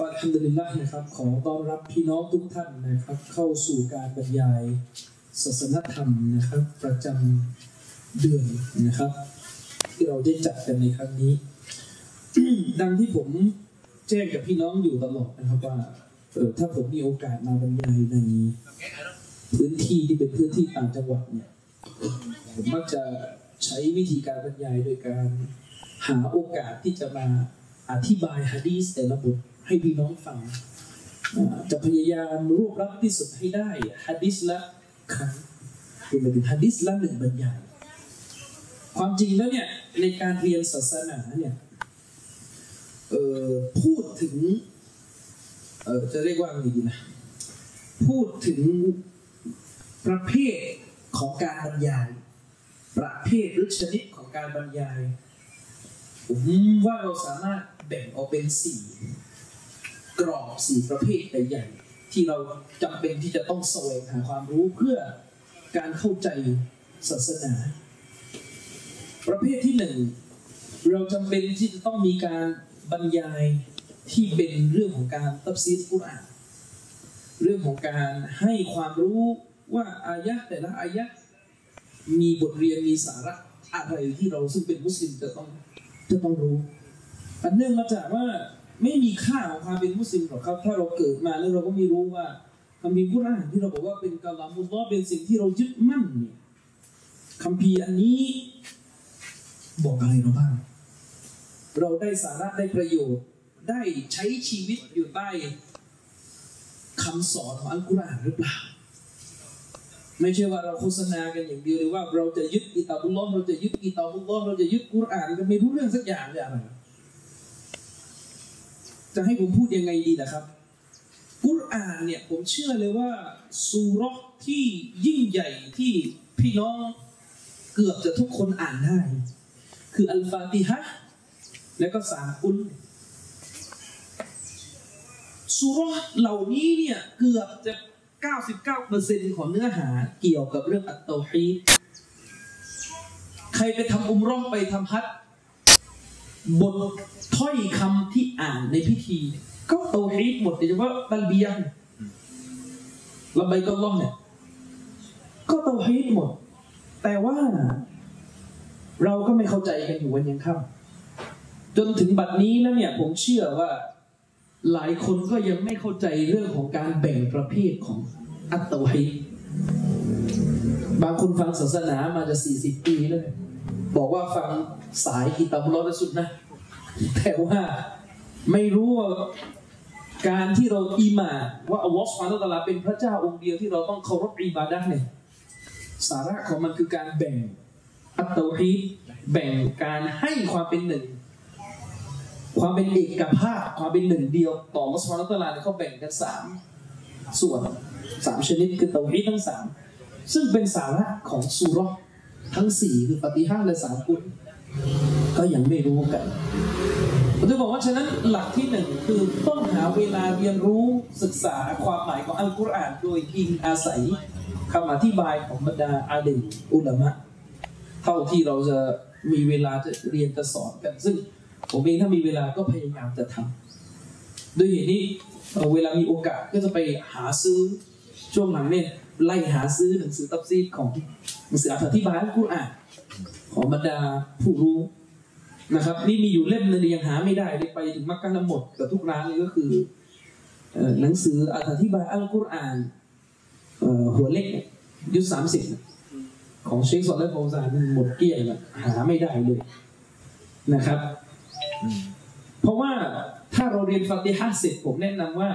ก็อัลฮัมดุลิลละห์นะครับ ขอต้อนรับพี่น้องทุกท่านนะครับ เข้าสู่การบรรยายศาสนธรรมนะครับ ประจำเดือนนะครับ ที่เราได้จัดกันในครั้งนี้ ดังที่ผมแจ้งกับพี่น้องอยู่ตลอดนะครับว่าเออถ้าผมมีโอกาสมาบรรยายในพื้นที่ที่เป็นพื้นที่ต่างจังหวัดเนี่ยผมมักจะใช้วิธีการบรรยายโดยการหาโอกาสที่จะมาอธิบายฮะดีสแต่ละบท ให้พี่น้องฟัง จะพยายามรวบรัดที่สุดให้ได้ฮะดิษละครั้งคือหมายถึงฮะดิษละหนึ่งบรรยายความจริงแล้วเนี่ยในการเรียนศาสนาเนี่ยพูดถึงจะเรียกว่าไงดีนะพูดถึงประเภทของการบรรยาย ประเภทหรือชนิดของการบรรยายผมว่าเราสามารถแบ่งออกเป็นสี่ กรอบสี่ประเภทใหญ่ๆที่เราจำเป็นที่จะต้องแสวงหาความรู้เพื่อการเข้าใจศาสนา ประเภทที่หนึ่งเราจำเป็นที่จะต้องมีการบรรยายที่เป็นเรื่องของการตับซีดกุรอานเรื่องของการให้ความรู้ว่าอายะห์แต่ละอายะห์มีบทเรียนมีสาระอะไรที่เราซึ่งเป็นมุสลิมจะต้องจะต้องรู้อันเนื่องมาจากว่า ไม่มีค่าของความเป็นมุสลิมหรอกครับ ถ้าเราเกิดมาแล้วเราก็ไม่รู้ว่าคำพีกุรอานที่เราบอกว่าเป็นกาลามุลลอเป็นสิ่งที่เรายึดมั่นเนี่ยคำพีอันนี้บอกอะไรเราบ้าง เราได้สาระได้ประโยชน์ได้ใช้ชีวิตอยู่ใต้คำสอนของอัลกุรอานหรือเปล่า ไม่ใช่ว่าเราโฆษณากันอย่างเดียวหรือว่าเราจะยึดกิตาบุลลอฮ์เราจะยึดกิตาบุลลอฮ์เราจะยึดกุรอานก็ไม่รู้เรื่องสักอย่างเลยอะไร จะให้ผมพูดยังไงดีนะครับ กุรอานเนี่ยผมเชื่อเลยว่าซูราะห์ที่ยิ่งใหญ่ที่พี่น้องเกือบจะทุกคนอ่านได้ คืออัลฟาติฮะแล้วก็สามกุลซูราะห์เหล่านี้เนี่ยเกือบจะ 99%ของเนื้อหาเกี่ยวกับเรื่องอัตโตฮีใครไปทำอุมร้องไปทำฮัจญ์ บทถ้อยคำที่อ่านในพิธี ก็เตาฮีดหมดโดยเฉพาะตัลเบียห์ละใบก็ล่องเนี่ยก็เตาฮีดหมด แต่ว่า เราก็ไม่เข้าใจกันอยู่วันยังค่ำจนถึงบัดนี้แล้วเนี่ย ผมเชื่อว่าหลายคนก็ยังไม่เข้าใจเรื่องของการแบ่งประเภทของอัตโตฮีบางคนฟังศาสนามาจะสี่สิบปีแล้วเนี่ย บอกว่าฟังสายกิตาบุลลอฮ์และสุดนะ แต่ว่าไม่รู้ว่าการที่เราอีมาว่าอัลลอฮฺสุบฮานะตะอาลาเป็นพระเจ้าองค์เดียวที่เราต้องเคารพอิบาดะเนี่ยสาระของมันคือการแบ่งอัตโตฮีแบ่งการให้ความเป็นหนึ่ง ความเป็นเอกภาพความเป็นหนึ่งเดียว ต่ออัสุบฮาตะอาลาเนี่ยเขาแบ่งกันสามส่วนสามชนิดคือเตาฮีทั้งสามซึ่งเป็นสาระของสุรา ทั้งสี่คือปฏิหารและสามกุลก็ยังไม่รู้กันผมจะบอกว่าฉะนั้นหลักที่หนึ่งคือต้องหาเวลาเรียนรู้ศึกษาความหมายของอัลกุรอานโดยอิงอาศัยคำอธิบายของบรรดาอาลีอุลามะ เท่าที่เราจะมีเวลาจะเรียนจะสอนกัน ซึ่งผมเองถ้ามีเวลาก็พยายามจะทำด้วยเหตุนี้เวลามีโอกาสก็จะไปหาซื้อช่วงหลังเนี่ยไล่หาซื้อหนังสือตัฟซีดของ หนังสืออธิบายอัลกุรอานของบรรดาผู้รู้นะครับ นี่มีอยู่เล่มหนึงยังหาไม่ได้เลยไปถึงมักกะทั้งหมดกับทุกร้านเลยก็คือหนังสืออธิบายอัลกุรอานหัวเล็กยุคสามสิบของเชคซอลและโฟซานหมดเกลี้ยงแล้วหาไม่ได้เลยนะครับ เพราะว่าถ้าเราเรียนฟาติฮะห์เสร็จผมแนะนำว่า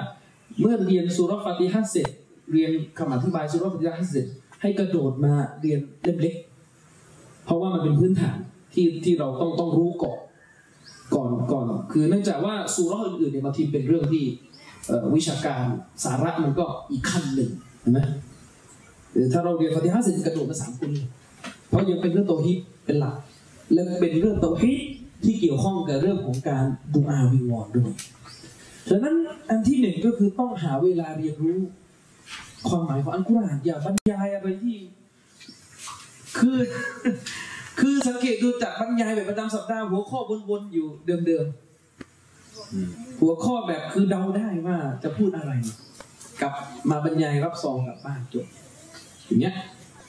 เมื่อเรียนสุรฟาติฮะห์เสร็จ เรียนคำอธิบายสุรฟาติฮะห์เสร็จ ให้กระโดดมาเรียนเล่มเล็ก เพราะว่ามันเป็นพื้นฐานที่ที่เราต้องต้องรู้ก่อนก่อนก่อน คือเนื่องจากว่าสุรอื่นๆเนี่ยบางทีเป็นเรื่องที่วิชาการสาระมันก็อีกขั้นหนึ่งนไหรือถ้าเราเรียนฟาติฮะเสร็จกระโดดมาสามคนเพราะยังเป็นเรื่องโตฮิตเป็นหลัก และเป็นเรื่องโตฮิตที่เกี่ยวข้องกับเรื่องของการดูอาวิวอนด้วยฉะนั้นอันที่หนึ่งก็คือต้องหาเวลาเรียนรู้ ความหมายของอัลกุรอานอย่าบรรยายอะไรที่ คือ คือสังเกตดูจากบรรยายแบบประจำสัปดาห์หัวข้อวนๆอยู่เดิมๆหัวข้อแบบคือเดาได้ว่าจะพูดอะไรกับมาบรรยายรับซองกลับบ้านจบอย่างเงี้ย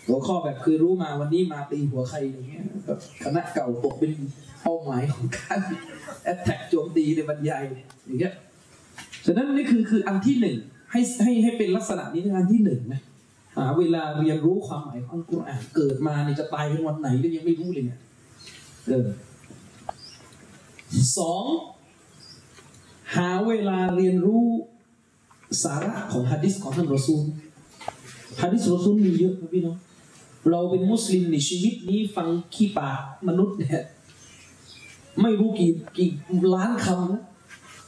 หัวข้อแบบคือรู้มาวันนี้มาตีหัวใครอย่างเงี้ยแบบคณะเก่าตกเป็นเป้าหมายของการแอตแทกโจมตีในบรรยายอย่างเงี้ยฉะนั้นนี่คือคืออันที่หนึ่ง ให้ให้ให้เป็นลักษณะนี้ในอันที่หนึ่งนะหาเวลาเรียนรู้ความหมายของกุรอานเกิดมาเนี่ยจะตายเป็นวันไหนก็ยังไม่รู้เลยเนี่ยเออสองหาเวลาเรียนรู้สาระของฮะดิษของท่านรอซูลฮะดิษรอซูลมีเยอะนะพี่น้องเราเป็นมุสลิมในชีวิตนี้ฟังขี้ปากมนุษย์เนี่ยไม่รู้กี่กี่ล้านคำนะ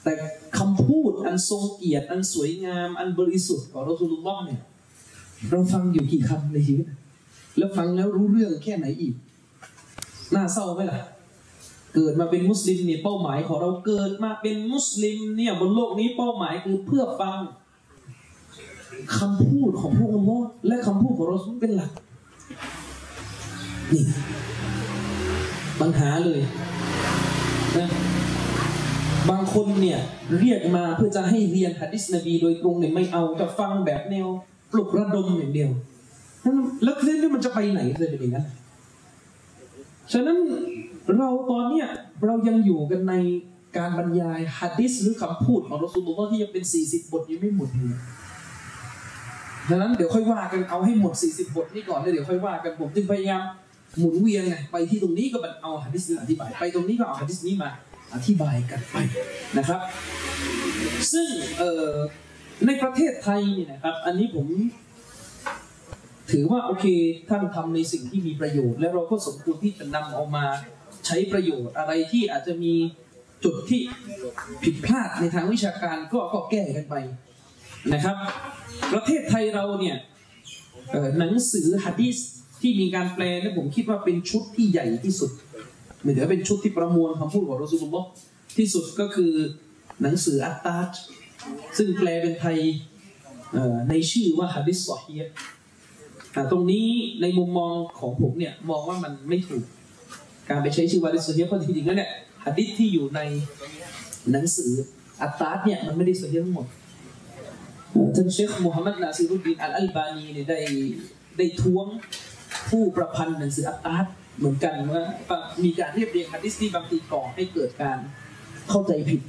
แต่คำพูดอันทรงเกียรติอันสวยงามอันบริสุทธิ์ของรอซูลุลลอฮ์เนี่ยเราฟังอยู่กี่คำในชีวิตแล้วฟังแล้วรู้เรื่องแค่ไหนอีก น่าเศร้าไหมล่ะ เกิดมาเป็นมุสลิมเนี่ยเป้าหมายของเราเกิดมาเป็นมุสลิมเนี่ยบนโลกนี้เป้าหมายคือเพื่อฟังคำพูดของพระองค์และคำพูดของเราเป็นหลักนี่ปัญหาเลย บางคนเนี่ยเรียกมาเพื่อจะให้เรียนฮะดิษนบีโดยตรงเนี่ยไม่เอาจะฟังแบบแนวปลุกระดมอย่างเดียวแล้วเรื่องนี้มันจะไปไหนเลยเป็นอย่างนั้นฉะนั้นเราตอนเนี้ยเรายังอยู่กันในการบรรยายฮะดิษหรือคำพูดของรอสูลุลลอฮ์ที่ยังเป็นสี่สิบบทยังไม่หมดเลยดังนั้นเดี๋ยวค่อยว่ากันเอาให้หมดสี่สิบบทนี้ก่อนแล้วเดี๋ยวค่อยว่ากันผมจึงพยายามหมุนเวียนไงไปที่ตรงนี้ก็เอาฮะดิษอธิบายไปตรงนี้ก็เอาฮะดิษนี้มา อธิบายกันไปนะครับ ซึ่งในประเทศไทยเนี่ยนะครับ อันนี้ผมถือว่าโอเคท่านทำในสิ่งที่มีประโยชน์ และเราก็สมควรที่จะนำเอามาใช้ประโยชน์อะไรที่อาจจะมีจุดที่ผิดพลาดในทางวิชาการก็ก็แก้กันไปนะครับ ประเทศไทยเราเนี่ยหนังสือฮะดีษที่มีการแปลและผมคิดว่าเป็นชุดที่ใหญ่ที่สุด มายถึงเป็นชุดที่ประมวลคำพูดของรอซูลุลลอฮ์ที่สุดก็คือหนังสืออัตตาจซึ่งแปลเป็นไทยในชื่อว่าฮะดิษซอฮีตรงนี้ในมุมมองของผมเนี่ยมองว่ามันไม่ถูก การไปใช้ชื่อว่าฮะดิษซอฮีเพราะจริงๆแล้วเนี่ยฮะดิษที่อยู่ในหนังสืออัตตาจเนี่ยมันไม่ได้ซอฮีทั้งหมดท่านเชคมูฮัมหมัดนาซีรุดดีนอัลอัลบานีเนี่ยได้ได้ท้วงผู้ประพันธ์หนังสืออัตตาจ เหมือนกันว่ามีการเรียบเรียงฮะดิษที่บางทีก่อให้เกิดการเข้าใจผิด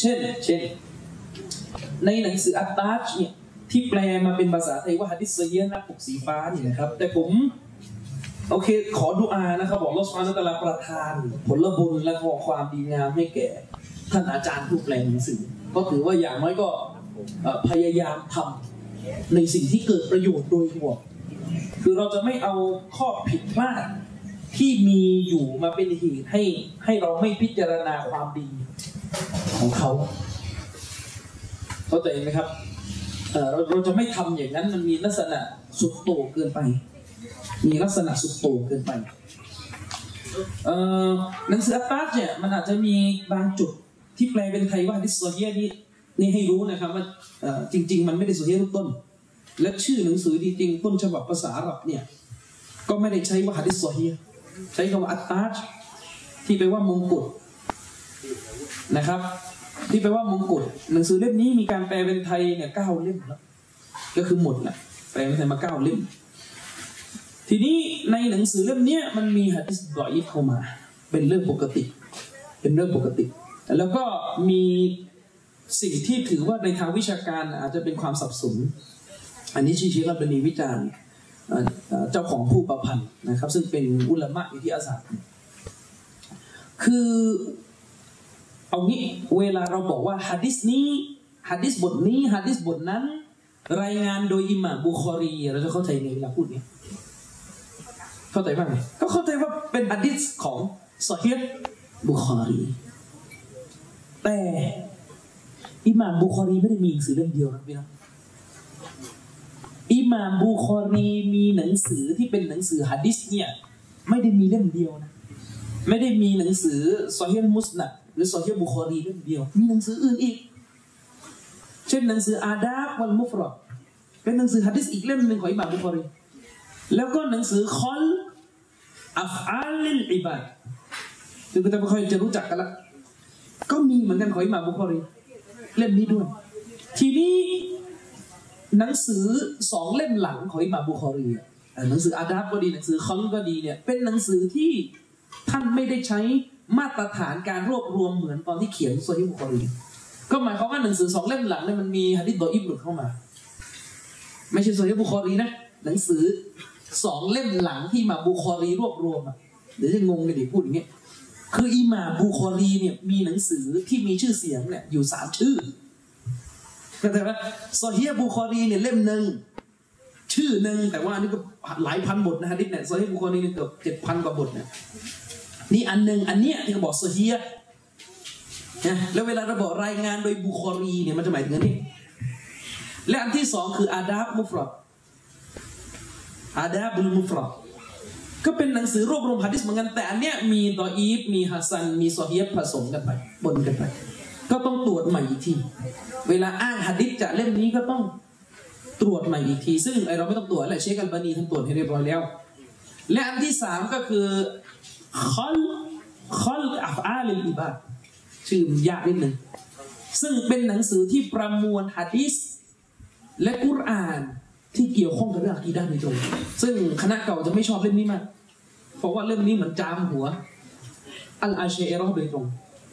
เช่น เช่น ในหนังสืออัตตาชเนี่ยที่แปลมาเป็นภาษาไทยว่าฮัดิษเยียนะปกสีฟ้านี่นะครับ แต่ผม โอเค ขอดุอานะครับบอกลอสฟานตะลาประทาน ผลบุญและขอความดีงามให้แก่ ท่านอาจารย์ผู้แปลหนังสือ ก็ถือว่าอย่างน้อยก็พยายามทำในสิ่งที่เกิดประโยชน์โดยรวมคือเราจะไม่เอาข้อผิดพลาด ที่มีอยู่มาเป็นเหตุให้ให้เราไม่พิจารณาความดีของเขาเข้าใจไหมครับเราเราจะไม่ทำอย่างนั้นมันมีลักษณะสุดโต่งเกินไป มีลักษณะสุดโต่งเกินไปหนังสืออัตตาเนี่ยมันอาจจะมีบางจุดที่แปลเป็นไทยว่าดิสโซเฮียนี่นี่ให้รู้นะครับว่าจริง ๆ มันไม่ได้โซเฮียทุกต้น และชื่อหนังสือจริงๆต้นฉบับภาษาอาหรับเนี่ยก็ไม่ได้ใช้ว่าฮะดิษโซเฮีย ใช้คำว่าอัตตาที่แปลว่ามงกุฎนะครับ ที่แปลว่ามงกุฎหนังสือเล่มนี้มีการแปลเป็นไทยเนี่ยเก้าเล่มแล้วก็คือหมดแหละแปลเป็นไทยมาเก้าเล่ม ทีนี้ในหนังสือเล่มนี้มันมีฮะดิษดอยเข้ามา เป็นเรื่องปกติ เป็นเรื่องปกติ แล้วก็มีสิ่งที่ถือว่าในทางวิชาการอาจจะเป็นความสับสน อันนี้ชี้ชี้รับเป็นวิจารณ์ เจ้าของผู้ประพันธ์นะครับ ซึ่งเป็นอุลามะอิทิอาสาคือเอางี้เวลาเราบอกว่าฮะดิษนี้ฮะดิษบทนี้ฮะดิษบทนั้น รายงานโดยอิหม่ามบุคอรีเราจะเข้าใจไงเวลาพูดเนี้เข้าใจบ้างไหมก็เข้าใจว่าเป็นฮะดิษของซอฮีบุคอรี แต่อิหม่ามบุคอรีไม่ได้มีหนังสือเล่มเดียวนะพี่น้อง อิหม่ามบุคอรีมีหนังสือที่เป็นหนังสือฮะดิษเนี่ยไม่ได้มีเล่มเดียวนะไม่ได้มีหนังสือซอฮีมุสนัดหรือซอฮีบุคอรีเล่มเดียว มีหนังสืออื่นอีก เช่นหนังสืออาดาบุลมุฟรอดเป็นหนังสือฮะดิษอีกเล่มหนึ่งของอิหม่ามบุคอรีแล้วก็หนังสือคอลอัฟอาลิลอิบาดซึ่งก็จะไม่ค่อยจะรู้จักกันละก็มีเหมือนกันของอิหม่ามบุคอรีเล่มนี้ด้วย ทีนี้ หนังสือสองเล่มหลังของอิหม่ามบุคอรีอะหนังสืออาดับก็ดีหนังสือคอนก็ดีเนี่ยเป็นหนังสือที่ท่านไม่ได้ใช้มาตรฐานการรวบรวมเหมือนตอนที่เขียนโซฮีบุคอรีก็หมายความว่าหนังสือสองเล่มหลังเนี่ยมันมีฮะดิษดออิบหลุดเข้ามา ไม่ใช่โซฮีบุคอรีนะหนังสือสองเล่มหลังที่มาบุคอรีรวบรวมอะเดี๋ยวจะงงกันดิพูดอย่างเงี้ยคืออิหม่ามบุคอรีเนี่ยมีหนังสือที่มีชื่อเสียงเนี่ยอยู่สามชื่อ เข้าใจไหมซอฮียบุคอรีเนี่ยเล่มหนึ่งชื่อหนึ่งแต่ว่าอันนี้ก็หลายพันบทนะฮะดิษเนี่ยซอฮียบุคอรีเนี่ยเกือบเจ็ดพันกว่าบทเนี่ยนี่อันหนึ่งอันเนี้ยที่เขาบอกซอฮียนะแล้วเวลาเราบอกรายงานโดยบุคอรีเนี่ยมันจะหมายถึงอันนี้และอันที่สองคืออาดับมุฟรอดอาดับุลมุฟรอดก็เป็นหนังสือรวบรวมฮะดิษเหมือนกันแต่อันเนี้ยมีดออีฟมีฮัสซันมีซอฮียผสมกันไปปนกันไป ก็ต้องตรวจใหม่อีกที เวลาอ้างฮะดิษจากเล่มนี้ก็ต้องตรวจใหม่อีกที ซึ่งไอเราไม่ต้องตรวจแหละเชคอัลบานีท่านตรวจให้เรียบร้อยแล้ว และอันที่สามก็คือคอลคอลอัฟอาลิลอิบาดชื่อยากนิดหนึ่งซึ่งเป็นหนังสือที่ประมวลฮะดิษและกุรอานที่เกี่ยวข้องกับเรื่องอะกีดะห์โดยตรงซึ่งคณะเก่าจะไม่ชอบเล่มนี้มาก เพราะว่าเล่มนี้เหมือนจามหัว อัลอาเชเอรอโดยตรง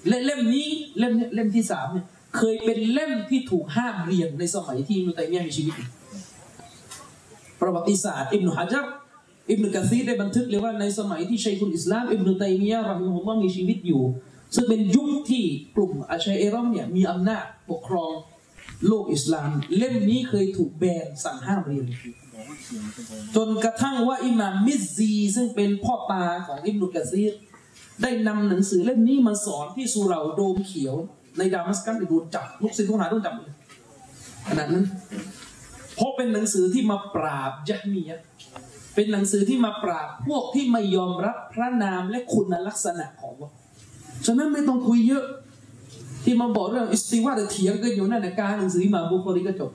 และเล่มนี้เล่มเล่มที่สามเนี่ยเคยเป็นเล่มที่ถูกห้ามเรียนในสมัยที่อิบนุตัยมียะมีชีวิตอยู่ประวัติศาสตร์อิบนุฮะจัรอิบนุกะซีได้บันทึกเลยว่าในสมัยที่ชัยคุลอิสลามอิบนุตัยมียะรอฮิมะฮุลลอฮ์มีชีวิตอยู่ ซึ่งเป็นยุคที่กลุ่มอาชัยเอรอมเนี่ยมีอำนาจปกครองโลกอิสลาม เล่มนี้เคยถูกแบนสั่งห้ามเรียนจนกระทั่งว่าอิหม่ามมิซซีซึ่งเป็นพ่อตาของอิบนุกะซีร ได้นำหนังสือเล่มนี้มาสอนที่สุเหราโดมเขียว ในดามัสกัสโดนจับลูกศิษย์ลูกหาโดนจับเลยขนาดนั้นเพราะเป็นหนังสือที่มาปราบยะมียะเป็นหนังสือที่มาปราบพวกที่ไม่ยอมรับพระนามและคุณลักษณะของวะฉะนั้นไม่ต้องคุยเยอะ ที่มาบอกเรื่องอิสติวาหรือเถียงกันอยู่นั่นในะการหนังสือมาบุคอรีก็จบ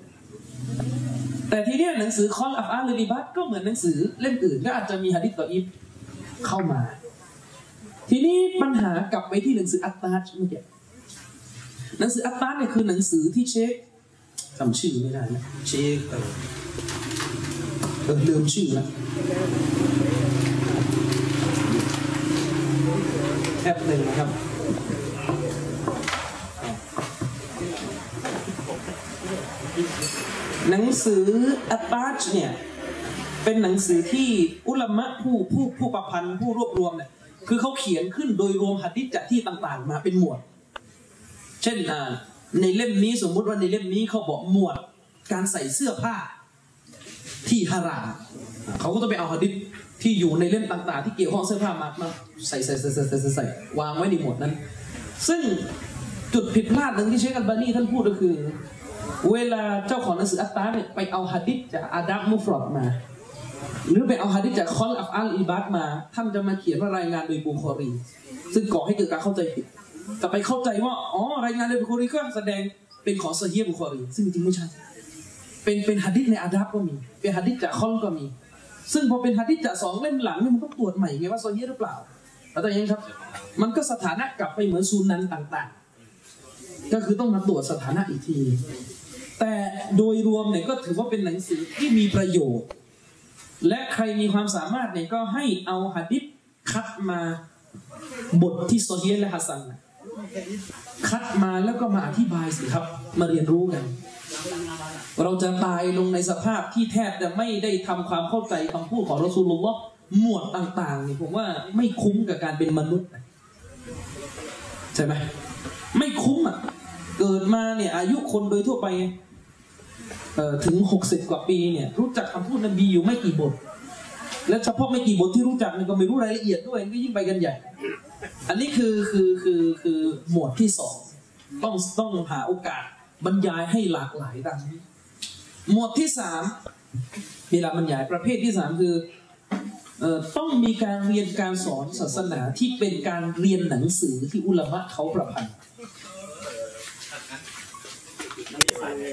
แต่ทีเนี้ยหนังสือคอลอัฟอาลลิบัตก็เหมือนหนังสือเล่มอื่นก็อาจจะมีฮะดิษต่ออีฟเข้ามา ทีนี้ปัญหากลับไปที่หนังสืออัตตาชเมื่อกี้หนังสืออัตตาเนี่ยคือหนังสือที่เช็คจำชื่อไม่ได้นะเช็คเออเออลืมชื่อล้วแอปหนึ่งนะครับหนังสืออัตตาชเนี่ยเป็นหนังสือที่อุลามะผู้ผู้ผู้ประพันธ์ผู้รวบรวมเนี่ย คือเขาเขียนขึ้นโดยรวมหัดดิษจากที่ต่างๆ มาเป็นหมวด เช่นในเล่มนี้สมมุติว่าในเล่มนี้เขาบอกหมวด การใส่เสื้อผ้าที่ฮารามเขาก็ต้องไปเอาหัดดิษที่อยู่ในเล่มต่างๆ ที่เกี่ยวข้องเสื้อผ้ามามาใส่ใส่ใส่ใส่ใส่ใส่ใส่วางไว้ในหมวดนั้น ซึ่งจุดผิดพลาดหนึ่งที่เชคอัลบานีท่านพูดก็คือ เวลาเจ้าของหนังสืออัตตาเนี่ยไปเอาฮะดิษจากอาดับมุฟรอดมา หรือไปเอาฮะดิษจากคอลอัฟอาลิลอิบาดมา ท่านจะมาเขียนว่ารายงานโดยบุคอรี ซึ่งก่อให้เกิดการเข้าใจผิดแต่ไปเข้าใจว่าอ๋อรายงานโดยบุคอรีก็แสดงเป็นของซอฮียบุคอรี ซึ่งจริงไม่ใช่เป็นเป็นฮะดิษในอาดับก็มี เป็นฮะดิษจากคอลก็มี ซึ่งพอเป็นฮะดิษจากสองเล่มหลังนี่มันต้องตรวจใหม่ไงว่าซอฮียหรือเปล่าแล้วแต่ยังไงครับ มันก็สถานะกลับไปเหมือนซูนันต่างๆ ก็คือต้องมาตรวจสถานะอีกที แต่โดยรวมเนี่ยก็ถือว่าเป็นหนังสือที่มีประโยชน์ และใครมีความสามารถเนี่ยก็ให้เอาหะดิษคัดมาบทที่โซเฮียและฮัสซันน่ะคัดมาแล้วก็มาอธิบายสิครับ มาเรียนรู้กัน เราจะตายลงในสภาพที่แทบจะไม่ได้ทำความเข้าใจคำพูดของรอซูลุลลอฮ์หมวดต่างๆเนี่ยผมว่าไม่คุ้มกับการเป็นมนุษย์ใช่ไหมไม่คุ้มอะเกิดมาเนี่ยอายุคนโดยทั่วไป ถึงหกสิบกว่าปีเนี่ยรู้จักคำพูดนบีอยู่ไม่กี่บท และเฉพาะไม่กี่บทที่รู้จักเนี่ยก็ไม่รู้รายละเอียดด้วยก็ยิ่งไปกันใหญ่ อันนี้คือคือคือคือหมวดที่สองต้องต้องหาโอกาสบรรยายให้หลากหลายดังนี้ หมวดที่สามเวลาบรรยายประเภทที่สามคืออต้องมีการเรียนการสอนศาสนาที่เป็นการเรียนหนังสือที่อุลามะเขาประพันธ์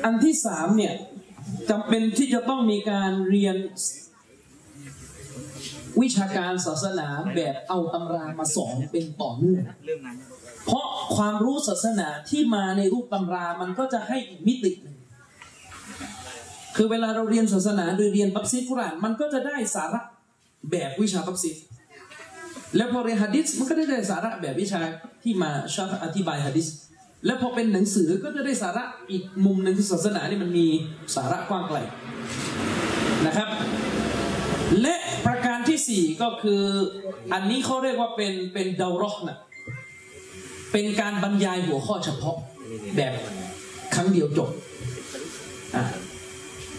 อันที่สามเนี่ย จำเป็นที่จะต้องมีการเรียนวิชาการศาสนาแบบเอาตำรามาสอนเป็นต่อเนื่องเพราะความรู้ศาสนาที่มาในรูปตำรามันก็จะให้อีกมิติหนึ่งคือเวลาเราเรียนศาสนาโดยเรียนตัฟซีกุรานมันก็จะได้สาระแบบวิชาตัฟซีแล้วพอเรียนฮะดิษมันก็ได้สาระแบบวิชาที่มาชาอธิบายฮะดิษ แล้วพอเป็นหนังสือก็จะได้สาระอีกมุมหนึ่งที่ศาสนานี่มันมีสาระกว้างไกลนะครับ และประการที่สี่ก็คืออันนี้เขาเรียกว่าเป็นเป็นدورةนะเป็นการบรรยายหัวข้อเฉพาะแบบครั้งเดียวจบ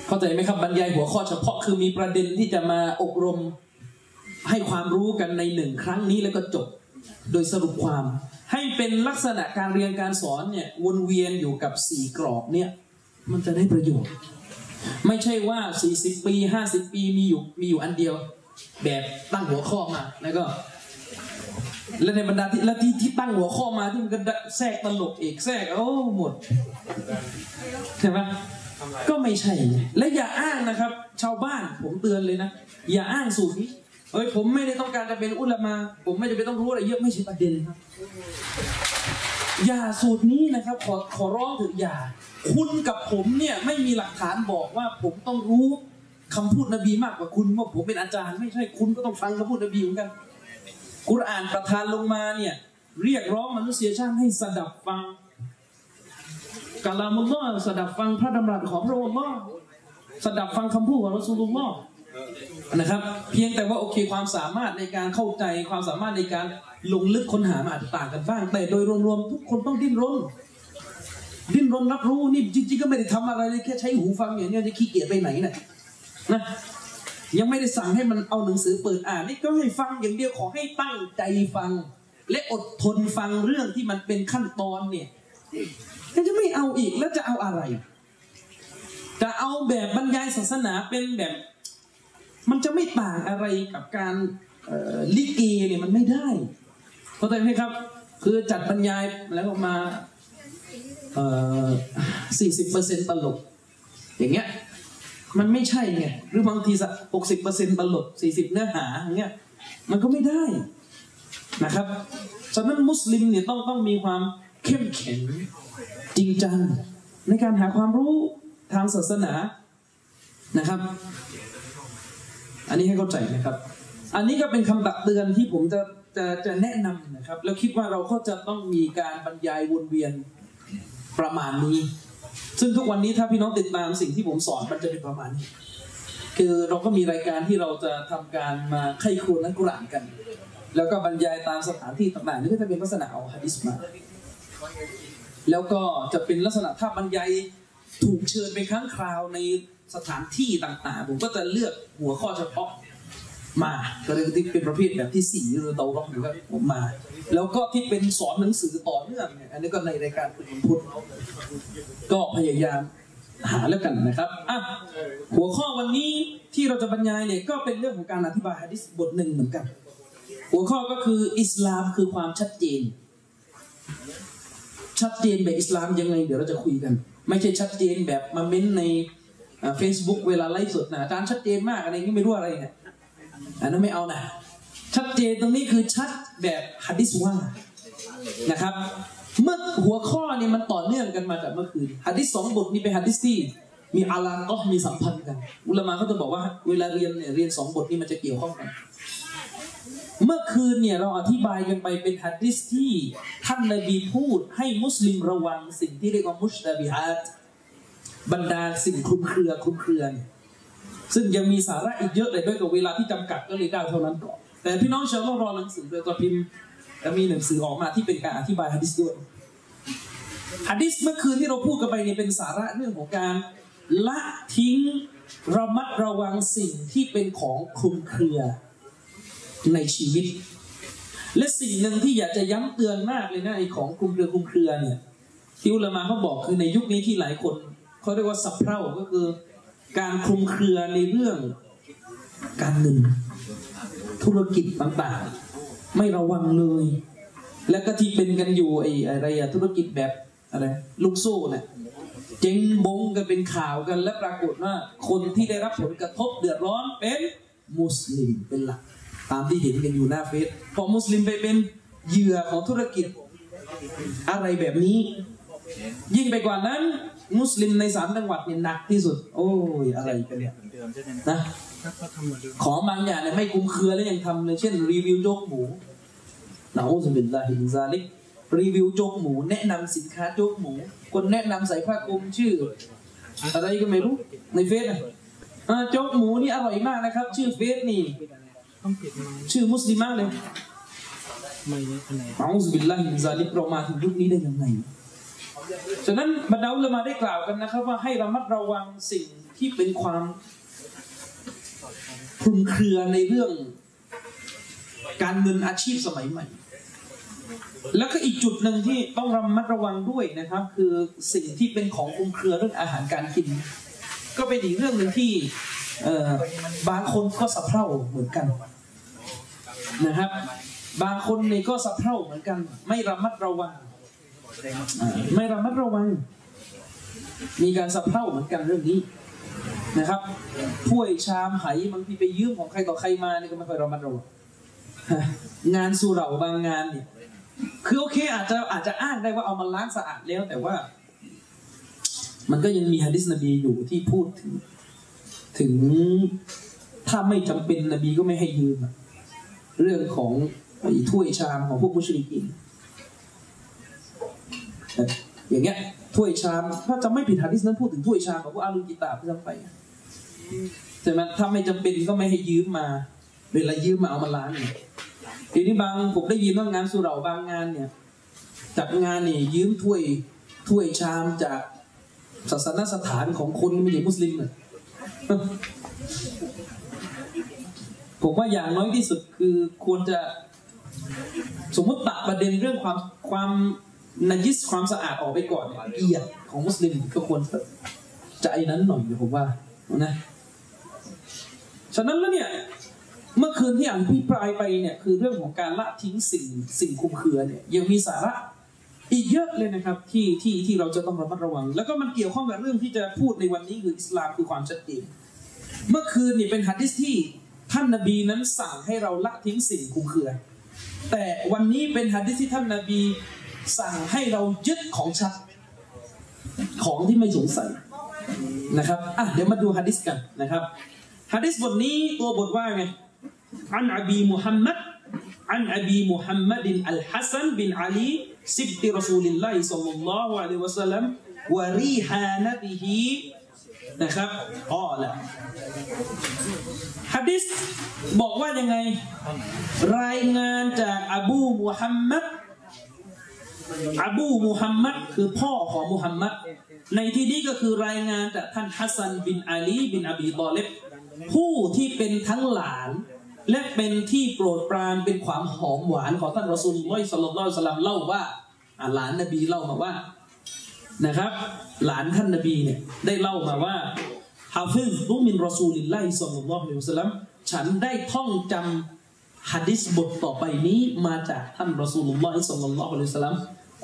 เข้าใจไหมครับบรรยายหัวข้อเฉพาะคือมีประเด็นที่จะมาอบรมให้ความรู้กันในหนึ่งครั้งนี้แล้วก็จบ โดยสรุปความ ให้เป็นลักษณะการเรียนการสอนเนี่ยวนเวียนอยู่กับสี่กรอบเนี่ยมันจะได้ประโยชน์ ไม่ใช่ว่า 40 ปี 50 ปีมีอยู่มีอยู่อันเดียว แบบตั้งหัวข้อมาแล้วก็ และในบรรดาที่และที่ที่ตั้งหัวข้อมาที่มันก็แทรกตลกอีกแทรกโอ้หมดใช่ไหมก็ไม่ใช่ และอย่าอ้างนะครับ ชาวบ้านผมเตือนเลยนะ อย่าอ้างสูตรนี้ เฮ้ยผมไม่ได้ต้องการจะเป็นอุลามา ผมไม่ได้ไปต้องรู้อะไรเยอะไม่ใช่ประเด็นครับอย่าสูตรนี้นะครับ ขอขอร้องถอะอย่า คุณกับผมเนี่ยไม่มีหลักฐานบอกว่าผมต้องรู้คำพูดนบีมากกว่าคุณว่าผมเป็นอาจารย์ ไม่ใช่คุณก็ต้องฟังคำพูดนบีเหมือนกัน กุรอานประทานลงมาเนี่ย เรียกร้องมนุษยชาติให้สดับฟังกาลามุลลอสดับฟังพระดำรัสของพระองค์สดับฟังคำพูดของรอสูลุลลอฮ์ นะครับ เพียงแต่ว่าโอเคความสามารถในการเข้าใจความสามารถในการลงลึกค้นหามันอาจจะต่างกันบ้าง แต่โดยรวมๆทุกคนต้องดิ้นรนดิ้นรนรับรู้นี่จริงๆก็ไม่ได้ทำอะไรเลยแค่ใช้หูฟังอย่างนี้จะขี้เกียจไปไหนน่ะนะยังไม่ได้สั่งให้มันเอาหนังสือเปิดอ่านนี่ก็ให้ฟังอย่างเดียวขอให้ตั้งใจฟัง และอดทนฟังเรื่องที่มันเป็นขั้นตอนเนี่ยจะไม่เอาอีกแล้วจะเอาอะไร จะเอาแบบบรรยายศาสนาเป็นแบบ มันจะไม่ต่างอะไรกับการลิเกเนี่ยมันไม่ได้เข้าใจไหมครับ คือจัดบรรยายแล้วมาสี่สิบเปอร์เซ็นต์ตลก อย่างเงี้ยมันไม่ใช่ไงหรือบางทีสักหกสิบเปอร์เซ็นตลกสี่สิบเนื้อหาอย่างเงี้ยมันก็ไม่ได้นะครับฉะนั้นมุสลิมเนี่ยต้องต้องมีความเข้มแข็งจริงจังในการหาความรู้ทางศาสนานะครับ อันนี้ให้เข้าใจนะครับ อันนี้ก็เป็นคำตักเตือนที่ผมจะจะจะแนะนำนะครับ แล้วคิดว่าเราก็จะต้องมีการบรรยายวนเวียนประมาณนี้ ซึ่งทุกวันนี้ถ้าพี่น้องติดตามสิ่งที่ผมสอนมันจะเป็นประมาณนี้ คือเราก็มีรายการที่เราจะทำการมาไข้ครวญนักกุรานกัน แล้วก็บรรยายตามสถานที่ต่างๆนี่ก็จะเป็นลักษณะเอาฮะดิษมาแล้วก็จะเป็นลักษณะถ้าบรรยายถูกเชิญไปครั้งคราวใน สถานที่ต่างๆ ผมก็จะเลือกหัวข้อเฉพาะมาก็เลยที่เป็นประเภทแบบที่สี่หรือเตาล็อกหรือว่าผมมา แล้วก็ที่เป็นสอนหนังสือต่อเนื่องเนี่ยอันนี้ก็ในรายการคุณพุทธก็พยายามหาแล้วกันนะครับอะหัวข้อวันนี้ที่เราจะบรรยายเนี่ยก็เป็นเรื่องของการอธิบายฮะดิษบทหนึ่งเหมือนกัน หัวข้อก็คืออิสลามคือความชัดเจน ชัดเจนแบบอิสลามยังไง เดี๋ยวเราจะคุยกัน ไม่ใช่ชัดเจนแบบมาเม้นใน เฟซบุ๊กเวลาไลฟ์สดนะอาจารย์ชัดเจนมากอะไรนี้ไม่รู้อะไรเนี่ยอันนั้นไม่เอานะชัดเจนตรงนี้คือชัดแบบฮะดิษว่านะครับ เมื่อหัวข้อนี้มันต่อเนื่องกันมาจากเมื่อคืนฮะดิษสองบทนี้เป็นฮะดิษที่มีอาลาก็มีสัมพันธ์กัน อุลามะก็จะบอกว่าเวลาเรียนเนี่ยเรียนสองบทนี้มันจะเกี่ยวข้องกัน เมื่อคืนเนี่ยเราอธิบายกันไปเป็นฮะดิษที่ท่านนบีพูดให้มุสลิมระวังสิ่งที่เรียกว่ามุชตาบิฮัด บรรดาสิ่งคลุมเครือคลุมเครือเนี่ยซึ่งยังมีสาระอีกเยอะเลยด้วยกับเวลาที่จำกัดก็เลยได้เท่านั้นก่อนแต่พี่น้องชาวโลกรอหนังสือโดยตัวพิมพ์จะมีหนังสือออกมาที่เป็นการอธิบายฮะดิษด้วยฮะดิษเมื่อคืนที่เราพูดกันไปเนี่ยเป็นสาระเรื่องของการละทิ้งระมัดระวังสิ่งที่เป็นของคลุมเครือในชีวิต และสิ่งหนึ่งที่อยากจะย้ำเตือนมากเลยนะไอ้ของคลุมเครือคลุมเครือเนี่ยที่อุลมาเขาบอกคือในยุคนี้ที่หลายคน เขาเรียกว่าสับเพร่าก็คือ การคลุมเครือในเรื่องการเงิน ธุรกิจต่างๆ ไม่ระวังเลย แล้วก็ที่เป็นกันอยู่ไอ้อะไรอะธุรกิจแบบอะไรลูกโซ่เนี่ยเจ๊งบงกันเป็นข่าวกันและปรากฏว่า คนที่ได้รับผลกระทบเดือดร้อนเป็นมุสลิมเป็นหลัก ตามที่เห็นกันอยู่หน้าเฟซพอมุสลิมไปเป็นเหยื่อของธุรกิจอะไรแบบนี้ ยิ่งไปกว่านั้น มุสลิมในสามจังหวัดเนี่ยหนักที่สุด โอ้ยอะไรกันเนี่ยนะของบางอย่างเนี่ยไม่คลุมเครือแล้วยังทำเลยเช่น รีวิวโจ๊กหมู نعوذ بالله من ذلك รีวิวโจ๊กหมู แนะนำสินค้าโจ๊กหมู คนแนะนำใส่ผ้าคลุมชื่อ อะไรก็ไม่รู้ในเฟซอะอ่าโจ๊กหมูนี่อร่อยมากนะครับ ชื่อเฟซนี่ต้องปิดไมค์ชื่อมุสลิมมากเลยไมค์อันไหนเอาสบิลลาฮิมินซาลิกเรามาถึงยุคนี้ได้ยังไง ฉะนั้นบรรดาอุลามาได้กล่าวกันนะครับ ว่าให้ระมัดระวังสิ่งที่เป็นความคลุมเครือในเรื่องการเงินอาชีพสมัยใหม่ แล้วก็อีกจุดหนึ่งที่ต้องระมัดระวังด้วยนะครับ คือสิ่งที่เป็นของคลุมเครือเรื่องอาหารการกิน ก็เป็นอีกเรื่องหนึ่งที่เอ่อบางคนก็สะเพร่าเหมือนกันนะครับ บางคนนี่ก็สะเพร่าเหมือนกัน ไม่ระมัดระวัง ไม่ระมัดระวัง มีการสะเพร่าเหมือนกันเรื่องนี้นะครับถ้วยชามไหบางทีไปยืมของใครต่อใครมานี่ก็ไม่ค่อยระมัดระวังงานสุเหร่าบางงานเนี่ยคือโอเคอาจจะอาจจะอ้างได้ว่าเอามาล้างสะอาดแล้ว แต่ว่า มันก็ยังมีฮะดิษนบีอยู่ที่พูดถึง ถึงถ้าไม่จำเป็นนบีก็ไม่ให้ยืมเรื่องของถ้วยชามของพวกมุชริกิน อย่างเงี้ยถ้วยชามถ้าจะไม่ผิดหะดิษนั้นพูดถึงถ้วยชามของพวกอาลุนกิตาเพื่อนไปใช่ไหมถ้าไม่จำเป็นก็ไม่ให้ยืมมา เวลายืมมาเอามาล้างเนี่ยทีนี้บางผมได้ยินว่างานสุเหร่าบางงานเนี่ยจัดงานนี่ยืมถ้วยถ้วยชามจากศาสนสถานของคนไม่ใช่มุสลิมเน่ยผมว่าอย่างน้อยที่สุดคือควรจะสมมติตัดประเด็นเรื่องความความ นาจิสความสะอาดออกไปก่อนเนี่ยเกียรติของมุสลิมก็ควรจะไอ้นั้นหน่อยผมว่านะฉะนั้นแล้วเนี่ยเมื่อคืนที่อ่านพิปรายไปเนี่ยคือเรื่องของการละทิ้งสิ่งสิ่งคุมเครือเนี่ยยังมีสาระอีกเยอะเลยนะครับที่ที่ที่เราจะต้องระมัดระวัง แล้วก็มันเกี่ยวข้องกับเรื่องที่จะพูดในวันนี้คืออิสลามคือความชัดเจนเมื่อคืนนี่เป็นฮัดดิสที่ท่านนบีนั้นสั่งให้เราละทิ้งสิ่งคลุมเครือ แต่วันนี้เป็นฮัดดิสที่ท่านนบี สั่งให้เรายึดของชัด ของที่ไม่สงสัยนะครับอะเดี๋ยวมาดูฮัดดิสกันนะครับฮัดดิสบทนี้ตัวบทว่าไงعن أبي محمد عن أبي محمد الحسن بن علي سبط رسول الله صلى الله عليه وسلم وريحانته นะครับอ๋อละฮัดดิสบอกว่ายังไง รายงานจากอบูมุฮัมมัด อบูมุฮัมมัดคือพ่อของมุฮัมมัดในที่นี้ก็คือรายงานจากท่านฮัสซันบินอาลีบินอบีตอลิบผู้ที่เป็นทั้งหลาน และเป็นที่โปรดปรานเป็นความหอมหวานของท่าน رسول الله صلى الله عليه وسلم เล่าว่าหลานนบีเล่ามาว่านะครับ หลานท่านนบีเนี่ยได้เล่ามาว่าحفظت من رسول الله صلى الله عليه وسلم ฉันได้ท่องจำฮะดิษบทต่อไปนี้มาจากท่าน رسول الله صلى الله عليه وسلم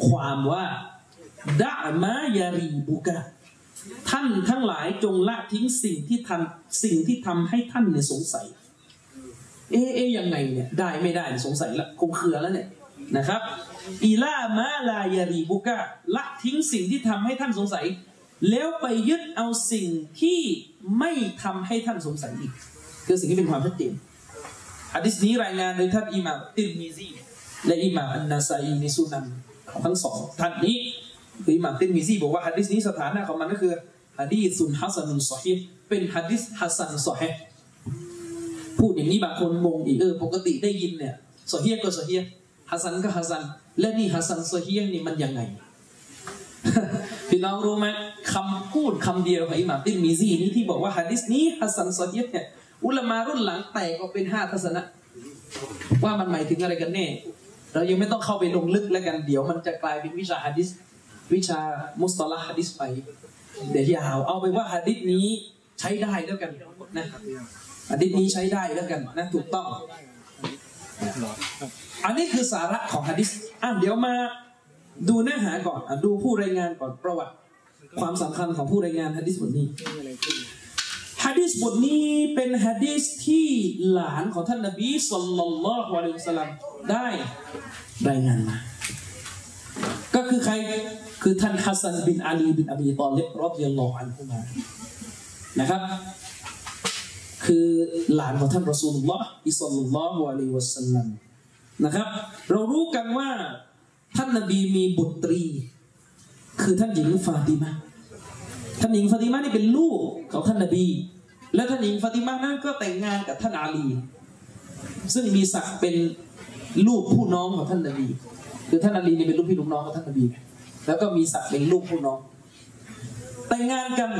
ความว่าدع ما يريبكท่านทั้งหลายจงละทิ้งสิ่งที่ทำสิ่งที่ทำให้ท่านเนี่ยสงสัย เอ๊ะเอ๊ะยังไงเนี่ยได้ไม่ได้สงสัยละคงเครือแล้วเนี่ยนะครับอีลามาลายารีบุกะละทิ้งสิ่งที่ทำให้ท่านสงสัย แล้วไปยึดเอาสิ่งที่ไม่ทำให้ท่านสงสัยอีก คือสิ่งที่เป็นความชัดเจนฮะดิษนี้รายงานโดยท่านอิหม่ามติรมิซีและอิหม่ามอันนาซาอีในสุนัน ทั้งสองท่านนี้อิหม่ามติมิซีบอกว่าฮะดิษนี้สถานะของมันก็คือحديث حسن صحيح เป็นฮะดิษฮัสซันซอฮีพูดอย่างนี้บางคนงงอีกเออปกติได้ยินเนี่ยซอฮีก็ซอฮีฮัสซันก็ฮัสซันและนี่ฮัสซันซอฮีนี่มันยังไงพี่น้องรู้ไหมคำพูดคำเดียวของอิหม่ามติมิซีนี้ที่บอกว่าฮะดิษนี้ฮัสซันซอฮีเนี่ยอุลามารุ่นหลังแตกออกเป็นห้าทัศนะว่ามันหมายถึงอะไรกันแน่ เรายังไม่ต้องเข้าไปลงลึกแล้วกันเดี๋ยวมันจะกลายเป็นวิชาฮะดิษวิชามุสตลาฮะดิษไป เดี๋ยวยาวเอาไปว่าฮะดิษนี้ใช้ได้แล้วกันนะฮะดิษนี้ใช้ได้แล้วกันนะถูกต้อง อันนี้คือสาระของฮะดิษอะเดี๋ยวมาดูเนื้อหาก่อนอะดูผู้รายงานก่อนประวัติ ความสำคัญของผู้รายงานฮะดิษบทนี้ ฮะดิษบทนี้เป็นฮะดิษที่หลานของท่านนบี صلى الله عليه وسلم ได้รายงานมาก็คือใครคือท่านฮัสซันบินอาลีบินอบีตอลิบرضي الله عنهما นะครับ คือหลานของท่าน رسول الله صلى الله عليه وسلم นะครับ เรารู้กันว่าท่านนบีมีบุตรี คือท่านหญิงฟาติมาท่านหญิงฟาติมานี่เป็นลูกของท่านนบี และท่านหญิงฟาติมานั้นก็แต่งงานกับท่านอาลี ซึ่งมีศักดิ์เป็นลูกผู้น้องของท่านนบีคือท่านอาลีนี่เป็นลูกพี่ลูกน้องของท่านนบีแล้วก็มีศักดิ์เป็นลูกผู้น้อง แต่งงานกัน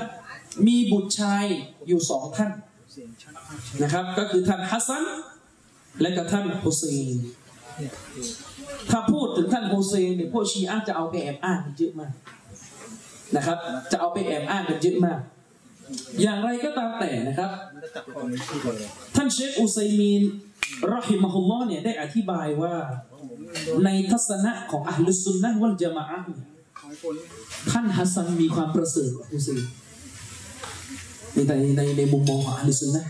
มีบุตรชายอยู่สองท่านนะครับ ก็คือท่านฮัสซันและก็ท่านฮุเซนเนี่ยคือถ้าพูดถึงท่านโฮเซนเนี่ยพวกชีอะห์จะเอาไปแอบอ้างกันเยอะมากนะครับ จะเอาไปแอบอ้างกันเยอะมาก อย่างไรก็ตามแต่นะครับ ท่านเชคอุซัยมีนรอฮิมะฮุลลอฮ์เนี่ยได้อธิบายว่าในทัศนะของอัลลุสซุนนะวัลจามะเนี่ยท่านฮัสซันมีความประเสริฐกว่าฮุเซนในในในในมุมมองของอัลลุสซุนนะ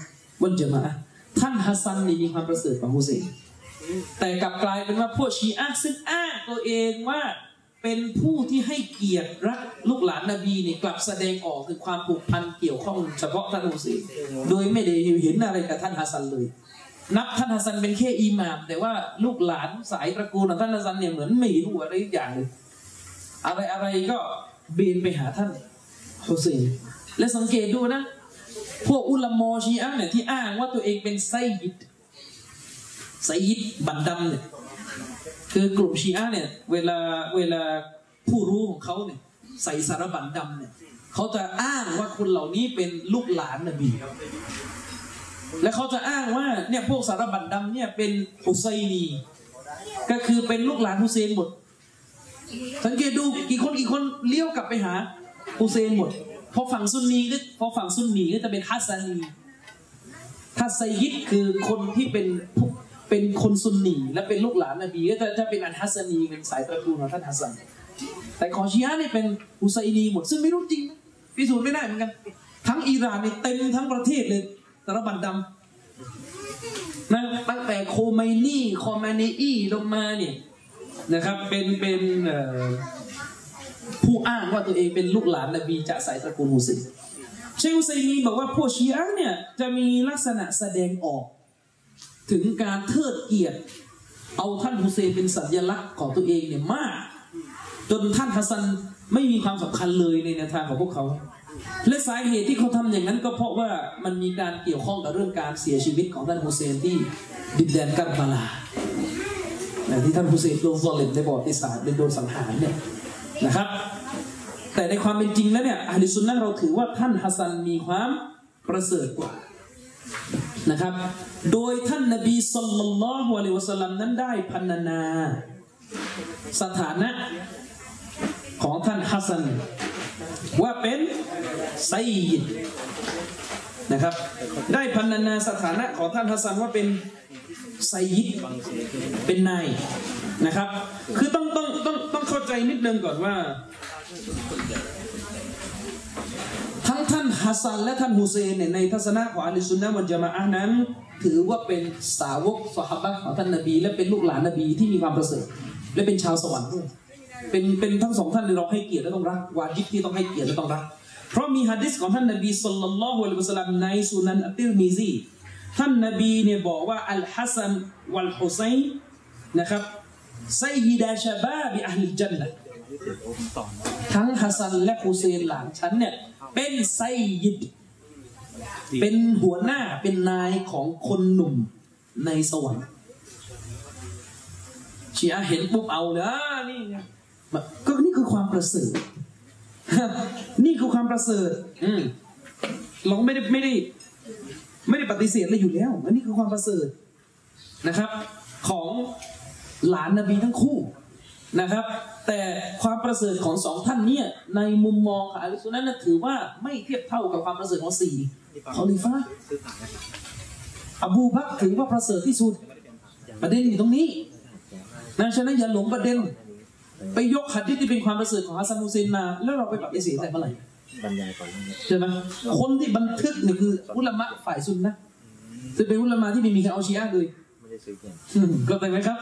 والجماعة ท่านฮัสซันนี่มีความประเสริฐกว่าฮุเซนแต่กลับกลายเป็นว่าพวกชีอะห์ซึ่งอ้างตัวเองว่า เป็นผู้ที่ให้เกียรติรักลูกหลานนบีเนี่ยกลับแสดงออกถึงความผูกพันเกี่ยวข้องเฉพาะท่านฮุเซนโดยไม่ได้เห็นอะไรกับท่านฮัสซันเลย นับท่านฮัสซันเป็นแค่อิหม่าม แต่ว่าลูกหลานสายตระกูลของท่านฮัสซันเนี่ยเหมือนไม่รู้อะไรอย่างเลยอะไรอะไรก็เบนไปหาท่านฮุเซนและสังเกตดูนะ พวกอุลามอชีอะเนี่ยที่อ้างว่าตัวเองเป็นไซยิดไซยิดบันดำเนี่ย คือกลุ่มชีอะเนี่ยเวลาเวลาผู้รู้ของเขาเนี่ยใส่สารบันดำเนี่ยเขาจะอ้างว่าคนเหล่านี้เป็นลูกหลานนบีและเขาจะอ้างว่าเนี่ยพวกสารบันดำเนี่ยเป็นฮุไซนีก็คือเป็นลูกหลานฮุเซนหมด สังเกตดูกี่คนกี่คนเลี้ยวกลับไปหาฮุเซนหมดพอฝั่งซุนนีก็พอฝั่งซุนนีก็จะเป็นฮัสซะนีถ้าไซยิดคือคนที่เป็น เป็นคนซุนนีและเป็นลูกหลานนบีก็จะจะเป็นอันฮัสซนีเป็นสายตระกูลของท่านฮัสซันแต่ของชีอะนี่เป็นฮุไซนีหมดซึ่งไม่รู้จริงพิสูจน์ไม่ได้เหมือนกัน ทั้งอิหร่านนี่เต็มทั้งประเทศเลยสะระบั่นดำนะตั้งแต่โคไมนี่คอมาเนอีลงมาเนี่ยนะครับเป็นเป็นผู้อ้างว่าตัวเองเป็นลูกหลานนบีจากสายตระกูลฮุเซนเชคอุซัยมีบอกว่าพวกชีอะเนี่ยจะมีลักษณะแสดงออก ถึงการเทิดเกียรติ เอาท่านฮุเซนเป็นสัญลักษณ์ของตัวเองเนี่ยมาก จนท่านฮัสซันไม่มีความสำคัญเลยในแนวทางของพวกเขา และสาเหตุที่เขาทำอย่างนั้นก็เพราะว่ามันมีการเกี่ยวข้องกับเรื่องการเสียชีวิตของท่านฮุเซนที่ดินแดนกัรบาลาที่ท่านฮุเซนโดนซอลิมในประวัติศาสตร์โดนสังหารเนี่ยนะครับ แต่ในความเป็นจริงแล้วเนี่ยอะฮ์ลิซซุนนะห์เราถือว่าท่านฮัสซันมีความประเสริฐกว่า นะครับ โดยท่านนบี صلى الله عليه وسلم นั้นได้พรรณนา สถานะของท่านฮัสซันว่าเป็นไซยิดนะครับ ได้พันนาสถานะของท่านฮัสซันว่าเป็นไซยิดเป็นนายนะครับ คือต้องต้องต้องต้องเข้าใจนิดนึงก่อนว่า ฮัสซันและท่านฮุเซนเนี่ยในทัศนะของอะลิซุนนะฮ์วัลจามะอะห์นั้น ถือว่าเป็นสาวกสหบะของท่านนบี และเป็นลูกหลานนบีที่มีความประเสริฐ และเป็นชาวสวรรค์ด้วยเป็นเป็นทั้งสองท่านเราให้เกียรติและต้องรักวาจิบที่ต้องให้เกียรติและต้องรัก เพราะมีฮะดิษของท่านนบี صلى الله عليه وسلم ในสุนันอัติรมิซีท่านนบีเนี่ยบอกว่าالحسن والحسين นะครับسيدا شباب أهل الجنة ต่อนะ ทั้งฮัสซันและฮุเซนหลานฉันเนี่ยเป็นไซยิดเป็นหัวหน้าเป็นนายของคนหนุ่มในสวรรค์ชีอะห์เห็นปุ๊บเอาเลยอ่านี่ไงแบบก็นี่คือความประเสริฐนี่คือความประเสริฐอืมเราก็ไม่ได้ไม่ได้ ไม่ได้ปฏิเสธเลยอยู่แล้วอันนี้คือความประเสริฐนะครับ ของหลานนบีทั้งคู่ นะครับ แต่ความประเสริฐของสองท่านเนี่ยในมุมมองของอาลิสุนนะนะถือว่าไม่เทียบเท่ากับความประเสริฐของสี่คอลิฟ้าซื้อผ่านนะครับอบูบักรถือว่าประเสริฐที่สุด ประเด็นอยู่ตรงนี้นะฉะนั้นอย่าหลงประเด็น ไปยกหัดที่ที่เป็นความประเสริฐของฮัสซันฮุเซนมาแล้วเราไปปฏิเสธแต่เมื่อไหร่บรรยายก่อนเรื่องนี้ใช่ไหมคนที่บันทึกเนี่ยคืออุลามะฝ่ายซุนนะจะเป็นอุลามะที่ไม่มีใครเอาชีอะห์เลยไม่ได้ซื้อเพียงอืมก็ได้ไหมครับ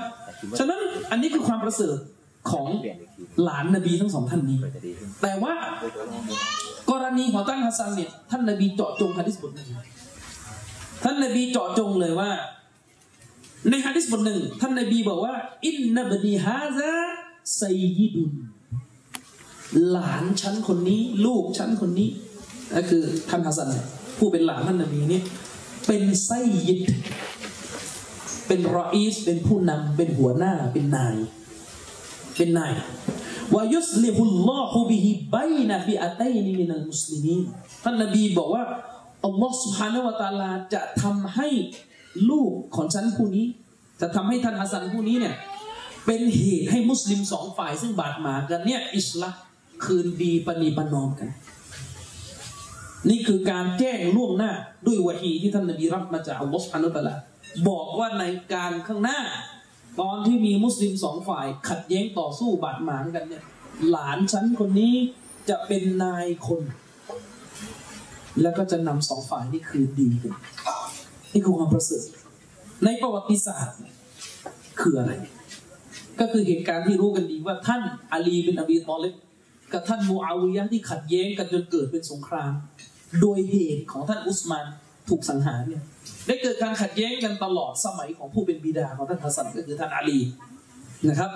ฉะนั้นอันนี้คือความประเสริฐ ของหลานนบีทั้งสองท่านนี้ แต่ว่ากรณีของท่านฮัสซันเนี่ยท่านนบีเจาะจงฮะดิษบทหนึ่งท่านนบีเจาะจงเลยว่า ในฮะดิษบทหนึ่งท่านนบีบอกว่า อินนบนีฮาซาไซยิดุนหลานฉันคนนี้ ลูกฉันคนนี้ก็คือท่านฮัสซันผู้เป็นหลานท่านนบีเนี่ยเป็นไซยิดเป็นรออีสเป็นผู้นำเป็นหัวหน้าเป็นนาย เป็นนาวายุสลิฮุลลอฮุบิฮิบัยนะบิอัตัยนีมินัลมุสลิมีท่านนบีบอกว่าอัลลอฮ์สุบฮานาวะตาลาจะทำให้ลูกของฉันผู้นี้ จะทำให้ท่านฮัสซันผู้นี้เนี่ยเป็นเหตุให้มุสลิมสองฝ่ายซึ่งบาดหมางกันเนี่ยอิสลามคืนดีปณีปนอมกัน นี่คือการแจ้งล่วงหน้าด้วยวะฮีที่ท่านนบีรับมาจากอัลลอฮ์สุบฮานุตะลาบอกว่าในการข้างหน้า ตอนที่มีมุสลิมสองฝ่าย ขัดแย้งต่อสู้บาดหมางกันเนี่ย หลานฉันคนนี้จะเป็นนายคน แล้วก็จะนำสองฝ่ายนี่คืนดีกันนี่คือความประเสริฐในประวัติศาสตร์คืออะไร ก็คือเหตุการณ์ที่รู้กันดีว่าท่านอาลีเป็นอบีตอเลบกับท่านมูอาวิยะที่ขัดแย้งกันจนเกิดเป็นสงคราม โดยเหตุของท่านอุสมานถูกสังหารเนี่ย ได้เกิดการขัดแย้งกันตลอดสมัยของผู้เป็นบิดาของท่านฮัสซันก็คือท่านอาลีนะครับ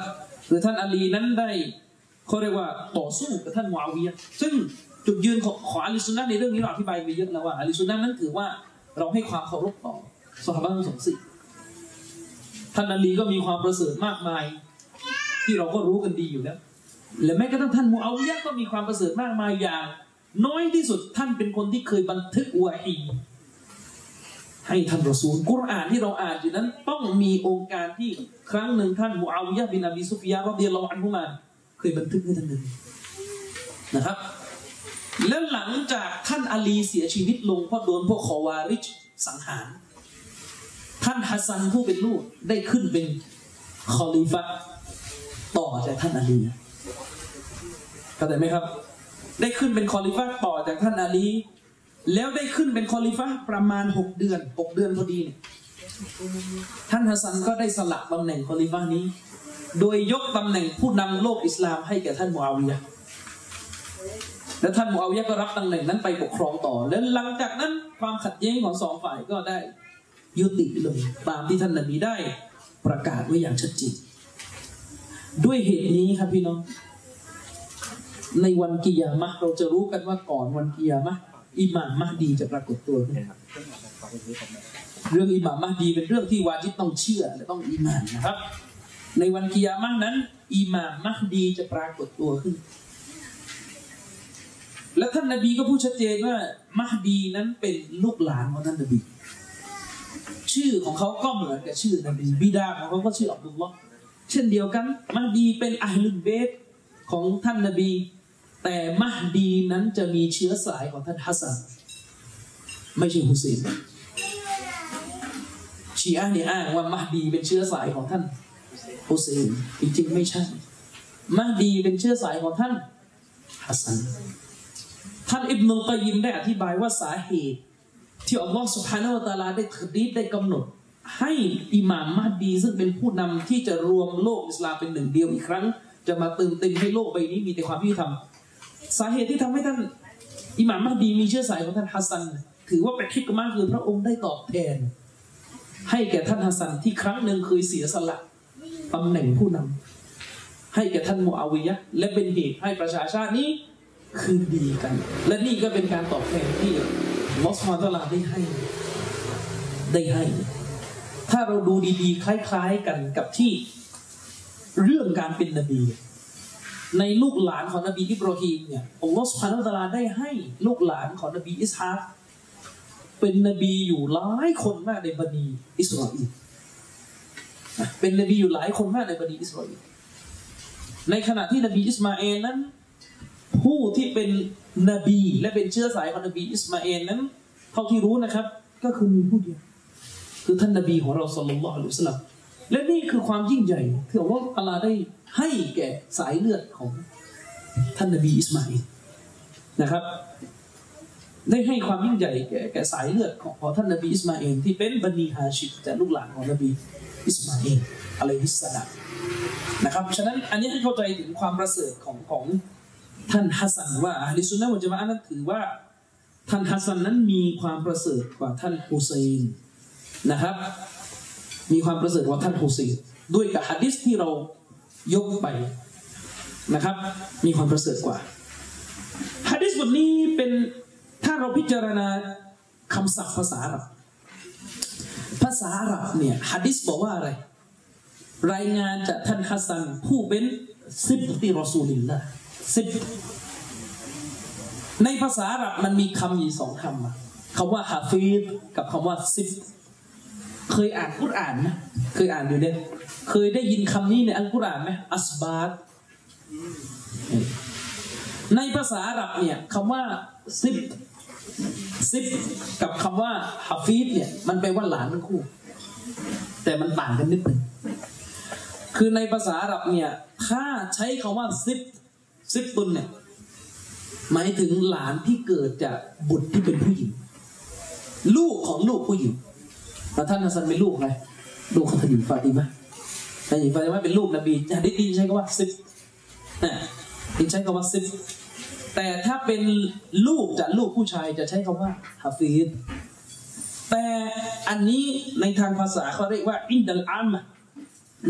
คือท่านอาลีนั้นได้เขาเรียกว่าต่อสู้กับท่านมูอาวิยะซึ่งจุดยืนของของอาลีซุนนะในเรื่องนี้เราอธิบายไปเยอะแล้วว่าอาลีซุนนะนั้นถือว่าเราให้ความเคารพต่อสหายทั้งสองสิ่งท่านอาลีก็มีความประเสริฐมากมาย ที่เราก็รู้กันดีอยู่แล้วและแม้กระทั่งท่านมูอาวิยะก็มีความประเสริฐมากมายอย่าง น้อยที่สุดท่านเป็นคนที่เคยบันทึกวะฮี ให้ท่านรอซูลกุรอานที่เราอ่านอยู่นั้น ต้องมีองค์การที่ครั้งหนึ่งท่านมูอาวิยะบินอบีซุฟยานรอฎิยัลลอันฮุมาเคยบันทึกให้ท่านนบีนะครับ แล้วหลังจากท่านอาลีเสียชีวิตลงเพราะโดนพวกคอวาริชสังหาร ท่านฮัสซันผู้เป็นลูกได้ขึ้นเป็นคอลิฟะต่อจากท่านอาลีเข้าใจไหมครับ ได้ขึ้นเป็นคอลิฟะต่อจากท่านอาลี แล้วได้ขึ้นเป็นคอลิฟะประมาณหกเดือนหกเดือนพอดีเนี่ยท่านฮัสซันก็ได้สละตำแหน่งคอลิฟะนี้ โดยยกตำแหน่งผู้นำโลกอิสลามให้แก่ท่านมูอาวิยะและท่านมูอาวิยะก็รับตำแหน่งนั้นไปปกครองต่อ และหลังจากนั้นความขัดแย้งของสองฝ่ายก็ได้ยุติลงตามที่ท่านนบีได้ประกาศไว้อย่างชัดเจนด้วยเหตุนี้ครับพี่น้อง ในวันกิยามะเราจะรู้กันว่าก่อนวันกิยามะ อิหม่ามมะห์ดีจะปรากฏตัวขึ้นเครื่องออกแบบขอไปซื้อของแม่เรื่องอิหม่ามมะห์ดีเป็นเรื่องที่วาจิบต้องเชื่อและต้องอีหม่านนะครับ ในวันกิยามะห์นั้นอิหม่ามมะห์ดีจะปรากฏตัวขึ้น และท่านนบีก็พูดชัดเจนว่ามะห์ดีนั้นเป็นลูกหลานของท่านนบี ชื่อของเขาก็เหมือนกับชื่อนบีบิดาของเขาก็ชื่ออับดุลลอฮ์เช่นเดียวกันมหดีเป็นอัลลุนเบตของท่านนบี แต่มหดีนั้นจะมีเชื้อสายของท่านฮัสซันไม่ใช่ฮุเซนชีอะห์เนี่ยอ้างว่ามหดีเป็นเชื้อสายของท่านฮุเซนจริงๆไม่ใช่มะห์ดีเป็นเชื้อสายของท่านฮัสซันท่านอิบนุลกอยยิมได้อธิบายว่าสาเหตุ ที่อัลลอฮ์ سبحانه وتعالى ได้ถือดีได้กำหนด ให้อิหม่ามมะห์ดี ซึ่งเป็นผู้นำที่จะรวมโลกอิสลามเป็นหนึ่งเดียวอีกครั้ง จะมาเติมเต็มให้โลกใบนี้มีแต่ความยุติธรรม สาเหตุที่ทำให้ท่านอิหม่ามมะห์ดีมีเชื้อสายของท่านฮัสซัน ถือว่าเป็นحكمة คือพระองค์ได้ตอบแทน ให้แก่ท่านฮัสซันที่ครั้งหนึ่งเคยเสียสละตำแหน่งผู้นำให้แก่ท่านมูอาวิยะและเป็นเหตุให้ประชาชาตินี้คืนดีกัน และนี่ก็เป็นการตอบแทนที่ลอสมาตลาได้ให้ได้ให้ ถ้าเราดูดีๆ คล้าย ๆกันกับที่เรื่องการเป็นนบี ในลูกหลานของนบีอิบรอฮีมเนี่ยอัลลอฮฺสุบฮานาอัลตะอาลาได้ให้ลูกหลานของนบีอิสฮากเป็นนบีอยู่หลายคนมากในบันีอิสราเอลเป็นนบีอยู่หลายคนมากในบะนีอิสราเอลในขณะที่นบีอิสมาเอลนั้น ผู้ที่เป็นนบีและเป็นเชื้อสายของนบีอิสมาเอลนั้น เท่าที่รู้นะครับ ก็คือมีผู้เดียวคือท่านนบีของเราصلى الله عليه وسلمและนี่คือความยิ่งใหญ่ที่อัลลอฮฺได้ ให้แก่สายเลือดของท่านนบีอิสมาอิลนะครับ ได้ให้ความยิ่งใหญ่แก่แก่สายเลือดของท่านนบีอิสมาอิลที่เป็นบะนีฮาชิมจากลูกหลานของนบีอิสมาอิลعليه السلامนะครับฉะนั้นอันนี้ให้เข้าใจถึงความประเสริฐของของท่านฮัสซันว่าأهل السنة والجماعةนั้นถือว่าท่านฮัสซันนั้นมีความประเสริฐกว่าท่านฮุเซนนะครับ มีความประเสริฐกว่าท่านฮุเซนด้วยกับฮะดิษที่เรา ยกไปนะครับ มีความประเสริฐกว่าฮะดิษบทนี้เป็นถ้าเราพิจารณาคำศัพท์ภาษาอาหรับภาษาอาหรับเนี่ยฮะดิษบอกว่าอะไร รายงานจากท่านฮัสซันผู้เป็นซิบติรอซูลิลละซิบในภาษาอาหรับมันมีคำอยู่สองคำอะคำว่าฮาฟีดกับคำว่าซิบ เคยอ่านกุรอ่านไหมเคยอ่านอยู่เนี่ยเคยได้ยินคำนี้ในอัลกุรอานไหมอัสบาตในภาษาอาหรับเนี่ยคำว่าซิบซิบกับคำว่าฮาฟีดเนี่ยมันแปลว่าหลานทั้งคู่ แต่มันต่างกันนิดหนึ่งคือในภาษาอาหรับเนี่ยถ้าใช้คำว่าซิบซิบตุนเนี่ยหมายถึงหลานที่เกิดจากบุตรที่เป็นผู้หญิง ลูกของลูกผู้หญิง แล้วท่านฮัสซันเป็นลูกอะไรลูกของท่านหญิงฟาติมาท่านหญิงฟาติมาเป็นลูกนบีจะได้ดีใช้คำว่าซิบนะใช้คำว่าซิบแต่ถ้าเป็นลูกจากลูกผู้ชายจะใช้คำว่าฮาฟีดแต่อันนี้ในทางภาษาเขาเรียกว่าอินดัลอัม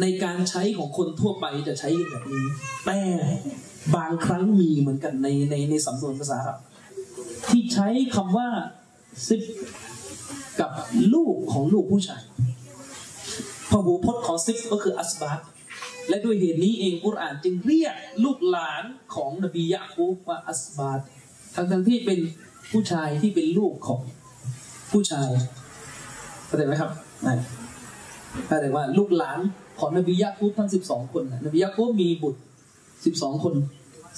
ในการใช้ของคนทั่วไปจะใช้แบบนี้ แต่บางครั้งมีเหมือนกันในในในสำนวนภาษาครับที่ใช้คำว่าซิบ กับลูกของลูกผู้ชายพหูพจน์ของซิฟก็คืออัสบาตและด้วยเหตุนี้เองกุรอานจึงเรียกลูกหลานของนบียะคูบว่าอัสบาตทั้งทั้งๆที่เป็นผู้ชายที่เป็นลูกของผู้ชายเข้าใจไหมครับนั่นเข้าใจว่าลูกหลานของนบียะคูบทั้งสิบสองคนนบียะคูบมีบุตรสิบสองคน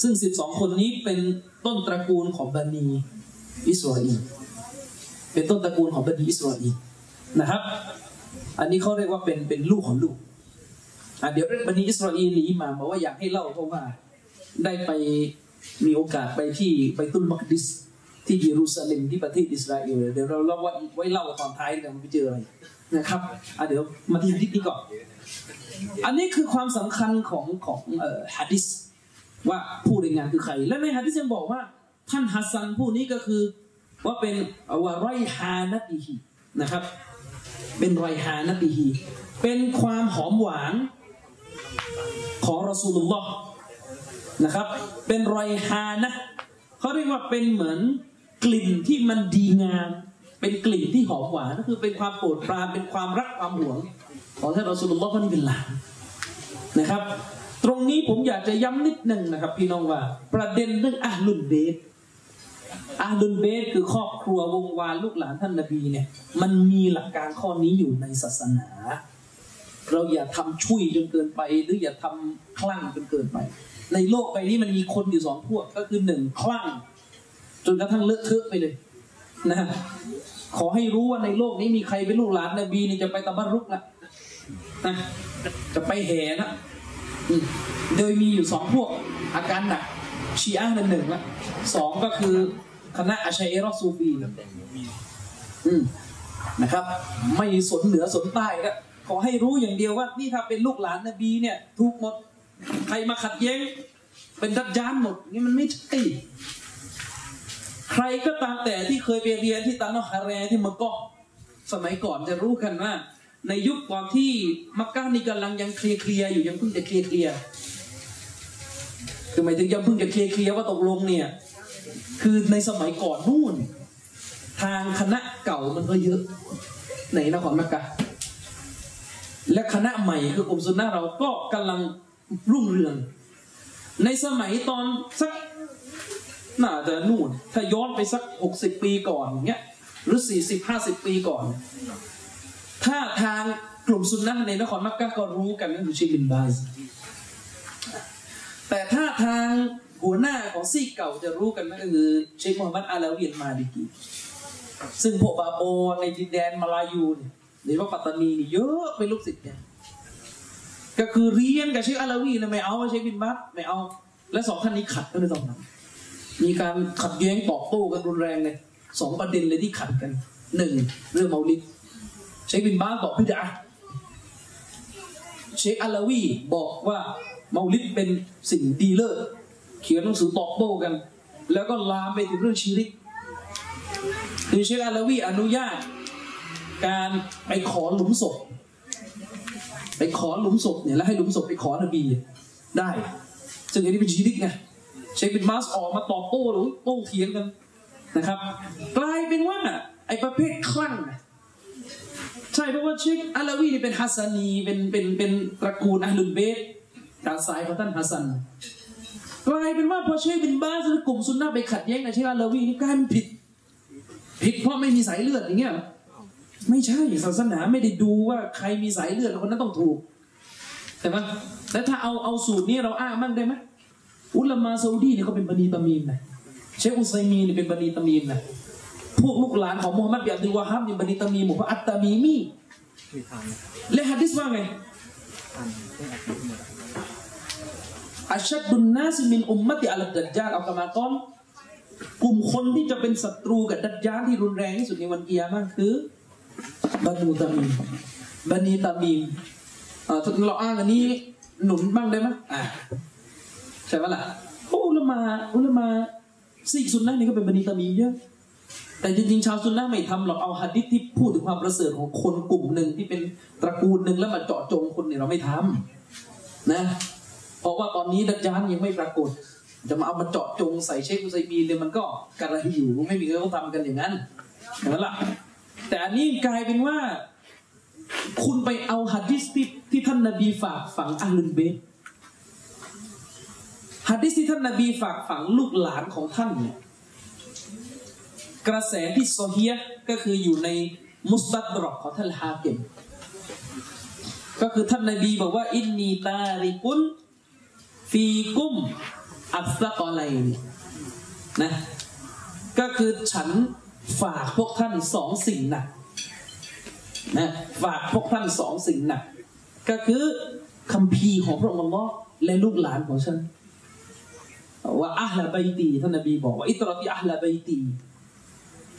ซึ่งสิบสองคนนี้เป็นต้นตระกูลของบันีอิสราเอล เป็นต้นตระกูลของบันีอิสราเอลนะครับ อันนี้เขาเรียกว่าเป็นเป็นลูกของลูกอะเดี๋ยวเรื่องบันีอิสราเอลนี้มาบอกว่าอยากให้เล่าเพราะว่าได้ไปมีโอกาสไปที่ไปตุลมักดิสที่เยรูซาเล็มที่ประเทศอิสราเอลเดี๋ยวเราเล่าว่าไว้เล่าตอนท้ายกันไปเจออะไรนะครับอะเดี๋ยวมาที่ฮะดิษนี้ก่อน อันนี้คือความสำคัญของของเอ่อฮะดิษว่าผู้รายงานคือใคร และในฮะดิษยังบอกว่า ท่านฮัสซันผู้นี้ก็คือ ว่าเป็นวารอยฮานติฮีนะครับ เป็นรอยฮานติฮีเป็นความหอมหวานของรอสูลุลลอฮ์นะครับ เป็นรอยฮานะเขาเรียกว่าเป็นเหมือนกลิ่นที่มันดีงาม เป็นกลิ่นที่หอมหวานก็คือเป็นความโปรดปรานเป็นความรักความหวงของท่านรอสูลุลลอฮ์คนนี้เป็นหลานนะครับ ตรงนี้ผมอยากจะย้ำนิดหนึ่งนะครับ พี่น้องว่า ประเด็นเรื่องอะลุนเบต อาลุนเบสคือครอบครัววงวานลูกหลานท่านนบีเนี่ย มันมีหลักการข้อนี้อยู่ในศาสนา เราอย่าทำชุยจนเกินไป หรืออย่าทำคลั่งจนเกินไป ในโลกใบนี้มันมีคนอยู่สองพวกก็คือหนึ่งคลั่ง จนกระทั่งเลอะเทอะไปเลยนะขอให้รู้ว่าในโลกนี้มีใครเป็นลูกหลานนบีนี่จะไปตะบัรุกละนะจะไปแห่นะโดยมีอยู่สองพวกอาการหนัก ชีอะห์นั่นหนึ่งละสองก็คือคณะอาชัยเอรอซูฟีอืมนะครับ ไม่สนเหนือสนใต้ก็ขอให้รู้อย่างเดียวว่า นี่ถ้าเป็นลูกหลานนบีเนี่ยถูกหมด ใครมาขัดแย้ง เป็นดัจจานหมด นี่มันไม่ใช่ใครก็ตามแต่ที่เคยไปเรียนที่ตันนคาแรที่มักกะสมัยก่อนจะรู้กันว่า ในยุคก่อนที่มักกะนี่กำลังยังเคลียร์เคลียร์อยู่ยังเพิ่งจะเคลียร์ เคลียร์คือหมายถึงยังเพิ่งจะเคลียร์ว่าตกลงเนี่ย คือในสมัยก่อนนู่น ทางคณะเก่ามันก็เยอะในนครมักกะ และคณะใหม่คือกลุ่มซุนนะเราก็กำลังรุ่งเรือง ในสมัยตอนสักน่าจะนู่น ถ้าย้อนไปสักหกสิบปีก่อนอย่างเงี้ยหรือสี่สิบห้าสิบปีก่อน ถ้าทางกลุ่มซุนนะในนครมักกะก็รู้กันก็คือชคบินบาซ แต่ถ้าทางหัวหน้าของซีกเก่าจะรู้กันนั่นก็คือเชคมูฮัมหมัดอาลาวีนมาดิกีซึ่งพวกบาโบในดินแดนมาลายูเนี่ยหรือว่าปัตตานีนี่เยอะเป็นลูกศิษย์เนี่ยก็คือเรียนกับเชคอาลาวีนะไม่เอาเชคบินบาสไม่เอา และสองท่านนี้ขัดกันเลยตอนนั้นมีการขัดแย้งตอบโต้กันรุนแรงเลยสองประเด็นเลยที่ขัดกันหนึ่งเรื่องเมาลิดเชคบินบาสบอกบิดอะฮ์เชคอาลาวีบอกว่า เมาลิดเป็นสิ่งดีเลิศเขียนหนังสือตอบโต้กัน แล้วก็ลามไปถึงเรื่องชิริกคือเชคอาลาวีอนุญาต การไปขอหลุมศพ ไปขอหลุมศพเนี่ยแล้วให้หลุมศพไปขอนบีได้ ซึ่งอันนี้เป็นชิริกไงเชคบินบาสออกมาตอบโต้หรือโต้เถียงกันนะครับ กลายเป็นว่าไอ้ประเภทคลั่งใช่เพราะว่าเชคอาลาวีนี่เป็นฮัสซานีเป็นเป็นเป็นตระกูลأهل البيت จากสายของท่านฮัสซันกลายเป็นว่าพอเชคบินบาสหรือกลุ่มซุนนะห์ไปขัดแย้งกับเชคอาลาวีนี่กลายเป็นผิด ผิดเพราะไม่มีสายเลือดอย่างเงี้ยเหรอไม่ใช่ศาสนาไม่ได้ดูว่าใครมีสายเลือดคนนั้นต้องถูกแต่ว่าแล้วถ้าเอาเอาสูตรนี้เราอ้างบ้างได้ไหมอุลามาซาอุดีเนี่ยเขาเป็นบะนีตามีมนะเชคอุซัยมีนเนี่ยเป็นบะนีตามีมนะพวกลูกหลานของมูฮัมหมัดบินอับดุลวาฮับเนี่ยบะนีตามีมหมู่พระอัตตามีมีที่ทานและฮะดิษว่าไงทานที่ อัชัดดุนนาซิมินอุมมติอัลดัจญาลเอากรรมากรกลุ่มคนที่จะเป็นศัตรูกับดัจญาลที่รุนแรงที่สุดในวันเกียร์มากคือบานูตามีบันีตามีเอ่อถ้าเราอ้างอันนี้หนุนบ้างได้ไหมอ่าใช่ไหมล่ะเพราะอุลมาอุลมาซีกซุนนะห์นี่ก็เป็นบันีตามีเยอะแต่จริงๆชาวซุนนะไม่ทำหรอกเอาหะดิษที่พูดถึงความประเสริฐของคนกลุ่มหนึ่งที่เป็นตระกูลหนึ่งแล้วมาเจาะจงคนเนี่ยเราไม่ทำนะ ราะว่าตอนนี้ดัจจานยังไม่ปรากฏ จะมาเอามาเจาะจงใส่เชคอุซัยมีเนี่ยมันก็กระไรอยู่ไม่มีใครเขาทำกันอย่างนั้นเห็นไหล่ะแต่อันนี้กลายเป็นว่า คุณไปเอาฮัดดิสที่ที่ท่านนบีฝากฝังอัลลุนเบตฮัดดิสที่ท่านนบีฝากฝังลูกหลานของท่านเนี่ยกระแสที่โซเฮียก็คืออยู่ในมุสตัดรอกของท่านฮาเก็มก็คือท่านนบีบอกว่าอินนีตาริกุน ฟีกุ้มอัสกอไลนะก็คือฉันฝากพวกท่านสองสิ่งหนักนะฝากพวกท่านสองสิ่งหนักก็คือคัมภีของพระองค์อัลลอฮ์และลูกหลานของฉันว่าอัลลาบัยตีท่านนบีบอกว่าอิตรติอัลลาบัยตี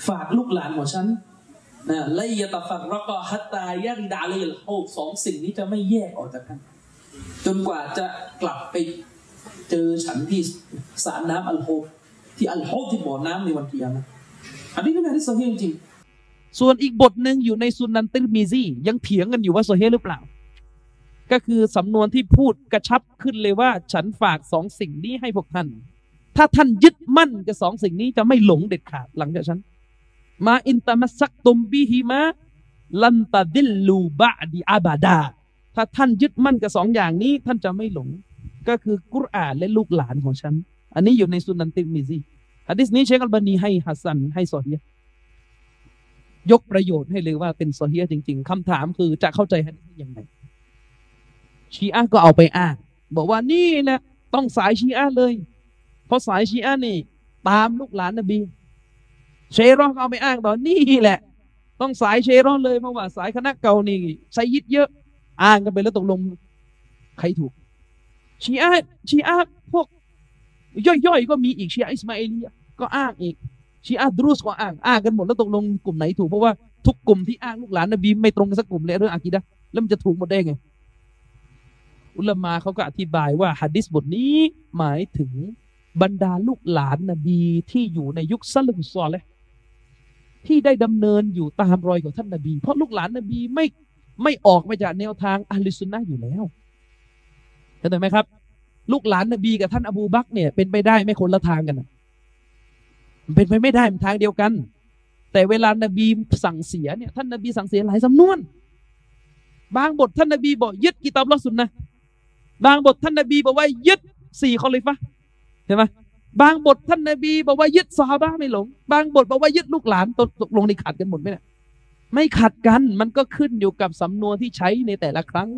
ฝากลูกหลานของฉันนะไลยะตะฟักรกอฮัตตายาริดาเลยโอ้สองสิ่งนี้จะไม่แยกออกจากกัน จนกว่าจะกลับไปเจอฉันที่สระน้ำอัลโฮบที่อัลโฮบที่บ่อน้ำในวันเกิยามะอันนี้เป็นอะไรที่โซเฮีจริงส่วนอีกบทหนึ่งอยู่ในซุนนันติมิซียังเถียงกันอยู่ว่าโซเฮียะหรือเปล่า ก็คือสำนวนที่พูดกระชับขึ้นเลยว่า ฉันฝากสองสิ่งนี้ให้พวกท่าน ถ้าท่านยึดมั่นกับสองสิ่งนี้จะไม่หลงเด็ดขาดหลังจากฉัน ما إن تمسكتم بهما لن تضلوا بعدي أبدا ถ้าท่านยึดมั่นกับสองอย่างนี้ ท่านจะไม่หลง ก็คือกุรอานและลูกหลานของฉัน อันนี้อยู่ในสุนันติมิซีฮะดิษนี้เชคอัลบานีให้ฮัสซันให้ซอฮียยกประโยชน์ให้เลยว่าเป็นซอฮียจริง ๆคำถามคือจะเข้าใจฮะดิษยังไงชีอะก็เอาไปอ้างบอกว่านี่แหละต้องสายชีอะเลย เพราะสายชีอะนี่ ตามลูกหลานนบีเชรอก็เอาไปอ้างต่อนี่แหละ ต้องสายเชรอเลยเพราะว่าสายคณะเก่านี่ไซยิดเยอะ อ้างกันไปแล้วตกลงใครถูก ชีอะชีอะพวก ย่อยๆก็มีอีกชีอะอิสมาเอลียก็อ้างอีกชีอะดรูสก็อ้างอ้างกันหมดแล้วตกลงกลุ่มไหนถูกเพราะว่าทุกกลุ่มที่อ้างลูกหลานนบีไม่ตรงกันสักกลุ่มเลยเรื่องอากีดะแล้วมันจะถูกหมดได้ไง อุลามาเขาก็อธิบายว่าฮัดดิสบทนี้หมายถึงบรรดาลูกหลานนบีที่อยู่ในยุคซัลลุฟซอลเลยที่ได้ดำเนินอยู่ตามรอยของท่านนบี เพราะลูกหลานนบีไม่ ไม่ออกมาจากแนวทางอัลลิสุนนะอยู่แล้วเข้าใจไหมครับ ลูกหลานนบีกับท่านอบูบักเนี่ยเป็นไปได้ไม่คนละทางกันนะมันเป็นไปไม่ได้มันทางเดียวกัน แต่เวลานบีสั่งเสียเนี่ยท่านนบีสั่งเสียหลายสำนวน บางบทท่านนบีบอกยึดกิตาบละสุนนะบางบทท่านนบีบอกว่ายึดสี่คอลิฟะห์ใช่ไหมบางบทท่านนบีบอกว่ายึดซอฮาบะไม่หลง บางบทบอกว่ายึดลูกหลานตกตกลงในขัดกันหมดไหมเนี่ย ไม่ขัดกันมันก็ขึ้นอยู่กับสำนวนที่ใช้ในแต่ละครั้ง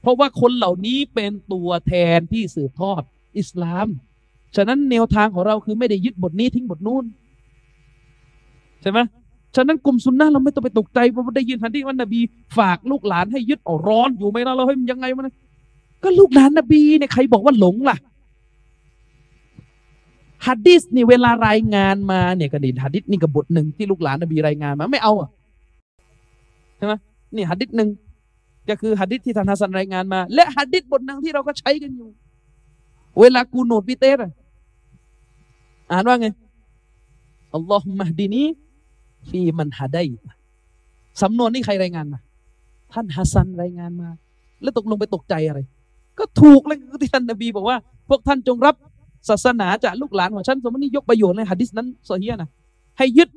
เพราะว่าคนเหล่านี้เป็นตัวแทนที่สืบทอดอิสลาม ฉะนั้นแนวทางของเราคือไม่ได้ยึดบทนี้ทิ้งบทนู้นใช่ไหมฉะนั้นกลุ่มซุนนะเราไม่ต้องไปตกใจเพราะว่าได้ยินทันทีว่านบีฝากลูกหลานให้ยึดเอาร้อนอยู่ไหมล่ะเราเฮ้ยมันยังไงวะเนี่ยก็ลูกหลานนบีเนี่ยใครบอกว่าหลงล่ะฮัดดิสนี่เวลารายงานมาเนี่ยก็ดีฮัดดิสนี่กับบทหนึ่งที่ลูกหลานนบีรายงานมาไม่เอาอะ ใช่ไหมนี่ฮัดดิสหนึ่งก็คือฮัดดิสที่ท่านฮัสซันรายงานมา และฮัดดิสบทหนึ่งที่เราก็ใช้กันอยู่ เวลากูโนดพิเตสอะอ่านว่าไงاللهم اهدني فيمن هديتสำนวนนี้ใครรายงานมาท่านฮัสซันรายงานมา แล้วตกลงไปตกใจอะไร ก็ถูกเลยที่ท่านนบีบอกว่า พวกท่านจงรับศาสนาจากลูกหลานของฉัน สมมตินี่ยกประโยชน์เลยหะดิษนั้นโซเฮียะนะให้ยึด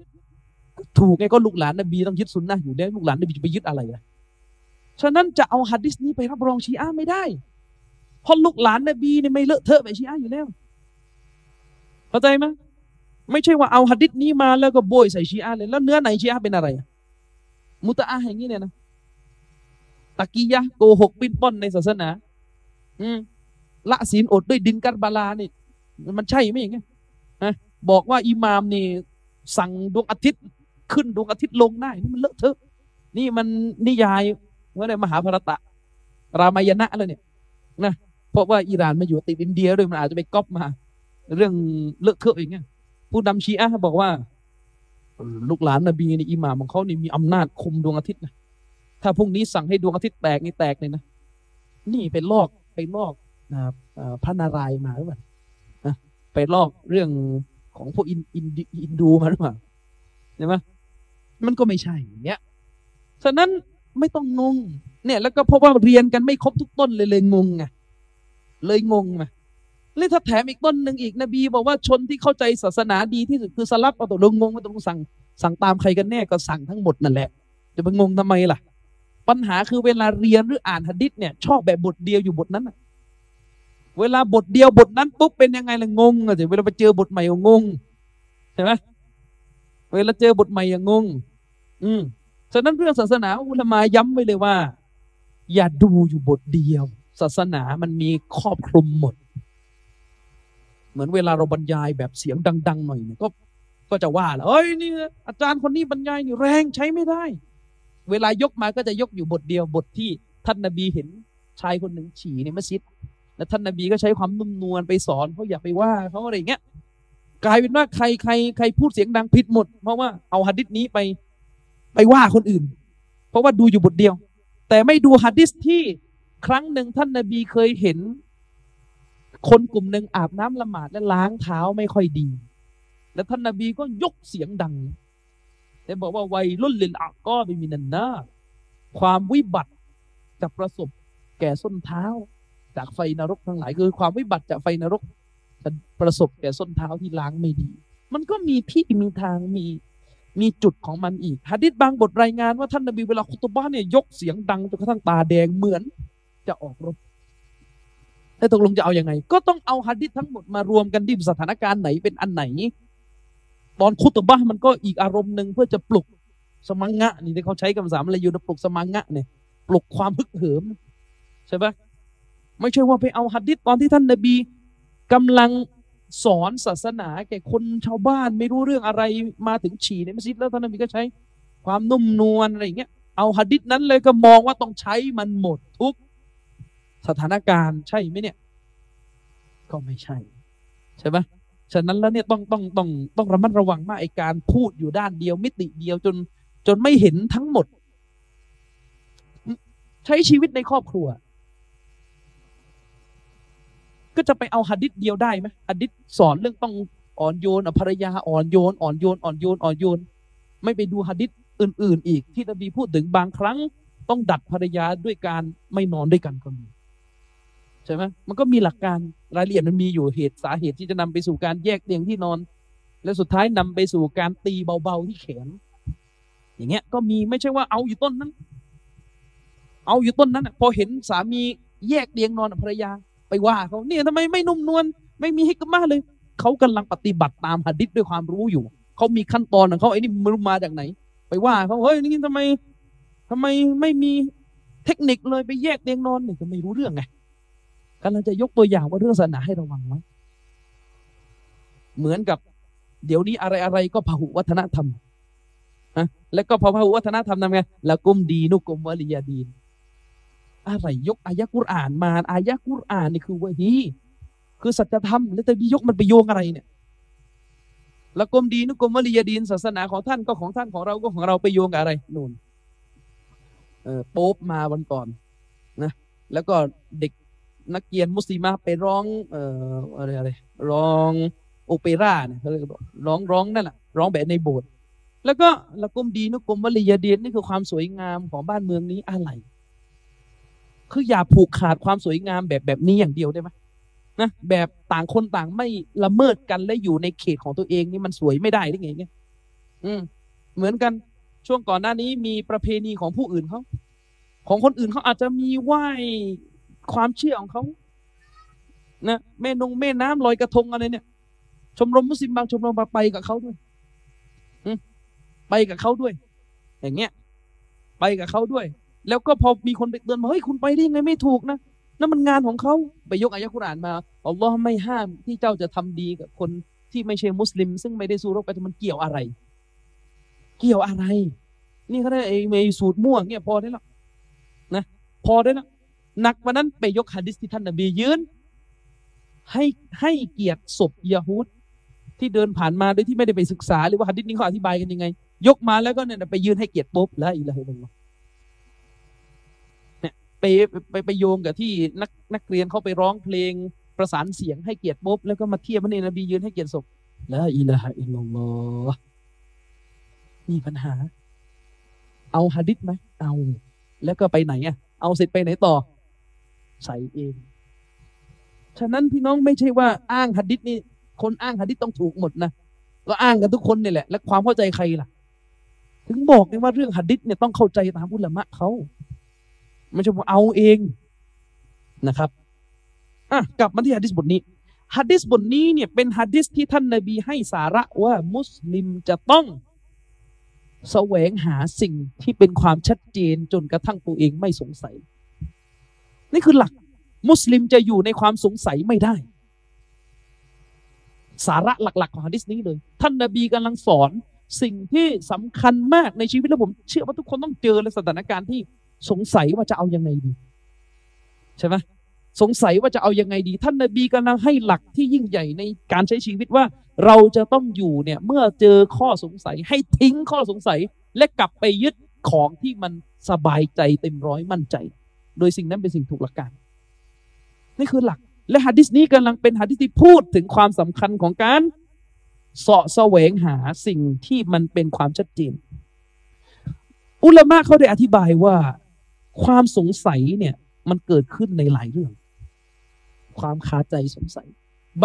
ถูกไงก็ลูกหลานนบีต้องยึดสุนนะอยู่แล้วลูกหลานนบีจะไปยึดอะไรล่ะฉะนั้นจะเอาหะดิษนี้ไปรับรองชีอะไม่ได้ เพราะลูกหลานนบีเนี่ยไม่เลอะเทอะแบบชีอะอยู่แล้วเข้าใจไหมไม่ใช่ว่าเอาหะดิษนี้มาแล้วก็โบยใส่ชีอะเลยแล้วเนื้อไหนชีอะเป็นอะไร มุตะอะห์อย่างนี้เนี่ยนะตะกียะโกหกปิ้นป้อนในศาสนา อืมละศีลอดด้วยดินกับบาลานี่มันใช่ไหมอย่างเงี้ยนะบอกว่าอิหมามนี่สั่งดวงอาทิตย์ ขึ้นดวงอาทิตย์ลงได้นี่มันเลอะเทอะ นี่มันนิยายว่าในมหาภารตะ รามายณะแล้วเนี่ยนะเพราะว่าอิหร่านมาอยู่ติดอินเดียด้วยมันอาจจะไปก๊อปมา เรื่องเลอะเทอะอย่างเงี้ยผู้นำชีอะบอกว่า ลูกหลานนบีนี่อิหม่ามของเขานี่มีอำนาจคุมดวงอาทิตย์นะถ้าพรุ่งนี้สั่งให้ดวงอาทิตย์แตกนี่แตกเลยนะนี่ไปลอกไปลอกนะพระนารายณ์มาหรือเปล่านะไปลอกเรื่องของพวกอินอินอินดูมาหรือเปล่าใช่ไหม มันก็ไม่ใช่อย่างเงี้ยฉะนั้นไม่ต้องงง เนี่ย แล้วก็เพราะว่าเรียนกันไม่ครบทุกต้นเลยเลยงงไงเลยงงมาเลยถ้าแถมอีกต้นหนึ่งอีกนบีบอกว่าชนที่เข้าใจศาสนาดีที่สุดคือสลับเอาตัวลงงงว่าต้องสั่งสั่งตามใครกันแน่ก็สั่งทั้งหมดนั่นแหละ จะไปงงทำไมล่ะ ปัญหาคือเวลาเรียนหรืออ่านหะดิษเนี่ย ชอบแบบบทเดียวอยู่บทนั้นเวลาบทเดียวบทนั้นปุ๊บเป็นยังไงล่ะงงอะเวลาไปเจอบทใหม่ก็งงใช่ไหมเวลาเจอบทใหม่อย่างงง อืมฉะนั้นเรื่องศาสนาอุลามาย้ำไว้เลยว่า อย่าดูอยู่บทเดียว ศาสนามันมีครอบคลุมหมด เหมือนเวลาเราบรรยายแบบเสียงดัง ๆ หน่อยเนี่ยก็ก็จะว่าแล้วเอ้ยนี่อาจารย์คนนี้บรรยายนี่แรงใช้ไม่ได้ เวลายกมาก็จะยกอยู่บทเดียวบทที่ท่านนาบีเห็นชายคนหนึ่งฉี่ในมัสยิดแล้วท่านนาบีก็ใช้ความนุ่มนวลไปสอนเขาอย่าไปว่าเขาอะไรอย่างเงี้ยกลายเป็นว่าใครใครใครพูดเสียงดังผิดหมด เพราะว่าเอาหะดิษนี้ไป ไปว่าคนอื่น เพราะว่าดูอยู่บทเดียว แต่ไม่ดูหะดิษที่ครั้งหนึ่งท่านนาบีเคยเห็น คนกลุ่มหนึ่งอาบน้ำละหมาดและล้างเท้าไม่ค่อยดี แล้วท่านนาบีก็ยกเสียงดังแต่บอกว่าวัยรุ่นลินอักก็ไปมีนันนาความวิบัติจะประสบแก่ส้นเท้า จากไฟนรกทั้งหลายคือ ความวิบัติจากไฟนรกจะประสบแก่ส้นเท้าที่ล้างไม่ดี มันก็มีที่มีทางมี มีจุดของมันอีกฮะดิษบางบทรายงานว่าท่านนบีเวลาคุตบ้านเนี่ยยกเสียงดังจนกระทั่งตาแดงเหมือนจะออกรบแต่ตกลงจะเอาอยัางไง ก็ต้องเอาฮะดิษทั้งหมดมารวมกันดิสถานการณ์ไหนเป็นอันไหน ตอนคุตบ้ามันก็อีกอารมณ์หนึ่งเพื่อจะปลุกสมังงะ นี่ที่เขาใช้คำสามอะไรอยู่นะปลุกสมังงะเนี่ยปลุกความฮึกเหิมใช่ปะไม่ใช่ว่าไปเอาฮัดดิษตอนที่ท่านนบีกำลัง สอนศาสนาแก่คนชาวบ้านไม่รู้เรื่องอะไรมาถึงฉี่ในมัสยิดแล้วท่านนบีก็ใช้ ความนุ่มนวลอะไรอย่างเงี้ยเอาฮัดดิษนั้นเลยก็มองว่าต้องใช้มันหมดทุกสถานการณ์ใช่ไหมเนี่ย ก็ไม่ใช่ ใช่ไหมฉะนั้นแล้วเนี่ยต้องต้องต้องต้องระมัดระวังมากไอการพูดอยู่ด้านเดียวมิติเดียวจนจนไม่เห็นทั้งหมด ใช้ชีวิตในครอบครัว ก็จะไปเอาหัดดิษเดียวได้ไหมหัดดิษสอนเรื่องต้องอ่อนโยนภรรยาอ่อนโยนอ่อนโยนอ่อนโยนอ่อนโยน ไม่ไปดูหัดดิษอื่น ๆ อีกที่นบีพูดถึงบางครั้ง ต้องดัดภรรยาด้วยการไม่นอนด้วยกันก็มีใช่ไหมมันก็มีหลักการรายละเอียดมันมีอยู่เหตุสาเหตุที่จะนำไปสู่การแยกเตียงที่นอน และสุดท้ายนำไปสู่การตีเบาๆที่แขน อย่างเงี้ยก็มีไม่ใช่ว่าเอาอยู่ต้นนั้น เอาอยู่ต้นนั้นพอเห็นสามีแยกเตียงนอนกับภรรยา ไปว่าเขาเนี่ยทำไมไม่นุ่มนวลไม่มีให้กมาเลย เขากำลังปฏิบัติตามหะดิษด้วยความรู้อยู่ เขามีขั้นตอนของเขาไอ้นี่มันมาจากไหน ไปว่าเขาเฮ้ยนี่ทำไมทำไมไม่มีเทคนิคเลยไปแยกเตียงนอนเนี่ยก็ไม่รู้เรื่องไงกำลังจะยกตัวอย่างว่าเรื่องศาสนาให้ระวังไว้เหมือนกับ เดี๋ยวนี้อะไรอะไรก็พหุวัฒนธรรมนะแล้วก็พอพหุวัฒนธรรมทำไงละกุมดีนุกุมวลิยาดีน อะไรยกอายะกุรอานมาอายะกุรอานนี่คือวะฮีคือสัจธรรมแล้วแต่พี่ยกมันไปโยงอะไรเนี่ยละกมดีนุกุมวลิยาดีนศาสนาของท่านก็ของท่านของเราก็ของเราไปโยงกับอะไรนู่นเออโป๊บมาวันก่อนนะแล้วก็เด็กนักเรียนมุสลิมะไปร้องเอ่ออะไรอะไรร้องโอเปร่าเนี่ยเขาเรียกร้องร้องนั่นแหละร้องแบบในโบสถ์แล้วก็ละกมดีนุกุมวลียาดีนนี่คือความสวยงามของบ้านเมืองนี้อะไร คืออย่าผูกขาดความสวยงามแบบแบบนี้อย่างเดียวได้ไหมนะแบบต่างคนต่างไม่ละเมิดกันและอยู่ในเขตของตัวเองนี่มันสวยไม่ได้ได้ไงเงี้ยอืม เหมือนกันช่วงก่อนหน้านี้มีประเพณีของผู้อื่นเขาของคนอื่นเขาอาจจะมีไหว้ความเชื่อของเขานะแม่นงแม่น้ำลอยกระทงอะไรเนี่ย ชมรมมุสลิมบางชมรมบาไปกับเขาด้วยอืมไปกับเขาด้วย อย่างเงี้ย ไปกับเขาด้วย แล้วก็พอมีคนไปเตือนมาเฮ้ยคุณไปได้ยังไงไม่ถูกนะนั่นมันงานของเขาไปยกอายะคุรานมาอัลลอฮ์ไม่ห้ามที่เจ้าจะทำดีกับคนที่ไม่ใช่มุสลิม ซึ่งไม่ได้สู้รบกันมันเกี่ยวอะไร เกี่ยวอะไร นี่เขาได้ไอ้เมย์สูตรม่วงเนี่ยพอได้แล้วนะพอได้แล้วหนักว่านั้นไปยกฮะดิษที่ท่านนบียืนให้ให้เกียรติศพยาฮูดที่เดินผ่านมาโดยที่ไม่ได้ไปศึกษาหรือว่าฮะดิษนี้เขาอธิบายกันยังไง ยกมาแล้วก็เนี่ยไปยืนให้เกียรติปุ๊บแล้วอีกแล้วเนี่ย ไปไปไปโยงกับที่นักนักเรียนเขาไปร้องเพลงประสานเสียงให้เกียรติปุ๊บแล้วก็มาเทียบมันเนนบียืนให้เกียรติศพแล้วอิละฮะอิลลัลลอฮ์มีปัญหา เอาฮะดิษไหมเอา แล้วก็ไปไหนอะ เอาเสร็จไปไหนต่อ ใส่เอง ฉะนั้นพี่น้องไม่ใช่ว่าอ้างหะดิษนี่ คนอ้างหะดิษต้องถูกหมดนะ ก็อ้างกันทุกคนนี่แหละ และความเข้าใจใครล่ะ ถึงบอกไงว่าเรื่องหะดิษเนี่ยต้องเข้าใจตามอุลามะเขา ไม่ใช่ว่าเอาเองนะครับอะกลับมาที่หะดิษบทนี้หะดิษบทนี้เนี่ยเป็นหะดิษที่ท่านนบีให้สาระว่ามุสลิมจะต้องแสวงหาสิ่งที่เป็นความชัดเจนจนกระทั่งตัวเองไม่สงสัย นี่คือหลัก มุสลิมจะอยู่ในความสงสัยไม่ได้ สาระหลัก ๆ ของฮะดิษนี้เลย ท่านนบีกำลังสอนสิ่งที่สำคัญมากในชีวิตแล้วผม เชื่อว่าทุกคนต้องเจอในสถานการณ์ที่ สงสัยว่าจะเอายังไงดี ใช่ไหมสงสัยว่าจะเอายังไงดี ท่านนบีกำลังให้หลักที่ยิ่งใหญ่ในการใช้ชีวิตว่า เราจะต้องอยู่เนี่ยเมื่อเจอข้อสงสัยให้ทิ้งข้อสงสัยและกลับไปยึดของที่มันสบายใจเต็มร้อยมั่นใจ โดยสิ่งนั้นเป็นสิ่งถูกหลักการ นี่คือหลัก และฮะดิษนี้กำลังเป็นฮะดิษที่พูดถึงความสำคัญของการเสาะแสวงหาสิ่งที่มันเป็นความชัดเจนอุลามะเขาได้อธิบายว่า ความสงสัยเนี่ย มันเกิดขึ้นในหลายเรื่อง ความคาใจสงสัย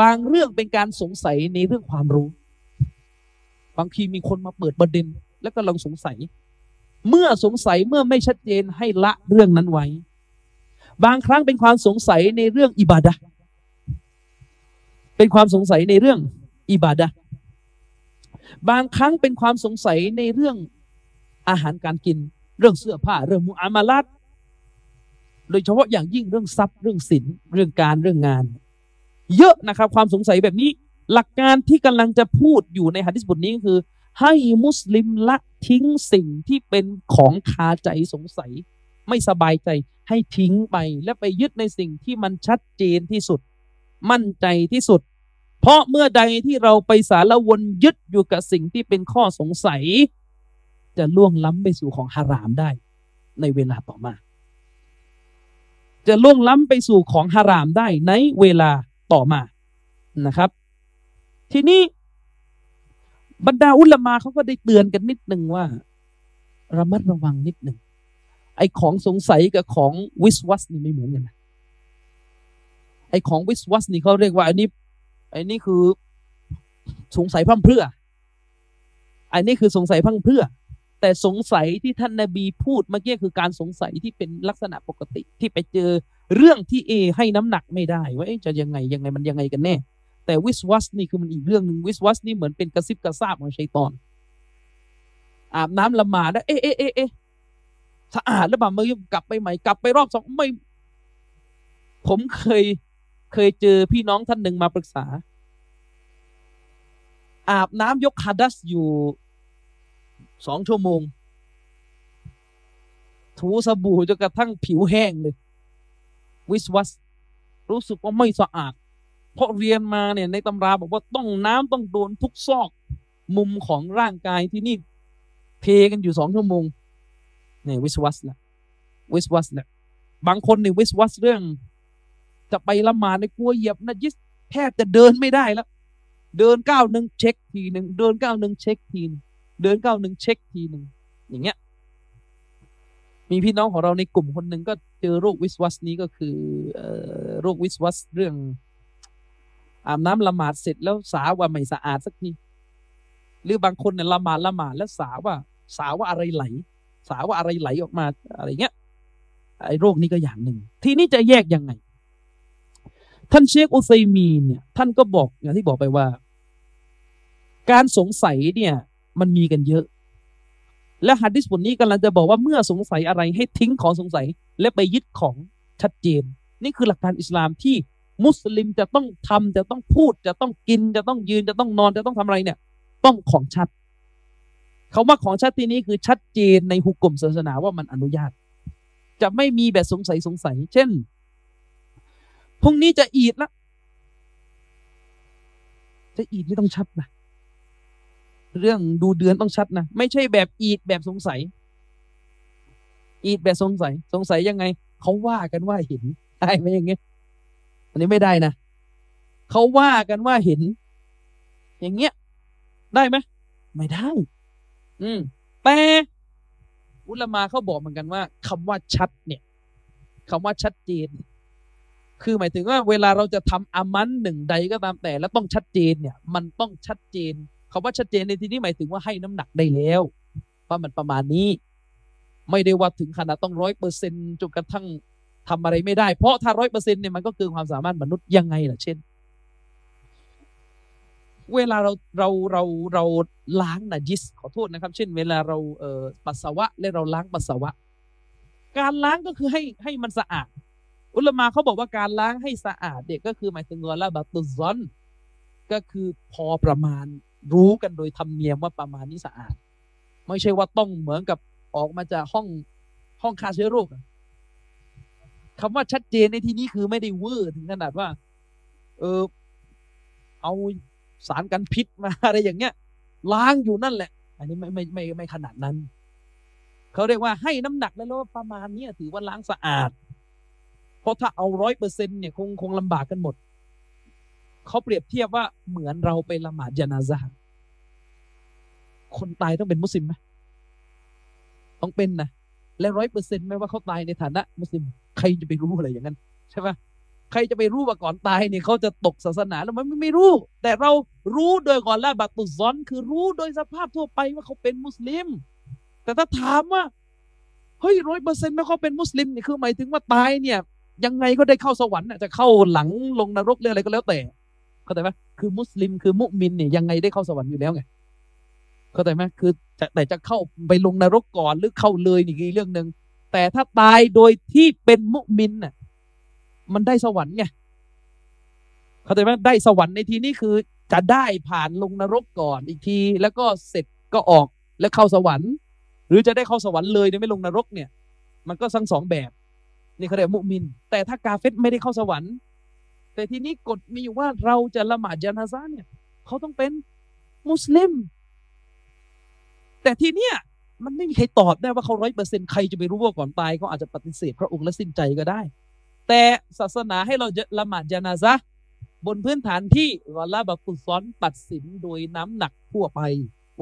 บางเรื่องเป็นการสงสัยในเรื่องความรู้ บางทีมีคนมาเปิดประเด็น แล้วก็ลองสงสัย เมื่อสงสัยเมื่อไม่ชัดเจนให้ละเรื่องนั้นไว้ บางครั้งเป็นความสงสัยในเรื่องอิบาดะเป็นความสงสัยในเรื่องอิบาดะบางครั้งเป็นความสงสัยในเรื่องอาหารการกิน เรื่องเสื้อผ้า เรื่องมุอามาลัด โดยเฉพาะอย่างยิ่งเรื่องทรัพย์เรื่องสินเรื่องการเรื่องงาน เยอะนะครับความสงสัยแบบนี้ หลักการที่กำลังจะพูดอยู่ในหะดิษบทนี้ก็คือ ให้มุสลิมละทิ้งสิ่งที่เป็นของคาใจสงสัย ไม่สบายใจให้ทิ้งไปและไปยึดในสิ่งที่มันชัดเจนที่สุด มั่นใจที่สุด เพราะเมื่อใดที่เราไปสารวนยึดอยู่กับสิ่งที่เป็นข้อสงสัย จะล่วงล้ำไปสู่ของฮารามได้ในเวลาต่อมา จะล่วงล้ำไปสู่ของฮารามได้ในเวลาต่อมานะครับ ทีนี้บรรดาอุลามาเขาก็ได้เตือนกันนิดหนึ่งว่า ระมัดระวังนิดหนึ่งไอของสงสัยกับของวิสวัสนี่ไม่เหมือนกันนะไอของวิสวัสนี่เขาเรียกว่าอันนี้อ้นี่คือสงสัยพั่มเพื่ออันนี้คือสงสัยพั่มเพื่อ แต่สงสัยที่ท่านนาบีพูดเมื่อกี้คือการสงสัยที่เป็นลักษณะปกติที่ไปเจอเรื่องที่เอให้น้ำหนักไม่ได้ว่าจะยังไงยังไงมันยังไงกันแน่ แต่วิสวัสนี่คือมันอีกเรื่องหนึ่งวิสวัสนี่เหมือนเป็นกระซิบกระซาบของชัยตอน อาบน้ำละหมาดแล้วเอ๊ะเอ๊ะเอ๊ะเอ๊ะสะอาดแล้วบ่ามือกลับไปใหม่กลับไปรอบสองไม่ ผมเคยเคยเจอพี่น้องท่านหนึ่งมาปรึกษา อาบน้ำยกฮัดัสอยู่ สองชั่วโมง ถูสบู่จนกระทั่งผิวแห้งเลย วิสวัส รู้สึกว่าไม่สะอาด เพราะเรียนมาเนี่ยในตำราบอกว่าต้องน้ำต้องโดนทุกซอก มุมของร่างกายที่นี่เทกันอยู่สองชั่วโมงเนี่ยวิสวัสแหละวิสวัสแหละบางคนเนี่ยวิสวัสเรื่อง จะไปละหมาดในกลัวเหยียบนะยิสแทบจะเดินไม่ได้แล้ว เดินก้าวหนึ่งเช็คทีหนึ่งเดินก้าวหนึ่งเช็คทีหนึ่ง เดินเก้าหนึ่งเช็คทีหนึ่งอย่างเงี้ย มีพี่น้องของเราในกลุ่มคนหนึ่งก็เจอโรควิสวัสนี้ก็คืออโรควิสวัสเรื่องอาบน้ำละหมาดเสร็จแล้วสาว่าไม่สะอาดสักทีหรือบางคนเนี่ยละหมาดละหมาดแล้วสาว่า สาว่าอะไรไหล สาว่าอะไรไหลออกมาอะไรเงี้ยไอ้โรคนี้ก็อย่างหนึ่ง ทีนี้จะแยกยังไง ท่านเชคอุซัยมีนเนี่ย ท่านก็บอกอย่างที่บอกไปว่า การสงสัยเนี่ย มันมีกันเยอะ และฮัดดิสบทนี้กำลังจะบอกว่าเมื่อสงสัยอะไรให้ทิ้งของสงสัย และไปยึดของชัดเจน นี่คือหลักการอิสลามที่มุสลิมจะต้องทำจะต้องพูด จะต้องกิน จะต้องยืนจะต้องนอนจะต้องทำอะไรเนี่ย ต้องของชัดคาว่าของชัดที่นี้คือชัดเจนในหุกกลมศาสนาว่ามันอนุญาต จะไม่มีแบบสงสัยสงสัย เช่นพรุ่งนี้จะอีดละจะอีดไม่ต้องชัดนะ เรื่องดูเดือนต้องชัดนะ ไม่ใช่แบบอีดแบบสงสัย อีดแบบสงสัย สงสัยยังไง เขาว่ากันว่าเห็นได้ไหมอย่างเงี้ย อันนี้ไม่ได้นะเขาว่ากันว่าเห็น อย่างเงี้ย ได้ไหมไม่ได้ อืม แต่อุลมาเขาบอกเหมือนกันว่าคำว่าชัด เนี่ยคำว่าชัดเจน คือหมายถึงว่า เวลาเราจะทำอามันหนึ่งใดก็ตามแต่ แล้วต้องชัดเจนเนี่ย มันต้องชัดเจน คำว่าชัดเจนในที่นี้หมายถึงว่าให้น้ำหนักได้แล้วว่ามันประมาณนี้ ไม่ได้ว่าถึงขนาดต้องร้อยเปอร์เซ็นจนกระทั่งทำอะไรไม่ได้ เพราะถ้าร้อยเปอร์เซ็นเนี่ยมันก็คือความสามารถมนุษย์ยังไงล่ะ เช่น เวลาเราเราเราเราล้างนะยิสขอโทษนะครับ เช่น เวลาเราเอ่อปัสสาวะและเราล้างปัสสาวะ การล้างก็คือให้ให้มันสะอาด อุลมาเขาบอกว่าการล้างให้สะอาดเด็กก็คือหมายถึงว่าละบัตุซอนก็คือพอประมาณ รู้กันโดยธรรมเนียมว่าประมาณนี้สะอาด ไม่ใช่ว่าต้องเหมือนกับออกมาจากห้องห้องฆ่าเชื้อโรคอะคำว่าชัดเจนในที่นี้คือไม่ได้เวอร์ถึงขนาดว่า เออเอาสารกันพิษมาอะไรอย่างเงี้ย ล้างอยู่นั่นแหละ อันนี้ไม่ไม่ไม่ไม่ขนาดนั้นเขาเรียกว่าให้น้ำหนักแล้วว่าประมาณนี้ถือว่าล้างสะอาด เพราะถ้าเอาร้อยเปอร์เซ็นเนี่ยคงคงลำบากกันหมด เขาเปรียบเทียบว่าเหมือนเราไปละหมาดยานาซาคนตายต้องเป็นมุสลิมไหมต้องเป็นนะและร้อยเปอร์เซ็นต์ไหมว่าเขาตายในฐานะ มุสลิม ใครจะไปรู้อะไรอย่างนั้น ใช่ไหมใครจะไปรู้ว่าก่อนตายเนี่ยเขาจะตกศาสนาแล้วมันไม่ไม่รู้ แต่เรารู้โดยก่อนละบัตุซอน คือรู้โดยสภาพทั่วไปว่าเขาเป็นมุสลิม แต่ถ้าถามว่าเฮ้ยร้อยเปอร์เซ็นต์ไม่เขาเป็นมุสลิมนี่คือหมายถึงว่าตายเนี่ย ยังไงก็ได้เข้าสวรรค์จะเข้าหลังลงนรกหรืออะไรก็แล้วแต่ เข้าใจไหมคือมุสลิมคือมุมินเนี่ยยังไงได้เข้าสวรรค์อยู่แล้วไงเข้าใจไหมคือแต่จะเข้าไปลงนรกก่อนหรือเข้าเลยนี่คือเรื่องหนึ่งแต่ถ้าตายโดยที่เป็นมุมินน่ะมันได้สวรรค์ไงเข้าใจไหมได้สวรรค์ในทีนี้คือจะได้ผ่านลงนรกก่อนอีกที แล้วก็เสร็จก็ออกแล้วเข้าสวรรค์ หรือจะได้เข้าสวรรค์เลยโดยไม่ลงนรกเนี่ย มันก็ทั้งสองแบบ นี่เขาเรียกมุมิน แต่ถ้ากาเฟตไม่ได้เข้าสวรรค์ แต่ทีนี้กฎมีอยู่ว่าเราจะละหมาดยานาซาเนี่ยเขาต้องเป็นมุสลิม แต่ทีเนี้ยมันไม่มีใครตอบได้ว่าเขาร้อยเปอร์เซ็นใครจะไปรู้ว่าก่อนตายเขาอาจจะปฏิเสธพระองค์และสิ้นใจก็ได้ แต่ศาสนาให้เราจะละหมาดยานาซะบนพื้นฐานที่รอลาบักุซอนตัดสินโดยน้ำหนักทั่วไป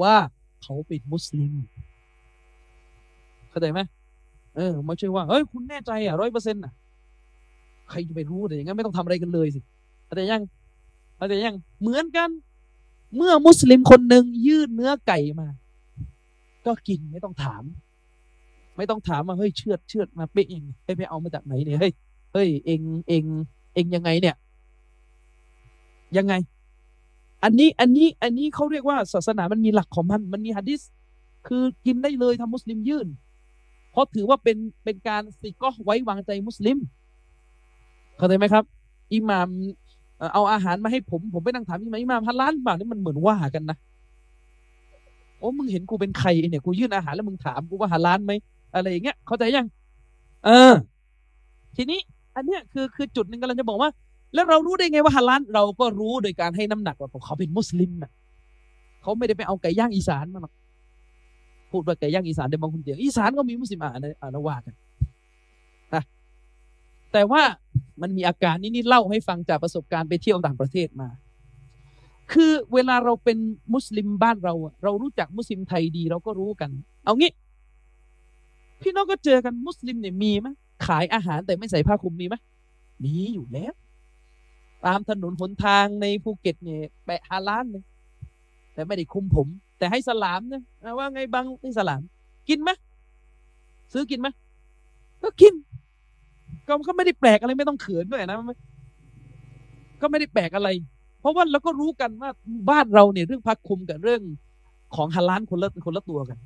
ว่าเขาเป็นมุสลิม เข้าใจไหมเออไม่ใช่ว่าเฮ้ยคุณแน่ใจอะร้อยเปอร์เซ็นต์อะ ใครจะไปรู้แต่อย่างนั้นไม่ต้องทำอะไรกันเลยสิเข้าใจยังเข้าใจยังเหมือนกัน เมื่อมุสลิมคนหนึ่งยื่นเนื้อไก่มา ก็กินไม่ต้องถาม ไม่ต้องถามว่าเฮ้ยเชือดเชือดมาเป๊ะเองเฮ้ยไปเอามาจากไหนเนี่ยเฮ้ยเฮ้ยเองเองเองยังไงเนี่ย ยังไง อันนี้อันนี้อันนี้เขาเรียกว่าศาสนามันมีหลักของมัน มันมีฮะดิษคือกินได้เลยทำมุสลิมยื่น เพราะถือว่าเป็นเป็นการสิก็ไว้วางใจมุสลิม เข้าใจไหมครับ อิหมามเอาอาหารมาให้ผม ผมไปนั่งถามอิหมามอิหมามฮาลาลเปล่านี่มันเหมือนว่ากันนะโอ้มึงเห็นกูเป็นใครเนี่ยกูยื่นอาหารแล้วมึงถามกูว่าฮาลาลไหมอะไรอย่างเงี้ยเข้าใจยัง เออ ทีนี้ อันเนี้ยคือคือจุดหนึ่งกำลังจะบอกว่า แล้วเรารู้ได้ไงว่าฮาลาลเราก็รู้โดยการให้น้ำหนักว่าเขาเป็นมุสลิมนะเขาไม่ได้ไปเอาไก่ย่างอีสานมาหรอกพูดว่าไก่ย่างอีสานเดี๋ยวบางคนเถียงอีสานก็มีมุสลิมอ่านอ่านว่ากัน แต่ว่ามันมีอาการนี้นี่เล่าให้ฟังจากประสบการณ์ไปเที่ยวต่างประเทศมา คือเวลาเราเป็นมุสลิมบ้านเรา เรารู้จักมุสลิมไทยดีเราก็รู้กัน เอางี้ พี่น้องก็เจอกันมุสลิมเนี่ยมีไหมขายอาหารแต่ไม่ใส่ผ้าคลุมมีไหมมีอยู่แล้ว ตามถนนหนทางในภูเก็ตเนี่ยแปะฮาลาลเลยแต่ไม่ได้คุมผม แต่ให้สลามนะอะว่าไงบางให้สลาม กินไหมซื้อกินไหมก็กิน ก็ก็ไม่ได้แปลกอะไรไม่ต้องเขินด้วยนะก็ไม่ได้แปลกอะไร เพราะว่าเราก็รู้กันว่าบ้านเราเนี่ยเรื่องพักคุมกับเรื่องของฮาลาลคนละคนละตัวกัน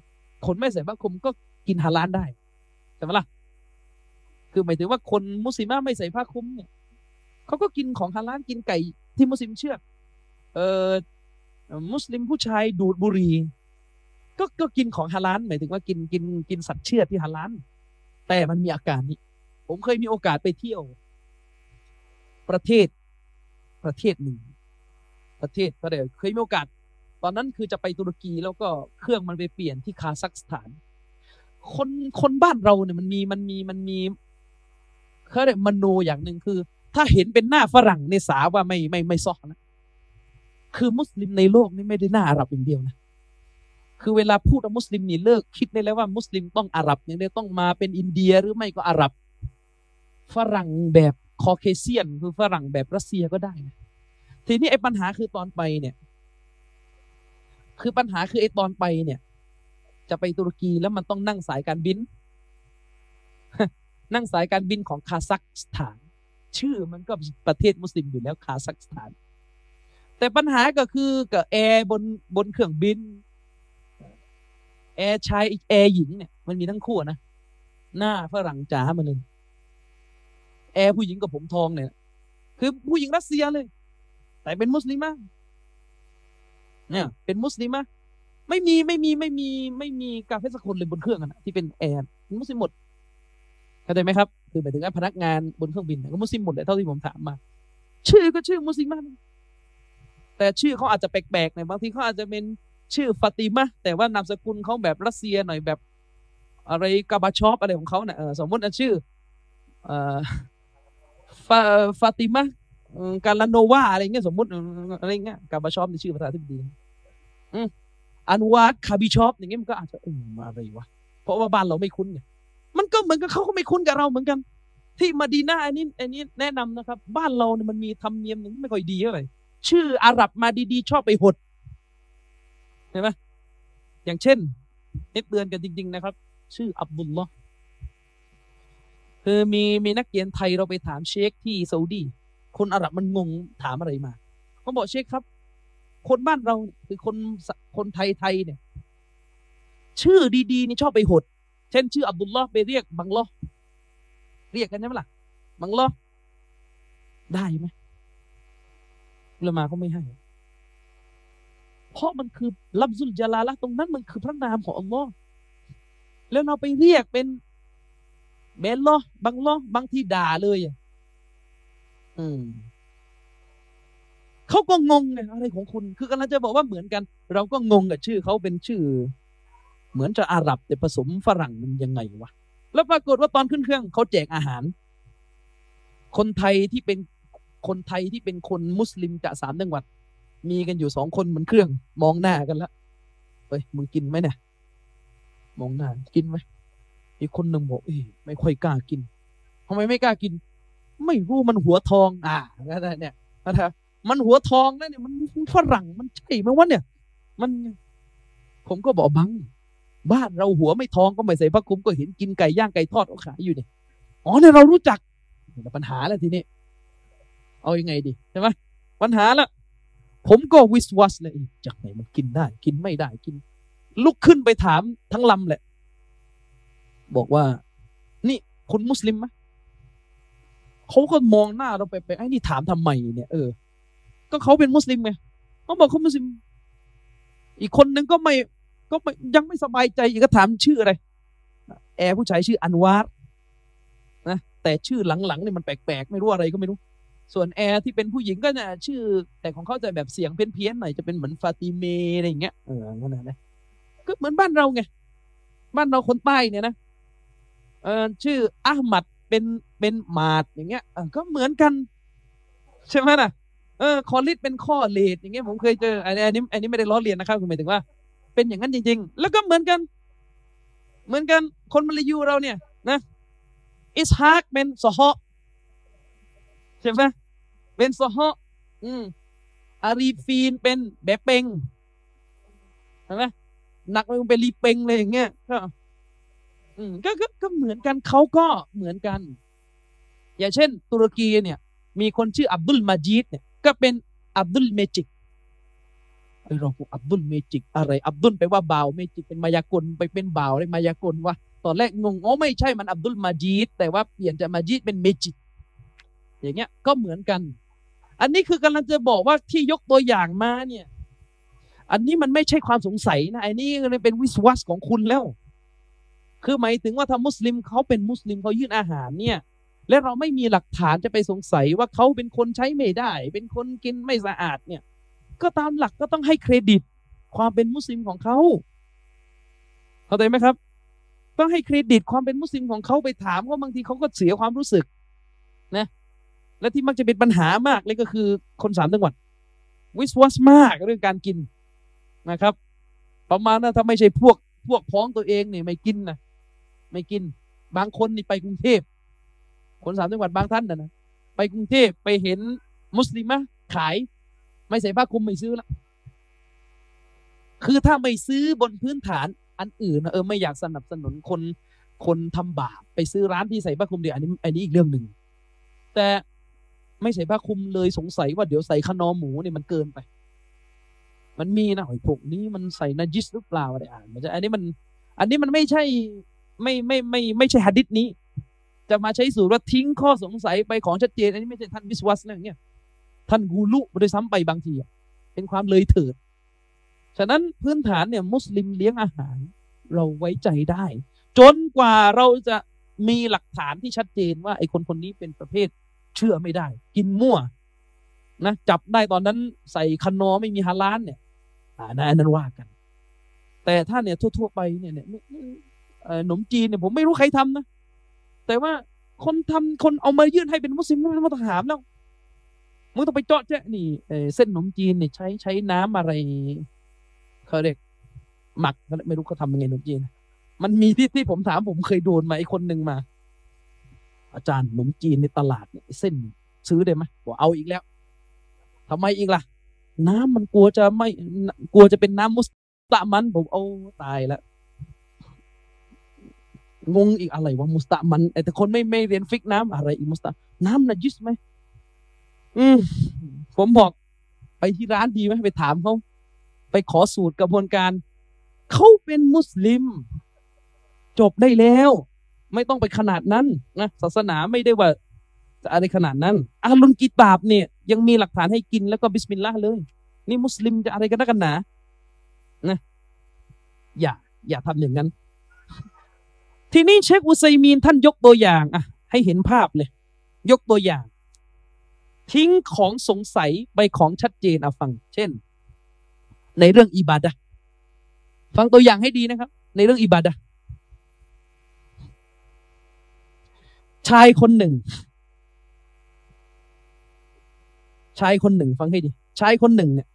คนไม่ใส่ผ้าคลุมก็กินฮาลาลได้ใช่ไหมล่ะคือหมายถึงว่าคนมุสลิมไม่ใส่ผ้าคลุมเนี่ยเขาก็กินของฮาลาลกินไก่ที่มุสลิมเชื่อเออมุสลิมผู้ชายดูดบุหรี่ก็ก็กินของฮาลาลหมายถึงว่ากินกินกินสัตว์เชื่อที่ฮาลาลแต่มันมีอาการนี้ ผมเคยมีโอกาสไปเที่ยว ประเทศประเทศหนึ่ง ประเทศก็เดี๋ยวเคยมีโอกาส ตอนนั้นคือจะไปตุรกีแล้วก็เครื่องมันไปเปลี่ยนที่คาซัคสถาน คนคนบ้านเราเนี่ยมันมีมันมีมันมีเขาเรียกมโนอย่างหนึ่งคือ ถ้าเห็นเป็นหน้าฝรั่งในสาว่าไม่ไม่ไม่ซอกนะคือมุสลิมในโลกนี่ไม่ได้หน้าอาหรับอย่างเดียวนะคือเวลาพูดว่ามุสลิมนี่เลิกคิดได้แล้วว่ามุสลิมต้องอาหรับอย่างเดียวต้องมาเป็นอินเดียหรือไม่ก็อาหรับ ฝรั่งแบบคอเคเซียน คือฝรั่งแบบรัสเซียก็ได้นะทีนี้ไอ้ปัญหาคือตอนไปเนี่ย คือปัญหาคือไอ้ตอนไปเนี่ย จะไปตุรกีแล้วมันต้องนั่งสายการบิน นั่งสายการบินของคาซัคสถาน ชื่อมันก็ประเทศมุสลิมอยู่แล้วคาซัคสถาน แต่ปัญหาก็คือกับแอร์บนบนเครื่องบินแอร์ชายแอร์หญิงเนี่ยมันมีทั้งคู่นะ หน้าฝรั่งจ๋ามาเลย แอร์ผู้หญิงกับผมทองเนี่ย คือผู้หญิงรัสเซียเลย แต่เป็นมุสลิมะเนี่ย เป็นมุสลิมะไม่มีไม่มีไม่มีไม่มีกาเฟสักคนเลยบนเครื่องอะนะที่เป็นแอร์มุสลิมหมดเข้าใจไหมครับ คือหมายถึงว่าพนักงานบนเครื่องบินก็มุสลิมหมดเลยเท่าที่ผมถามมา ชื่อก็ชื่อมุสลิมะแต่ชื่อเขาอาจจะแปลกๆหน่อยบางทีเขาอาจจะเป็นชื่อฟาติมะแต่ว่านามสกุลเขาแบบรัสเซียหน่อยแบบ อะไรกาบาชอปอะไรของเขาเนะ่ยสมมติชื่ออ ฟาฟาติมะกาลาโนวาอะไรเงี้ยสมมติอะไรเงี้ยกาบาชอปในชื่อภาษาที่ดีอันวาคาบิชอปอย่างเงี้ยมันก็อาจจะอืมอะไรวะเพราะว่าบ้านเราไม่คุ้นไงมันก็เหมือนกับเขาก็ไม่คุ้นกับเราเหมือนกัน ที่มาดีนาอันนี้อันนี้แนะนำนะครับ บ้านเราเนี่ยมันมีธรรมเนียมหนึ่งไม่ค่อยดีเท่าไหร่ชื่ออาหรับมาดีๆ ชอบไปหดเห็นไหมอย่างเช่นนี่เตือนกันจริง ๆ นะครับ ชื่ออับดุลลอฮ์ คือมีมีนักเรียนไทยเราไปถามเชคที่ซาอุดีคนอาหรับมันงงถามอะไรมาเขาบอกเชคครับ คนบ้านเราคือคนคนไทยไทยเนี่ย ชื่อดีๆนี่ชอบไปหด เช่น ชื่ออับดุลลอฮ์ไปเรียกบังลอเรียกกันใช่ไหมล่ะบังลอได้ไหมลามาเขาไม่ให้ เพราะมันคือลับซุลจาลาละตรงนั้นมันคือพระนามของอัลลอฮ์แล้วเราไปเรียกเป็น เบลลอบังลอบางทีด่าเลยอะอืมเขาก็งงไงอะไรของคุณ คือกำลังจะบอกว่าเหมือนกัน เราก็งงกับชื่อเขาเป็นชื่อ เหมือนจะอาหรับแต่ผสมฝรั่งมันยังไงวะแล้วปรากฏว่าตอนขึ้นเครื่องเขาแจกอาหาร คนไทยที่เป็นคนไทยที่เป็นคนมุสลิมจากสามจังหวัด มีกันอยู่สองคนบนเครื่อง มองหน้ากันละเฮ้ยมึงกินไหมเนี่ยมองหน้ากินไหม อีกคนหนึ่งบอกเอ้ไม่ค่อยกล้ากินทำไมไม่กล้ากิน ไม่รู้มันหัวทอง อ่าแล้วเนี่ยนะครับมันหัวทองนะเนี่ยมันฝรั่งมันใช่ไหมวะเนี่ย มันผมก็บอกบัง บ้านเราหัวไม่ทองก็ไม่ใส่ผ้าคลุมก็เห็นกินไก่ย่างไก่ทอดเขาขายอยู่เนี่ยอ๋อเนี่ยเรารู้จักปัญหาแล้วทีนี้เอาอยัางไงดีใช่ไหมปัญหาละผมก็วิสวัสเลยจากไหนมันกินได้ กินไม่ได้กิน ลุกขึ้นไปถามทั้งลำแหละ บอกว่า นี่คุณมุสลิมไหมเขาก็มองหน้าเราไปไปไอ้นี่ถามทำไมเนี่ยเออ ก็เขาเป็นมุสลิมไงเขาบอกเขามุสลิม อีกคนนึงก็ไม่ ก็ไม่ยังไม่สบายใจอีกก็ถามชื่ออะไร แอร์ผู้ชายชื่ออันวาร์นะแต่ชื่อหลังๆเนี่ยมันแปลกๆ ไม่รู้อะไรก็ไม่รู้ ส่วนแอร์ที่เป็นผู้หญิงก็เนี่ยชื่อ แต่ของเขาจะแบบเสียงเพี้ยนๆหน่อยจะเป็นเหมือนฟาติเมอะไรอย่างเงี้ยเออนั่นนะก็เหมือนบ้านเราไงบ้านเราคนใต้เนี่ยนะ เออชื่ออาหมัดเป็นเป็นมาดอย่างเงี้ยเออก็เหมือนกัน ใช่ไหมนะเออคอลิดเป็นคอเลดอย่างเงี้ยผมเคยเจออันนี้อันนี้อันนี้ไม่ได้ล้อเลียนนะครับคุณหมายถึงว่า เป็นอย่างนั้นจริง ๆ แล้วก็เหมือนกัน เหมือนกันคนมาลายูเราเนี่ยนะอิสฮากเป็นซอฮอใช่ไหมเป็นซอฮออืมอารีฟีนเป็นแบะเปงใช่ไหมหนักไปเป็นรีเปงเลยอย่างเงี้ยก็ อืมก็ก็ก็เหมือนกันเขาก็เหมือนกัน อย่างเช่น ตุรกีเนี่ย มีคนชื่ออับดุลมาจีดเนี่ยก็เป็นอับดุล magic เอ้ยเราพูดอับดุล magic อะไร อับดุลแปลว่าบ่าว magic เป็นมายากลไปเป็นบ่าวเลยมายากลวะตอนแรกงงอ๋อไม่ใช่มันอับดุลมาจีดแต่ว่าเปลี่ยนจากมาจีดเป็น magic อย่างเงี้ยก็เหมือนกัน อันนี้คือกำลังจะบอกว่าที่ยกตัวอย่างมาเนี่ย อันนี้มันไม่ใช่ความสงสัยนะอันนี้เป็นวิสวัสของคุณแล้ว คือหมายถึงว่าถ้ามุสลิมเขาเป็นมุสลิมเขายื่นอาหารเนี่ย และเราไม่มีหลักฐานจะไปสงสัยว่าเขาเป็นคนใช้ไม่ได้ เป็นคนกินไม่สะอาดเนี่ย ก็ตามหลักก็ต้องให้เครดิต ความเป็นมุสลิมของเขาเข้าใจไหมครับ ต้องให้เครดิตความเป็นมุสลิมของเขาไปถามว่าบางทีเขาก็เสียความรู้สึกนะ และที่มักจะเป็นปัญหามากเลยก็คือคนสามจังหวัด วิสวัสมากเรื่องการกินนะครับ ประมาณนั้นถ้าไม่ใช่พวกพวกพ้องตัวเองเนี่ยไม่กินนะ ไม่กิน บางคนนี่ไปกรุงเทพ คนสามจังหวัดบางท่านนะนะไปกรุงเทพไปเห็นมุสลิมะขาย ไม่ใส่ผ้าคลุมไม่ซื้อละคือถ้าไม่ซื้อบนพื้นฐานอันอื่นนะเออไม่อยากสนับสนุนคนคนทำบาปไปซื้อร้านที่ใส่ผ้าคลุมเดียวอันนี้อันนี้อีกเรื่องหนึ่งแต่ไม่ใส่ผ้าคลุมเลยสงสัยว่าเดี๋ยวใส่ขนอหมูเนี่ยมันเกินไป มันมีนะไอ้พวกนี้มันใส่นาจิสหรือเปล่าอะไรอ่านมันจะอันนี้มัน อันนี้มันไม่ใช่ ไม่ไม่ไม่ไม่ใช่หะดิษนี้ จะมาใช้สูตรว่าทิ้งข้อสงสัยไปของชัดเจน อันนี้ไม่ใช่ท่านวิสวัสอะไรอย่างเงี้ยท่านกูลุโดยซ้ำไปบางทีอะเป็นความเลยเถิด ฉะนั้นพื้นฐานเนี่ยมุสลิมเลี้ยงอาหาร เราไว้ใจได้ จนกว่าเราจะมีหลักฐานที่ชัดเจนว่าไอ้คนคนนี้เป็นประเภทเชื่อไม่ได้ กินมั่วนะจับได้ตอนนั้นใส่คันนอไม่มีฮาลานเนี่ยอ่านะอันนั้นว่ากัน แต่ถ้าเนี่ยทั่ว ๆ ไปเนี่ยเนี่ย ขนมจีนเนี่ยผมไม่รู้ใครทำนะแต่ว่าคนทำคนเอามายื่นให้เป็นมุสลิมไม่ต้องถามแล้วมึงต้องไปเจาะแจ๊นี่เส้นขนมจีนเนี่ยใช้ใช้น้ำอะไรเขาเรียกหมักไม่รู้เขาทำยังไงขนมจีน มันมีที่ที่ผมถามผมเคยโดนมาไอ้คนหนึ่งมา อาจารย์ขนมจีนในตลาดเนี่ยเส้นซื้อได้ไหมบอกเอาอีกแล้วทำไมอีกล่ะ น้ำมันกลัวจะไม่กลัวจะเป็นน้ำมุสตะมัน ผมเอาตายแล้ว งงอีกอะไรวะมุสตะมันแต่คนไม่ไม่เรียนฟิกน้ำอะไรอีกมุสตะ น้ำนะยิสไหมอืมผมบอกไปที่ร้านดีไหมไปถามเขาไปขอสูตรกระบวนการเขาเป็นมุสลิม จบได้แล้ว ไม่ต้องไปขนาดนั้นนะศาสนาไม่ได้ว่าจะอะไรขนาดนั้นอาลุนกีตาบเนี่ย ยังมีหลักฐานให้กินแล้วก็บิสมิลลาห์เลย นี่มุสลิมจะอะไรกันนักกันหนานะอย่า อย่าทำอย่างนั้น ทีนี้เชคอุซัยมีนท่านยกตัวอย่างอะให้เห็นภาพเลย ยกตัวอย่าง ทิ้งของสงสัยไปของชัดเจนเอาฟัง เช่น ในเรื่องอิบาดะฟังตัวอย่างให้ดีนะครับ ในเรื่องอิบาดะชายคนหนึ่ง ชายคนหนึ่ง ฟังให้ดี ชายคนหนึ่งเนี่ย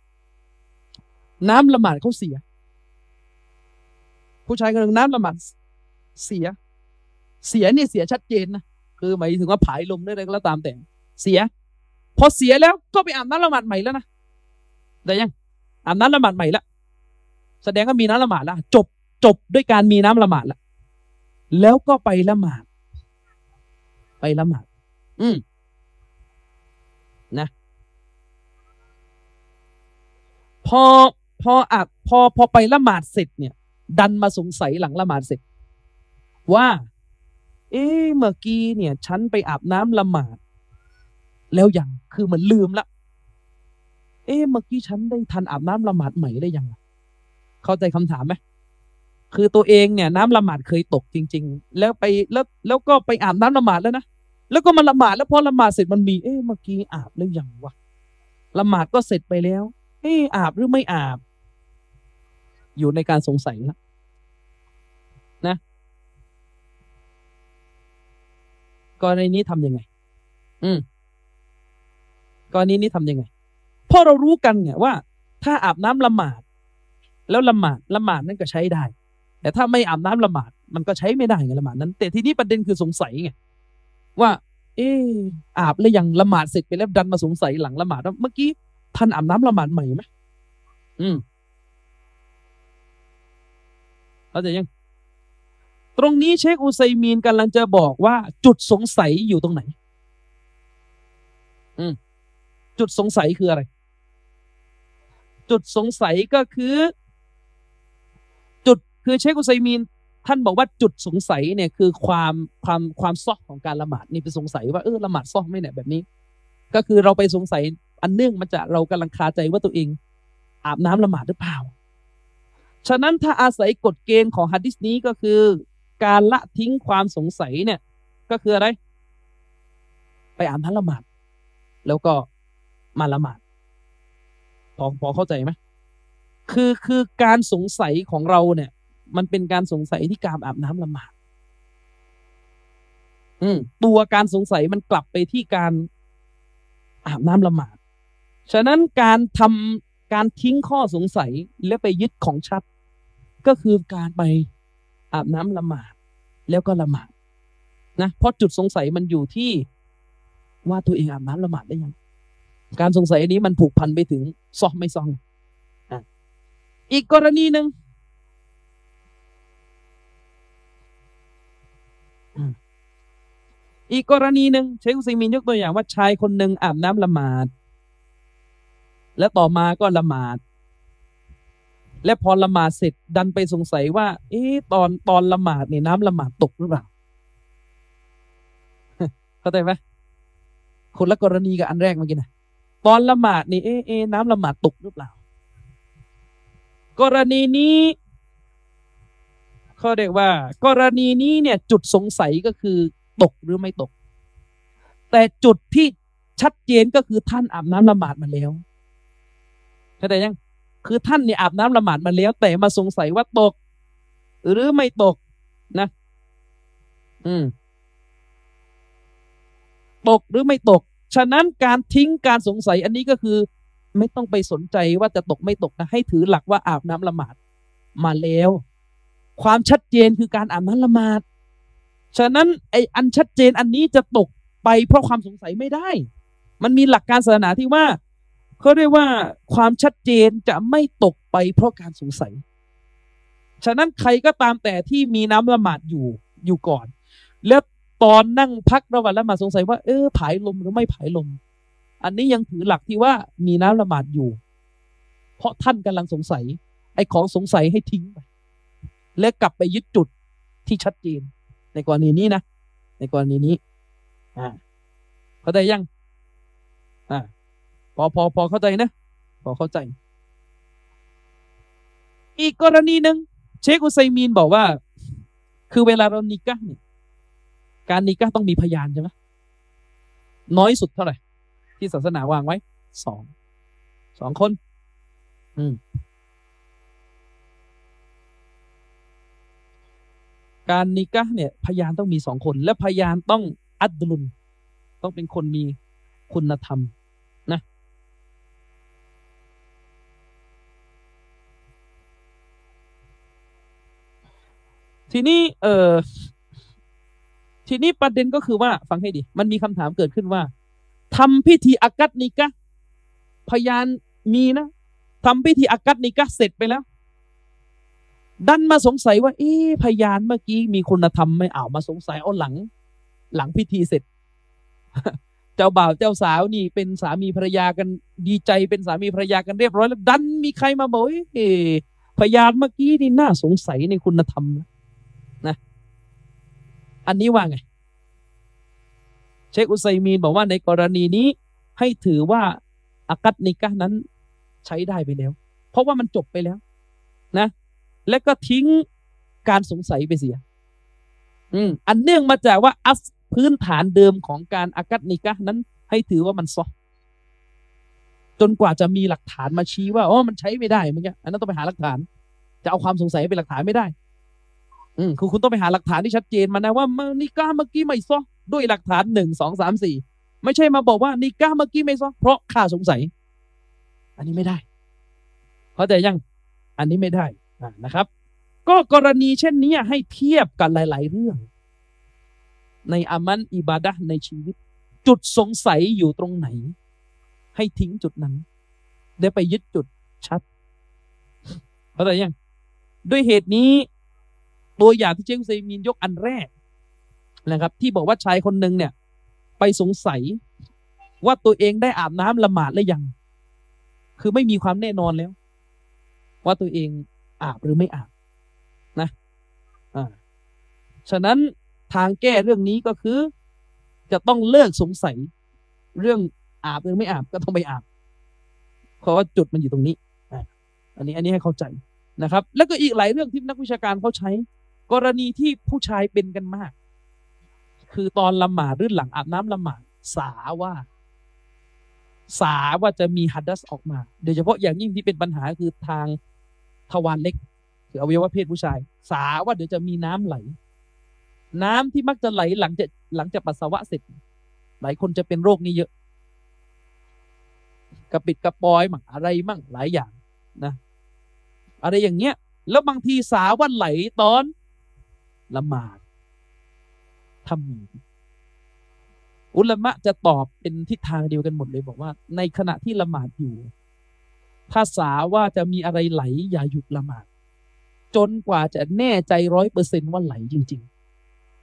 น้ำละหมาดเขาเสีย ผู้ชายคนหนึ่งน้ำละหมาด เสีย เสียเนี่ยเสียชัดเจนนะคือหมายถึงว่าผายลมได้อะไรก็แล้วตามแต่ เสีย พอเสียแล้วก็ไปอาบน้ำละหมาดใหม่แล้วนะได้ยังอาบน้ำละหมาดใหม่ละแสดงว่ามีน้ำละหมาดล้วจบจบด้วยการมีน้ำละหมาดละแล้วก็ไปละหมาด ไปละหมาด อืมนะพอพออาบพอพอไปละหมาดเสร็จเนี่ย ดันมาสงสัยหลังละหมาดเสร็จ ว่า เอ๊เมื่อกี้เนี่ย ฉันไปอาบน้ำละหมาด แล้วยังคือเหมือนลืมละ เอ๊เมื่อกี้ฉันได้ทันอาบน้ำละหมาดใหม่ได้ยังเข้าใจคำถามไหมคือตัวเองเนี่ย น้ำละหมาดเคยตกจริง ๆ แล้วไปแล้วแล้วก็ไปอาบน้ำละหมาดแล้วนะแล้วก็มาละหมาดแล้วพอละหมาดเสร็จมันมี เอ๊ะเมื่อกี้อาบแล้วยังวะละหมาดก็เสร็จไปแล้ว เอ๊ะอาบหรือไม่อาบ อยู่ในการสงสัยแล้วนะ กรณีนี้ทำยังไง อืมกรณีนี้ทำยังไงเพราะเรารู้กันไงว่า ถ้าอาบน้ำละหมาด แล้วละหมาดละหมาดนั่นก็ใช้ได้ แต่ถ้าไม่อาบน้ำละหมาด มันก็ใช้ไม่ได้ไงละหมาดนั้น แต่ทีนี้ประเด็นคือสงสัยไงว่า เอออาบแล้วยังละหมาดเสร็จไปแล้วดันมาสงสัยหลังละหมาดว่าเมื่อกี้ท่านอาบน้ำละหมาดใหม่ไหมอืมเข้าใจยัง ตรงนี้เชคอุไซมีนกำลังจะบอกว่า จุดสงสัยอยู่ตรงไหน อืมจุดสงสัยคืออะไร จุดสงสัยก็คือ จุดคือเชคอุไซมีน ท่านบอกว่าจุดสงสัยเนี่ยคือความความความซอกของการละหมาดนี่เป็นสงสัยว่าเออละหมาดซอกไหม่เนี่ยแบบนี้ ก็คือเราไปสงสัย อันเนื่องมาจากเรากำลังคาใจว่าตัวเอง อาบน้ำละหมาดหรือเปล่า ฉะนั้นถ้าอาศัยกฎเกณฑ์ของฮะดิษนี้ก็คือ การละทิ้งความสงสัยเนี่ย ก็คืออะไร ไปอ่าบน้ำละหมาด แล้วก็มาละหมาดพอพอเข้าใจไหมคือคือการสงสัยของเราเนี่ย มันเป็นการสงสัยที่การอาบน้ำละหมาดอืมตัวการสงสัยมันกลับไปที่การอาบน้ำละหมาด ฉะนั้นการทำการทิ้งข้อสงสัยและไปยึดของชัด ก็คือการไป อาบน้ำละหมาดแล้วก็ละหมาดนะเพราะจุดสงสัยมันอยู่ที่ว่าตัวเองอาบน้ำละหมาดได้ยัง การสงสัยอันนี้มันผูกพันไปถึงซองไม่ซองอีกกรณีหนึ่งอีกกรณีหนึ่งเชคุซัยมินยกตัวอย่างว่าชายคนหนึ่งอาบน้ำละหมาด และต่อมาก็ละหมาด และพอละหมาดเสร็จดันไปสงสัยว่า เอ๊ะตอนตอนละหมาดเนี่ยน้ำละหมาดตกหรือเปล่าเข้าใจไหมคนละกรณีกับอันแรกเมื่อกี้นะตอนละหมาดนี่เอ๊ะเอ๊ะน้ำละหมาดตกหรือเปล่า กรณีนี้เขาเรียกว่า กรณีนี้เนี่ย จุดสงสัยก็คือ ตกหรือไม่ตก แต่จุดที่ชัดเจนก็คือท่านอาบน้ำละหมาดมาแล้วเข้าใจยัง คือท่านเนี่ยอาบน้ำละหมาดมาแล้ว แต่มาสงสัยว่าตก หรือไม่ตกนะ อืม ตกหรือไม่ตก ฉะนั้นการทิ้งการสงสัย อันนี้ก็คือ ไม่ต้องไปสนใจว่าจะตกไม่ตกนะให้ถือหลักว่าอาบน้ำละหมาดมาแล้ว ความชัดเจนคือการอาบน้ำละหมาดฉะนั้นไออันชัดเจนอันนี้จะตกไปเพราะความสงสัยไม่ได้ มันมีหลักการศาสนาที่ว่า เขาเรียกว่าความชัดเจนจะไม่ตกไปเพราะการสงสัย ฉะนั้นใครก็ตามแต่ที่มีน้ำละหมาดอยู่อยู่ก่อน แล้วตอนนั่งพักระหว่างละหมาดสงสัยว่าเออผายลมหรือไม่ผายลม อันนี้ยังถือหลักที่ว่ามีน้ำละหมาดอยู่ เพราะท่านกำลังสงสัย ไอ้ของสงสัยให้ทิ้งไปและกลับไปยึดจุดที่ชัดเจน ในกรณีนี้นะ ในกรณีนี้ อ่าเข้าใจยัง อ่า พอพอพอเข้าใจนะ พอเข้าใจ อีกกรณีหนึ่งเชคอุไซมีนบอกว่า คือเวลาเรานิกะเนี่ยการนิกะต้องมีพยานใช่ไหมน้อยสุดเท่าไหร่ ที่ศาสนาวางไว้สองสองคน อืมการนิกะเนี่ย พยานต้องมีสองคน และพยานต้องอัดลุน ต้องเป็นคนมีคุณธรรม นะ ทีนี้เออทีนี้ประเด็นก็คือว่า ฟังให้ดี มันมีคำถามเกิดขึ้นว่าทำพิธีอากัดนิกะพยานมีนะทำพิธีอากัดนิกะเสร็จไปแล้ว ดันมาสงสัยว่า เอ๊พยานเมื่อกี้มีคุณธรรมไม่อ่าวมาสงสัยเอาหลัง หลังพิธีเสร็จ เจ้าบ่าวเจ้าสาวนี่เป็นสามีภรรยากันดีใจเป็นสามีภรรยากันเรียบร้อยแล้ว ดันมีใครมาบอกเอ๊พยานเมื่อกี้นี่น่าสงสัยในคุณธรรมนะ อันนี้ว่าไง เชคอุไซมีนบอกว่าในกรณีนี้ให้ถือว่าอากัดนิกะนั้นใช้ได้ไปแล้ว เพราะว่ามันจบไปแล้ว นะ และก็ทิ้งการสงสัยไปเสีย อืมอันเนื่องมาจากว่าอัสพื้นฐานเดิมของการอากัดนิกะนั้น ให้ถือว่ามันซอจนกว่าจะมีหลักฐานมาชี้ว่าอ๋อมันใช้ไม่ได้เมื่อกี้อันนั้นต้องไปหาหลักฐาน จะเอาความสงสัยเป็นหลักฐานไม่ได้ อืมคือคุณต้องไปหาหลักฐานที่ชัดเจนมานะว่ามันนิก้าเมื่อกี้ไม่ซอด้วยหลักฐานหนึ่งสองสามสี่ไม่ใช่มาบอกว่านิก้าเมื่อกี้ไม่ซอเพราะข้าสงสัย อันนี้ไม่ได้เข้าใจยังอันนี้ไม่ได้นะครับ ก็กรณีเช่นนี้ให้เทียบกันหลาย ๆ เรื่อง ในอามันอิบาดะในชีวิต จุดสงสัยอยู่ตรงไหน ให้ทิ้งจุดนั้น ได้ไปยึดจุดชัดเข้าใจยังด้วยเหตุนี้ ตัวอย่างที่เชคอุซัยมีนยกอันแรกนะครับ ที่บอกว่าชายคนหนึ่งเนี่ย ไปสงสัยว่าตัวเองได้อาบน้ำละหมาดหรือยัง คือไม่มีความแน่นอนแล้ว ว่าตัวเองอาบหรือไม่อาบนะอ่าฉะนั้นทางแก้เรื่องนี้ก็คือ จะต้องเลิกสงสัย เรื่องอาบหรือไม่อาบก็ต้องไปอาบ เพราะว่าจุดมันอยู่ตรงนี้อันนี้อันนี้ให้เข้าใจนะครับ แล้วก็อีกหลายเรื่องที่นักวิชาการเขาใช้ กรณีที่ผู้ชายเป็นกันมาก คือตอนละหมาดหรือหลังอาบน้ำละหมาดสาว่า สาว่าจะมีฮัดดัสออกมา โดยเฉพาะอย่างยิ่งที่เป็นปัญหาคือทางทวารเล็กคืออวัยวะเพศผู้ชาย สาว่าเดี๋ยวจะมีน้ำไหล น้ำที่มักจะไหลหลังจากหลังจากปัสสาวะเสร็จ หลายคนจะเป็นโรคนี้เยอะ กระปิดกระปอยมั่งอะไรมั่งหลายอย่างนะ อะไรอย่างเงี้ย แล้วบางทีสาวันไหลตอน ละหมาดทำไงอุลมะจะตอบเป็นทิศทางเดียวกันหมดเลยบอกว่า ในขณะที่ละหมาดอยู่ถ้าสาว่าจะมีอะไรไหล อย่าหยุดละหมาด จนกว่าจะแน่ใจร้อยเปอร์เซ็นต์ว่าไหลจริง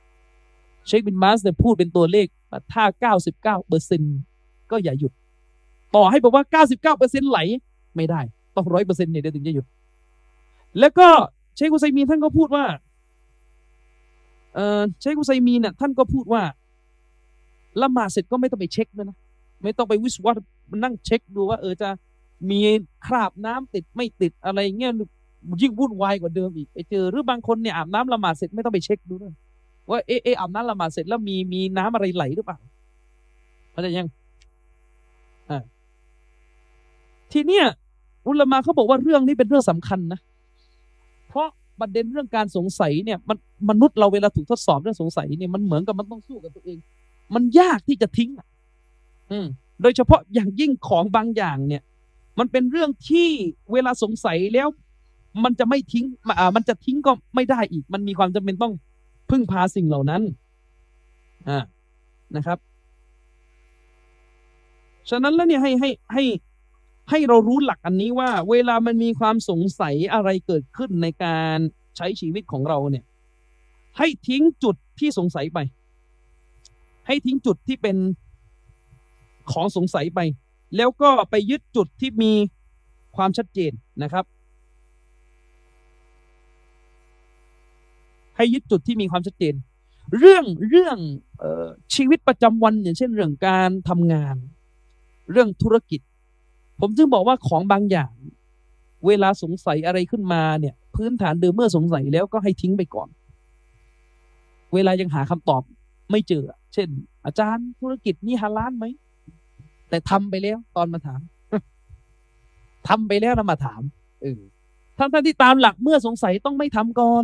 ๆ เชคบินบาสเนี่ยพูดเป็นตัวเลขถ้าเก้าสิบเก้าเปอร์เซ็นต์ก็อย่าหยุด ต่อให้บอกว่าเก้าสิบเก้าเปอร์เซ็นต์ไหล ไม่ได้ ต้องร้อยเปอร์เซ็นต์เนี่ยถึงจะหยุด แล้วก็เชคอุไซมีนท่านก็พูดว่า เออเชคอุไซมีนเนี่ยท่านก็พูดว่าละหมาดเสร็จก็ไม่ต้องไปเช็คด้วยนะไม่ต้องไปวิสวัสนั่งเช็คดูว่า เออจะมีคราบน้ำติดไม่ติดอะไรเงี้ยยิ่งวุ่นวายกว่าเดิมอีกไปเจอหรือบางคนเนี่ยอาบน้ำละหมาดเสร็จไม่ต้องไปเช็คดูด้วยว่าเออเอออาบน้ำละหมาดเสร็จแล้วมีมีน้ำอะไรไหลหรือเปล่าเข้าใจยังอ่าทีเนี้ยอุลมาเขาบอกว่าเรื่องนี้เป็นเรื่องสำคัญนะเพราะ ประเด็นเรื่องการสงสัยเนี่ยมันมนุษย์เราเวลาถูกทดสอบเรื่องสงสัยเนี่ยมันเหมือนกับมันต้องสู้กับตัวเอง มันยากที่จะทิ้งอะอืมโดยเฉพาะอย่างยิ่งของบางอย่างเนี่ย มันเป็นเรื่องที่เวลาสงสัยแล้ว มันจะไม่ทิ้งอ่ามันจะทิ้งก็ไม่ได้อีก มันมีความจำเป็นต้องพึ่งพาสิ่งเหล่านั้นอ่านะครับ ฉะนั้นแล้วเนี่ยให้ให้ให้ ให้เรารู้หลักอันนี้ว่า เวลามันมีความสงสัยอะไรเกิดขึ้นในการใช้ชีวิตของเราเนี่ย ให้ทิ้งจุดที่สงสัยไป ให้ทิ้งจุดที่เป็นของสงสัยไป แล้วก็ไปยึดจุดที่มีความชัดเจนนะครับ ให้ยึดจุดที่มีความชัดเจน เรื่องเรื่องออชีวิตประจำวันอย่างเช่นเรื่องการทำงาน เรื่องธุรกิจ ผมจึงบอกว่าของบางอย่าง เวลาสงสัยอะไรขึ้นมาเนี่ย พื้นฐานเดิมเมื่อสงสัยแล้วก็ให้ทิ้งไปก่อน เวลายังหาคำตอบไม่เจอ เช่น อาจารย์ธุรกิจนี่ฮาลานไหมแต่ทำไปแล้วตอนมาถามทำไปแล้วแล้วมาถามเออทั้งท่านที่ตามหลักเมื่อสงสัยต้องไม่ทำก่อน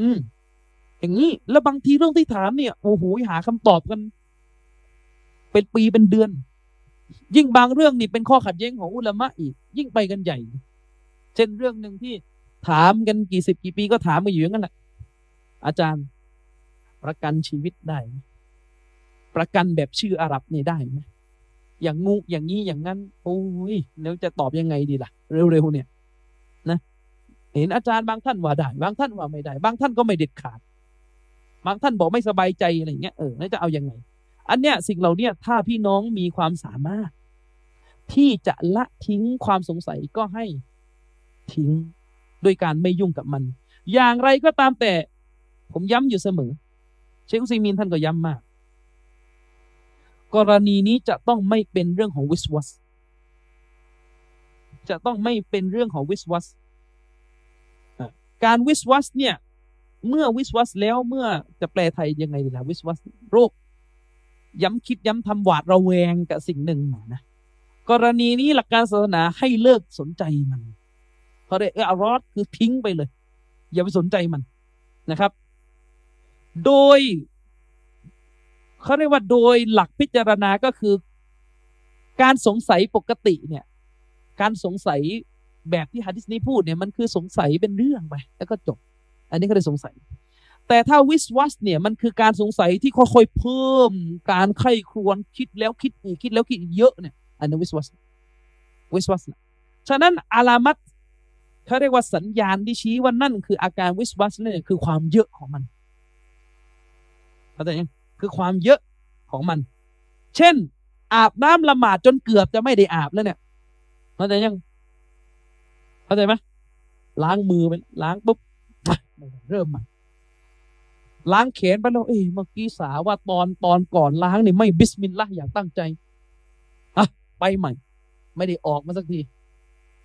อืม อย่างนี้ แล้วบางทีเรื่องที่ถามเนี่ย โอ้โหหาคำตอบกัน เป็นปีเป็นเดือน ยิ่งบางเรื่องนี่เป็นข้อขัดแย้งของอุลามะอีก ยิ่งไปกันใหญ่ เช่นเรื่องหนึ่งที่ถามกันกี่สิบกี่ปีก็ถามมาอยู่อย่างนั้นแหละอาจารย์ประกันชีวิตได้ไหมประกันแบบชื่ออาหรับนี่ได้ไหมอย่างงูอย่างนี้อย่างนั้นโอ้ยแล้วจะตอบยังไงดีล่ะ เร็วๆเนี่ยนะเห็นอาจารย์บางท่านว่าได้ บางท่านว่าไม่ได้ บางท่านก็ไม่เด็ดขาด บางท่านบอกไม่สบายใจอะไรเงี้ยเออแล้วจะเอายังไง อันเนี้ยสิ่งเหล่านี้ถ้าพี่น้องมีความสามารถ ที่จะละทิ้งความสงสัยก็ให้ทิ้งด้วยการไม่ยุ่งกับมัน อย่างไรก็ตามแต่ ผมย้ำอยู่เสมอ เชคุซีมีนท่านก็ย้ำมาก กรณีนี้จะต้องไม่เป็นเรื่องของวิสวัสจะต้องไม่เป็นเรื่องของวิสวัสการวิสวัสเนี่ย เมื่อวิสวัสแล้วเมื่อจะแปลไทยยังไงดีล่ะวิสวัสโรค ย้ำคิดย้ำทำหวาดระแวงกับสิ่งหนึ่งนะกรณีนี้หลักการศาสนาให้เลิกสนใจมันเขาเรียกเออรอดคือทิ้งไปเลย อย่าไปสนใจมันนะครับ โดยเขาเรียกว่าโดยหลักพิจารณาก็คือ การสงสัยปกติเนี่ย การสงสัยแบบที่ฮะดิษนี้พูดเนี่ยมันคือสงสัยเป็นเรื่องไปแล้วก็จบ อันนี้ก็เลยสงสัย แต่ถ้าวิสวัสเนี่ยมันคือการสงสัยที่ค่อยๆเพิ่มการไข้ครวนคิดแล้วคิดอีกคิดแล้วคิดเยอะเนี่ยอันนี้นวิสวัสวิสวัสนะฉะนั้นอาลามัตเขาเรียกว่าสัญญาณที่ชี้ว่านั่นคืออาการวิสวัสเนี่ยคือความเยอะของมันเข้าใจยังคือความเยอะของมัน เช่น อาบน้ำละหมาดจนเกือบจะไม่ได้อาบแล้วเนี่ยเข้าใจยังเข้าใจไหมล้างมือไปล้างปุ๊บเริ่มใหม่ ล้างแขนไปแล้วเอ้เมื่อกี้สาว่าตอนตอนก่อนล้างนี่ไม่บิสมิลลาห์อย่างตั้งใจอะไปใหม่ ไม่ได้ออกมาสักที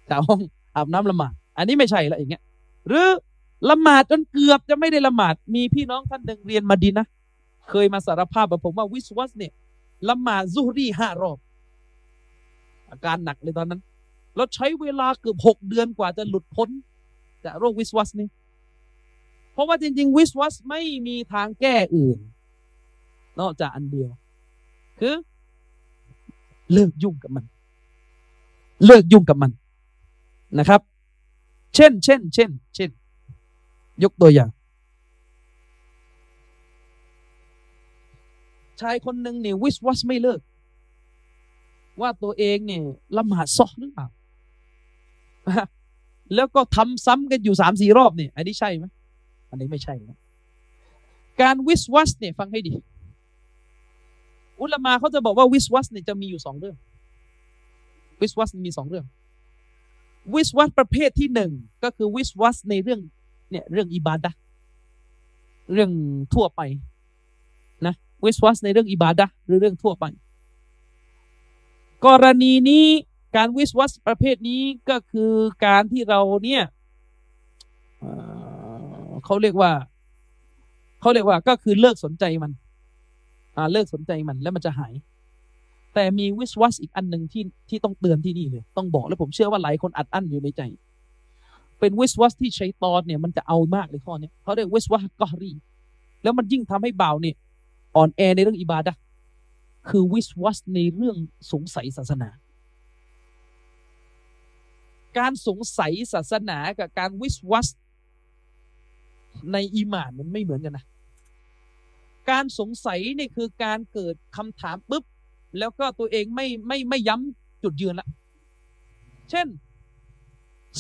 จากห้องอาบน้ำละหมาด อันนี้ไม่ใช่ละอย่างเงี้ย หรือละหมาดจนเกือบจะไม่ได้ละหมาด มีพี่น้องท่านหนึ่งเรียนมาดีนะ เคยมาสารภาพกับผมว่าวิสวัสเนี่ยละหมาดซุฮรีห้ารอบ อาการหนักเลยตอนนั้นเราใช้เวลาเกือบหกเดือนกว่าจะหลุดพ้น จากโรควิสวัสนี่ ราะว่าจริง ๆ วิสวัสไม่มีทางแก้อื่น นอกจากอันเดียว คือ เลิกยุ่งกับมัน เลิกยุ่งกับมันนะครับ เช่น เช่น เช่น เช่น ยกตัวอย่าง ชายคนหนึ่งเนี่ยวิสวัสไม่เลิก ว่าตัวเองเนี่ยละหมาดซอหรือเปล่าแล้วก็ทำซ้ำกันอยู่สามสี่รอบเนี่ยอันนี้ใช่ไหม อันนี้ไม่ใช่นะการวิสวัสเนี่ยฟังให้ดี อุลามาเขาจะบอกว่าวิสวัสเนี่ยจะมีอยู่สองเรื่อง วิสวัสมีสองเรื่อง วิสวัสประเภทที่หนึ่งก็คือวิสวัสในเรื่องเนี่ยเรื่องอิบาดะเรื่องทั่วไปนะวิสวัสในเรื่องอิบาดะหรือเรื่องทั่วไป กรณีนี้การวิสวัสประเภทนี้ก็คือการที่เราเนี่ย เขาเรียกว่าเขาเรียกว่าก็คือเลิกสนใจมัน อ่า เลิกสนใจมันแล้วมันจะหาย แต่มีวิสวัสอีกอันหนึ่งที่ที่ต้องเตือนที่นี่เลย ต้องบอกแล้วผมเชื่อว่าหลายคนอัดอั้นอยู่ในใจ เป็นวิสวัสที่ใชัยตอนเนี่ยมันจะเอามากเลยข้อนี้เขาเรียกวิสวัสกอรีแล้วมันยิ่งทำให้บ่าวเนี่ยอ่อนแอในเรื่องอิบาดะคือวิสวัสในเรื่องสงสัยศาสนา การสงสัยศาสนากับการวิสวัส ในอีหมานมันไม่เหมือนกันนะ การสงสัยนี่คือการเกิดคำถามปุ๊บ แล้วก็ตัวเองไม่ไม่ไม่ย้ำจุดยืนละ เช่น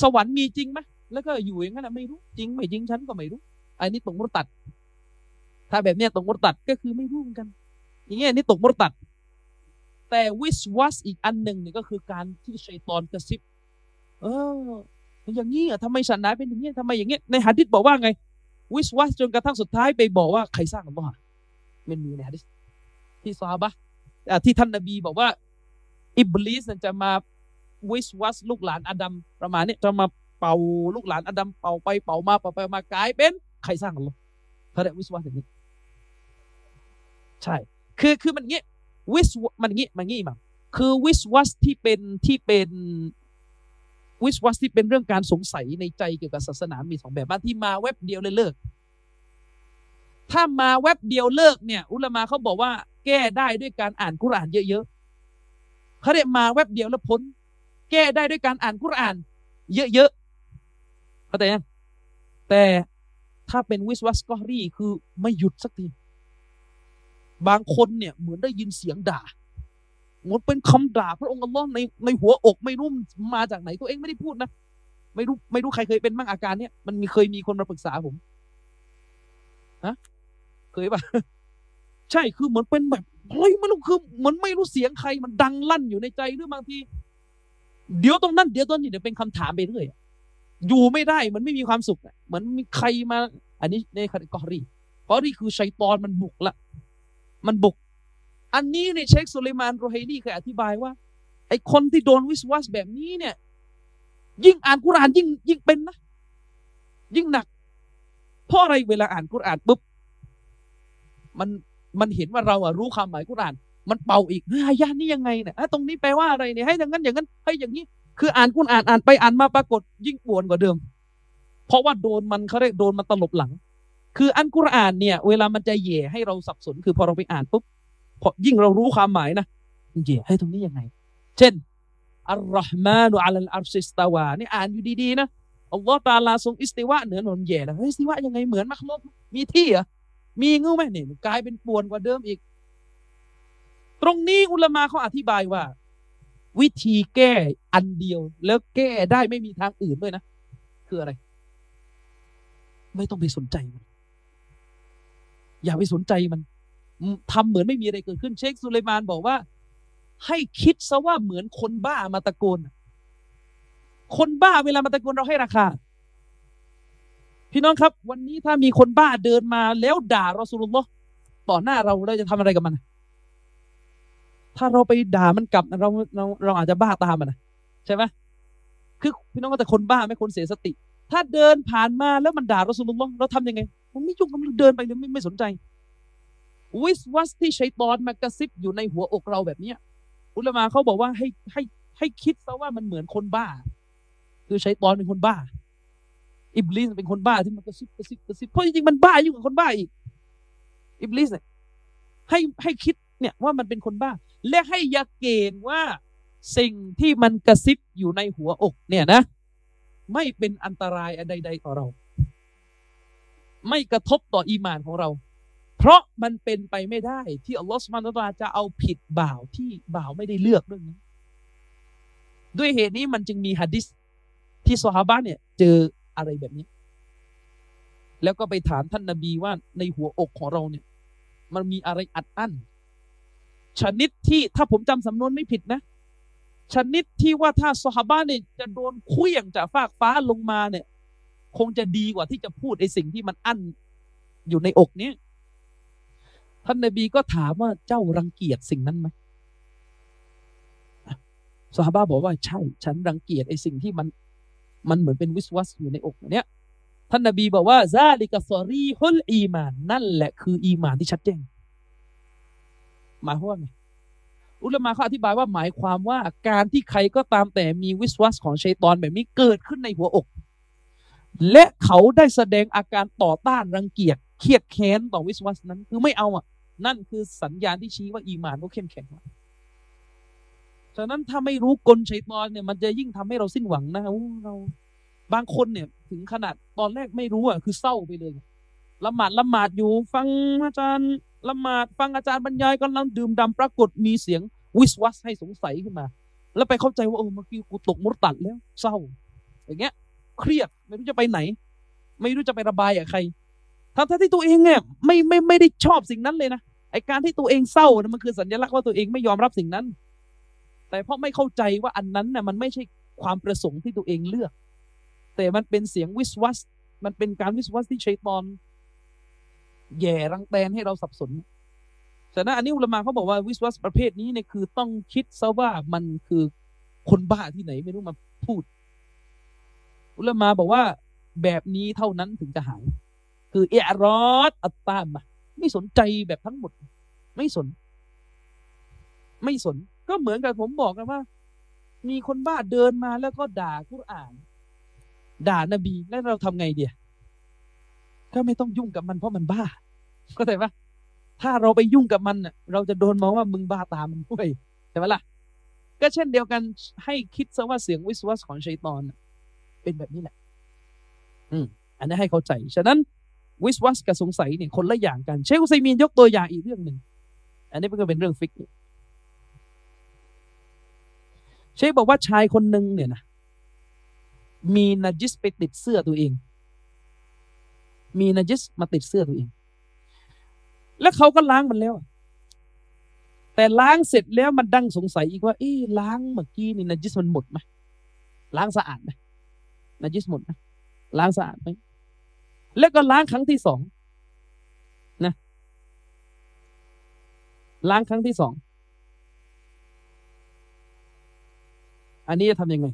สวรรค์มีจริงไหมแล้วก็อยู่อย่างนั้นนะไม่รู้จริงไม่จริงฉันก็ไม่รู้ อันนี้ตกมุตัด ถ้าแบบเนี้ยตกมุตัดก็คือไม่รู้เหมือนกัน อย่างเงี้ยนี่ตกมุตัด แต่วิสวัสอีกอันหนึ่งเนี่ยก็คือการที่ชัยตอนกระซิบ เออ อย่างนี้อะทำไมศาสนาเป็นอย่างนี้ทำไมอย่างเงี้ยในหะดิษบอกว่าไง วิสวัสจนกระทั่งสุดท้ายไปบอกว่าใครสร้างอัลลอฮ์มันมีในหะดิษที่ซาบะที่ท่านนบีบอกว่า อิบลิสจะมาวิสวัสลูกหลานอดัมประมาณนี้จะมาเป่าลูกหลานอดัมเป่าไปเป่ามาเป่าไปมากลายเป็นใครสร้างอัลลอฮ์เขาเรียกวิสวัสอย่างนี้ใช่คือคือมันงี้วิสมันงี้มันงี้มาคือวิสวัสที่เป็นที่เป็น วิสวัสที่เป็นเรื่องการสงสัยในใจเกี่ยวกับศาสนามีสองแบบบางที่มาเว็บเดียวเลยเลิก ถ้ามาเว็บเดียวเลิกเนี่ย อุลามาเขาบอกว่า แก้ได้ด้วยการอ่านกุรานเยอะๆเขาเรียกมาเว็บเดียวแล้วพ้น แก้ได้ด้วยการอ่านกุราน เยอะๆเข้าใจยังแต่ถ้าเป็นวิสวัสกอรี่คือไม่หยุดสักทีบางคนเนี่ยเหมือนได้ยินเสียงด่า มันเป็นคำด่าพระองค์อัลลอฮ์ในในหัวอกไม่รู้มาจากไหนตัวเองไม่ได้พูดนะไม่รู้ไม่รู้ใครเคยเป็นบ้างอาการเนี้ยมันมีเคยมีคนมาปรึกษาผมฮะเคยปะใช่คือเหมือนเป็นแบบเฮ้ยไม่รู้คือเหมือนไม่รู้เสียงใครมันดังลั่นอยู่ในใจหรือบางทีเดี๋ยวตรงนั้นเดี๋ยวตรงนี้เดี๋ยวเป็นคำถามไปเรื่อยอยู่ไม่ได้มันไม่มีความสุขเหมือนมีใครมา อันนี้ในคาตกอรีกอรีคือชัยตอนมันบุกละ มันบุก อันนี้เนี่ยเชคสุลัยมานโรไฮนีเคยอธิบายว่า ไอคนที่โดนวิสวัสแบบนี้เนี่ย ยิ่งอ่านกุรานยิ่งยิ่งเป็นนะ ยิ่งหนัก เพราะอะไรเวลาอ่านกุรานปุ๊บ มันมันเห็นว่าเราอะรู้ความหมายกุราน มันเป่าอีกเฮ้ยอายานี่ยังไงเนี่ยตรงนี้แปลว่าอะไรเนี่ยให้อย่างนั้นอย่างนั้นให้อย่างนี้ คืออ่านกุรอานอ่านไปอ่านมาปรากฏ ยิ่งปวนกว่าเดิม เพราะว่าโดนมันเขาเรียกโดนมันตลบหลัง คืออันกุรอานเนี่ย เวลามันจะแย่ให้เราสับสน คือพอเราไปอ่านปุ๊บ พอยิ่งเรารู้ความหมายนะมันแย่ให้ตรงนี้ยังไง เช่นอัลลอฮ์มานุอัลลอัรชิสตาวานี่อ่านอยู่ดีๆนะอัลลอฮ์ตาลาทรงอิสติวะเหนือนนแย่แล้วเฮ้ยอิสติวะยังไงเหมือนมักลบมีที่เหรอมีงูไหมเนี่ยกลายเป็นป่วนกว่าเดิมอีก ตรงนี้อุลมาเขาอธิบายว่า วิธีแก้อันเดียว แล้วแก้ได้ไม่มีทางอื่นด้วยนะ คืออะไร ไม่ต้องไปสนใจมัน อย่าไปสนใจมัน ทำเหมือนไม่มีอะไรเกิดขึ้น เชคสุเลมานบอกว่า ให้คิดซะว่าเหมือนคนบ้ามาตะโกนคนบ้าเวลามาตะโกนเราให้ราคา พี่น้องครับ วันนี้ถ้ามีคนบ้าเดินมาแล้วด่าเรอสูลุลลอต่อหน้าเราเราจะทำอะไรกับมัน ถ้าเราไปด่ามันกลับเราเราเราอาจจะบ้าตามมันนะใช่ไหมคือพี่น้องก็แต่คนบ้าไม่คนเสียสติ ถ้าเดินผ่านมาแล้วมันด่าเรอสูลุลลอเราทำยังไงมันไม่ยุ่งกับมันเดินไปเลยไม่ไม่สนใจ وسواس ที่ชัยตอนมากระซิบอยู่ในหัวอกเราแบบเนี้ย อุลามาอ์เขาบอกว่าให้ให้ให้คิดซะว่ามันเหมือนคนบ้า คือชัยตอนเป็นคนบ้า อิบลิสเป็นคนบ้าที่มันกระซิบกระซิบกระซิบเพราะจริงๆมันบ้ายิ่งกว่าคนบ้าอีก อิบลิสเนี่ยให้ให้คิดเนี่ยว่ามันเป็นคนบ้า และให้ يقين ว่าสิ่งที่มันกระซิบอยู่ในหัวอก เนี่ยนะ ไม่เป็นอันตรายใดๆต่อเรา ไม่กระทบต่ออีมานของเรา เพราะมันเป็นไปไม่ได้ที่อัลลอฮฺสุบานตะลาจะเอาผิดบ่าวที่บ่าวไม่ได้เลือกเรื่องนี้ ด้วยเหตุนี้มันจึงมีฮะดิษที่ซอฮาบะเนี่ยเจออะไรแบบนี้ แล้วก็ไปถามท่านนาบีว่าในหัวอกของเราเนี่ย มันมีอะไรอัดอั้น ชนิดที่ถ้าผมจำสำนวนไม่ผิดนะ ชนิดที่ว่าถ้าซอฮาบะเนี่ยจะโดนเคลื่องจากฟากฟ้าลงมาเนี่ย คงจะดีกว่าที่จะพูดไอ้สิ่งที่มันอั้นอยู่ในอกเนี้ย ท่านนบีก็ถามว่าเจ้ารังเกียจสิ่งนั้นไหมซอฮาบะบอกว่าใช่ ฉันรังเกียจไอ้สิ่งที่มันมันเหมือนเป็นวิสวัสอยู่ในอกเนี้ยท่านนบีบอกว่าซาลิกะซอรีฮุลอีมานนั่นแหละคืออีมานที่ชัดเจนหมายความว่าไงอุลามะเขาอธิบายว่าหมายความว่าการที่ใครก็ตามแต่มีวิสวัสของชัยตอนแบบนี้เกิดขึ้นในหัวอก และเขาได้แสดงอาการต่อต้านรังเกียจ เครียดแค้นต่อวิสวัสนั้น คือไม่เอาอะ นั่นคือสัญญาณที่ชี้ว่าอีมานเขาเข้มแข็งฉะนั้นถ้าไม่รู้กลชัยตอนเนี่ยมันจะยิ่งทำให้เราสิ้นหวังนะเราบางคนเนี่ย ถึงขนาดตอนแรกไม่รู้อะคือเศร้าไปเลยละหมาดละหมาดอยู่ ฟังอาจารย์ละหมาดฟังอาจารย์บรรยายกำลังดื่มดำปรากฏมีเสียงวิสวัสให้สงสัยขึ้นมา แล้วไปเข้าใจว่าเออเมื่อกี้กูตกมุตตัดแล้ว เศร้า อย่างเงี้ย เครียดไม่รู้จะไปไหน ไม่รู้จะไประบายกับใคร ทั้งที่ตัวเองเนี่ยไม่ไม่ไม่ได้ชอบสิ่งนั้นเลยนะไอการที่ตัวเองเศร้านะมันคือสัญลักษณ์ว่าตัวเองไม่ยอมรับสิ่งนั้น แต่เพราะไม่เข้าใจว่าอันนั้นน่ะมันไม่ใช่ความประสงค์ที่ตัวเองเลือก แต่มันเป็นเสียงวิสวัส มันเป็นการวิสวัสที่ชัยตอนแย่รังแตนให้เราสับสนฉะนั้นอันนี้อุลมาเขาบอกว่าวิสวัสประเภทนี้เนี่ยคือต้องคิดซะว่ามันคือคนบ้าที่ไหนไม่รู้มาพูด อุลมาบอกว่าแบบนี้เท่านั้นถึงจะหาย คือเอรอดอัตตามะไม่สนใจแบบทั้งหมด ไม่สน ไม่สน ก็เหมือนกับผมบอกกันว่า มีคนบ้าเดินมาแล้วก็ด่าคุรอาน ด่านบีแล้วเราทำไงเดียก็ไม่ต้องยุ่งกับมันเพราะมันบ้าก็แต่ว่าถ้าเราไปยุ่งกับมันเราจะโดนมองว่ามึงบ้าตามมันด้วยใช่ไหมล่ะ ก็เช่นเดียวกันให้คิดซะว่าเสียงวิสวัสของชัยตอนเป็นแบบนี้แหละ อืม อันนี้ให้เข้าใจ ฉะนั้น วิสวัสกับสงสัยเนี่ยคนละอย่างกัน เชคอุซัยมีนยกตัวอย่างอีกเรื่องหนึ่ง อันนี้มันก็เป็นเรื่องفقه เชคบอกว่าชายคนหนึ่งเนี่ยนะมี نجس ไปติดเสื้อตัวเอง มี نجس มาติดเสื้อตัวเอง แล้วเขาก็ล้างมันแล้ว แต่ล้างเสร็จแล้วมันดันสงสัยอีกว่าเอ๊ล้างเมื่อกี้นี่ نجس มันหมดไหมล้างสะอาดไหมنجس หมดไหมล้างสะอาดไหม แล้วก็ล้างครั้งที่สองนะล้างครั้งที่สองอันนี้จะทำยังไง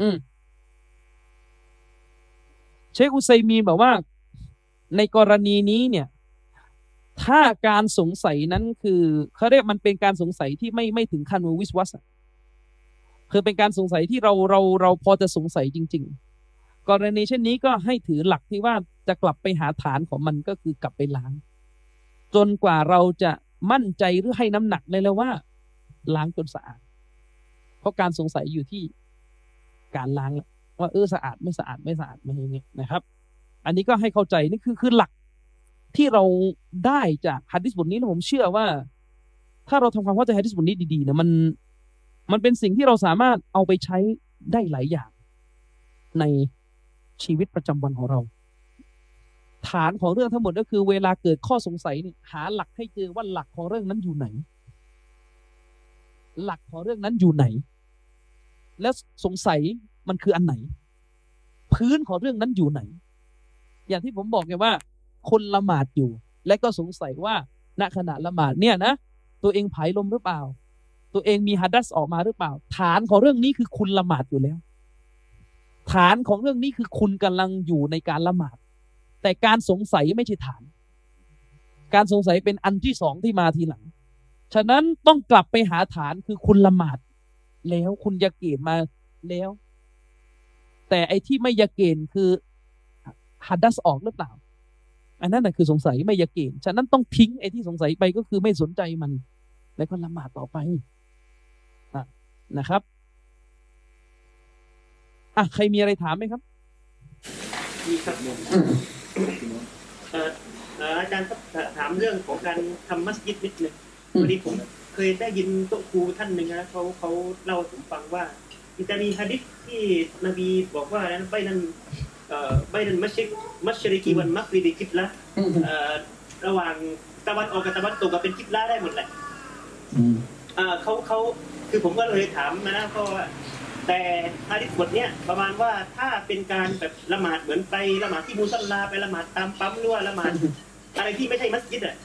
อืมเชคอุซัยมีบอกว่า ในกรณีนี้เนี่ย ถ้าการสงสัยนั้นคือเขาเรียกมันเป็นการสงสัยที่ไม่ไม่ถึงขั้นวิสวัสคือเป็นการสงสัยที่เราเราเราพอจะสงสัยจริง ๆ กรณีเช่นนี้ก็ให้ถือหลักที่ว่า จะกลับไปหาฐานของมันก็คือกลับไปล้าง จนกว่าเราจะมั่นใจหรือให้น้ำหนักเลยแล้วว่า ล้างจนสะอาด เพราะการสงสัยอยู่ที่การล้างว่าเออสะอาดไม่สะอาดไม่สะอาดไม่อย่างนี้นะครับ อันนี้ก็ให้เข้าใจนี่คือคือหลักที่เราได้จากฮัดดิสบทนี้แล้วผมเชื่อว่า ถ้าเราทำความเข้าใจฮัดดิสบทนี้ดีๆนี่ยมันมันเป็นสิ่งที่เราสามารถเอาไปใช้ได้หลายอย่างในชีวิตประจำวันของเรา ฐานของเรื่องทั้งหมดก็คือ เวลาเกิดข้อสงสัยเนี่ยหาหลักให้เจอว่าหลักของเรื่องนั้นอยู่ไหน หลักของเรื่องนั้นอยู่ไหน แล้วสงสัยมันคืออันไหน พื้นของเรื่องนั้นอยู่ไหน อย่างที่ผมบอกไงว่า คนละหมาดอยู่ และก็สงสัยว่าณขณะละหมาดเนี่ยนะ ตัวเองผายลมหรือเปล่า ตัวเองมีฮัดดัสออกมาหรือเปล่า ฐานของเรื่องนี้คือคุณละหมาดอยู่แล้ว ฐานของเรื่องนี้คือคุณกำลังอยู่ในการละหมาด แต่การสงสัยไม่ใช่ฐาน การสงสัยเป็นอันที่สองที่มาทีหลัง ฉะนั้นต้องกลับไปหาฐานคือคุณละหมาด แล้วคุณยาเกตมาแล้ว แต่ไอ้ที่ไม่ยาเกณฑ์คือฮัดดัสออกหรือเปล่า อันนั้นนะคือสงสัยไม่ยาเกณฑ์ฉะนั้นต้องทิ้งไอ้ที่สงสัยไปก็คือไม่สนใจมัน แล้วก็ละหมาดต่อไปะนะครับอะใครมีอะไรถามไหมครับมีครับ อ่อเอ่ออาจารย์ครับถามเรื่องของการทำมัสยิดนิดหนึ่งอืมวันนี้ผมเคยได้ยินโต๊ะครูท่านหนึ่งนะเขาเขาเล่าให้ผมฟังว่ามันจะมีฮะดิษที่นบีบอกว่านั้นไปนั้นเอ่อไปนั้นมัชริกมัชริกีวันมักริดีกิบละเอ่อระหว่างตะวันออกกับตะวันตกก็เป็นกิบละได้หมดแหละเอ่อเขาเขาคือผมก็เลยถามนะเพราะว่า แต่ฮะดิษบทเนี้ยประมาณว่าถ้าเป็นการแบบละหมาดเหมือนไปละหมาดที่มูซัลลาไปละหมาดตามปั๊มหรือว่าละหมาดอะไรที่ไม่ใช่มัสยิดอะ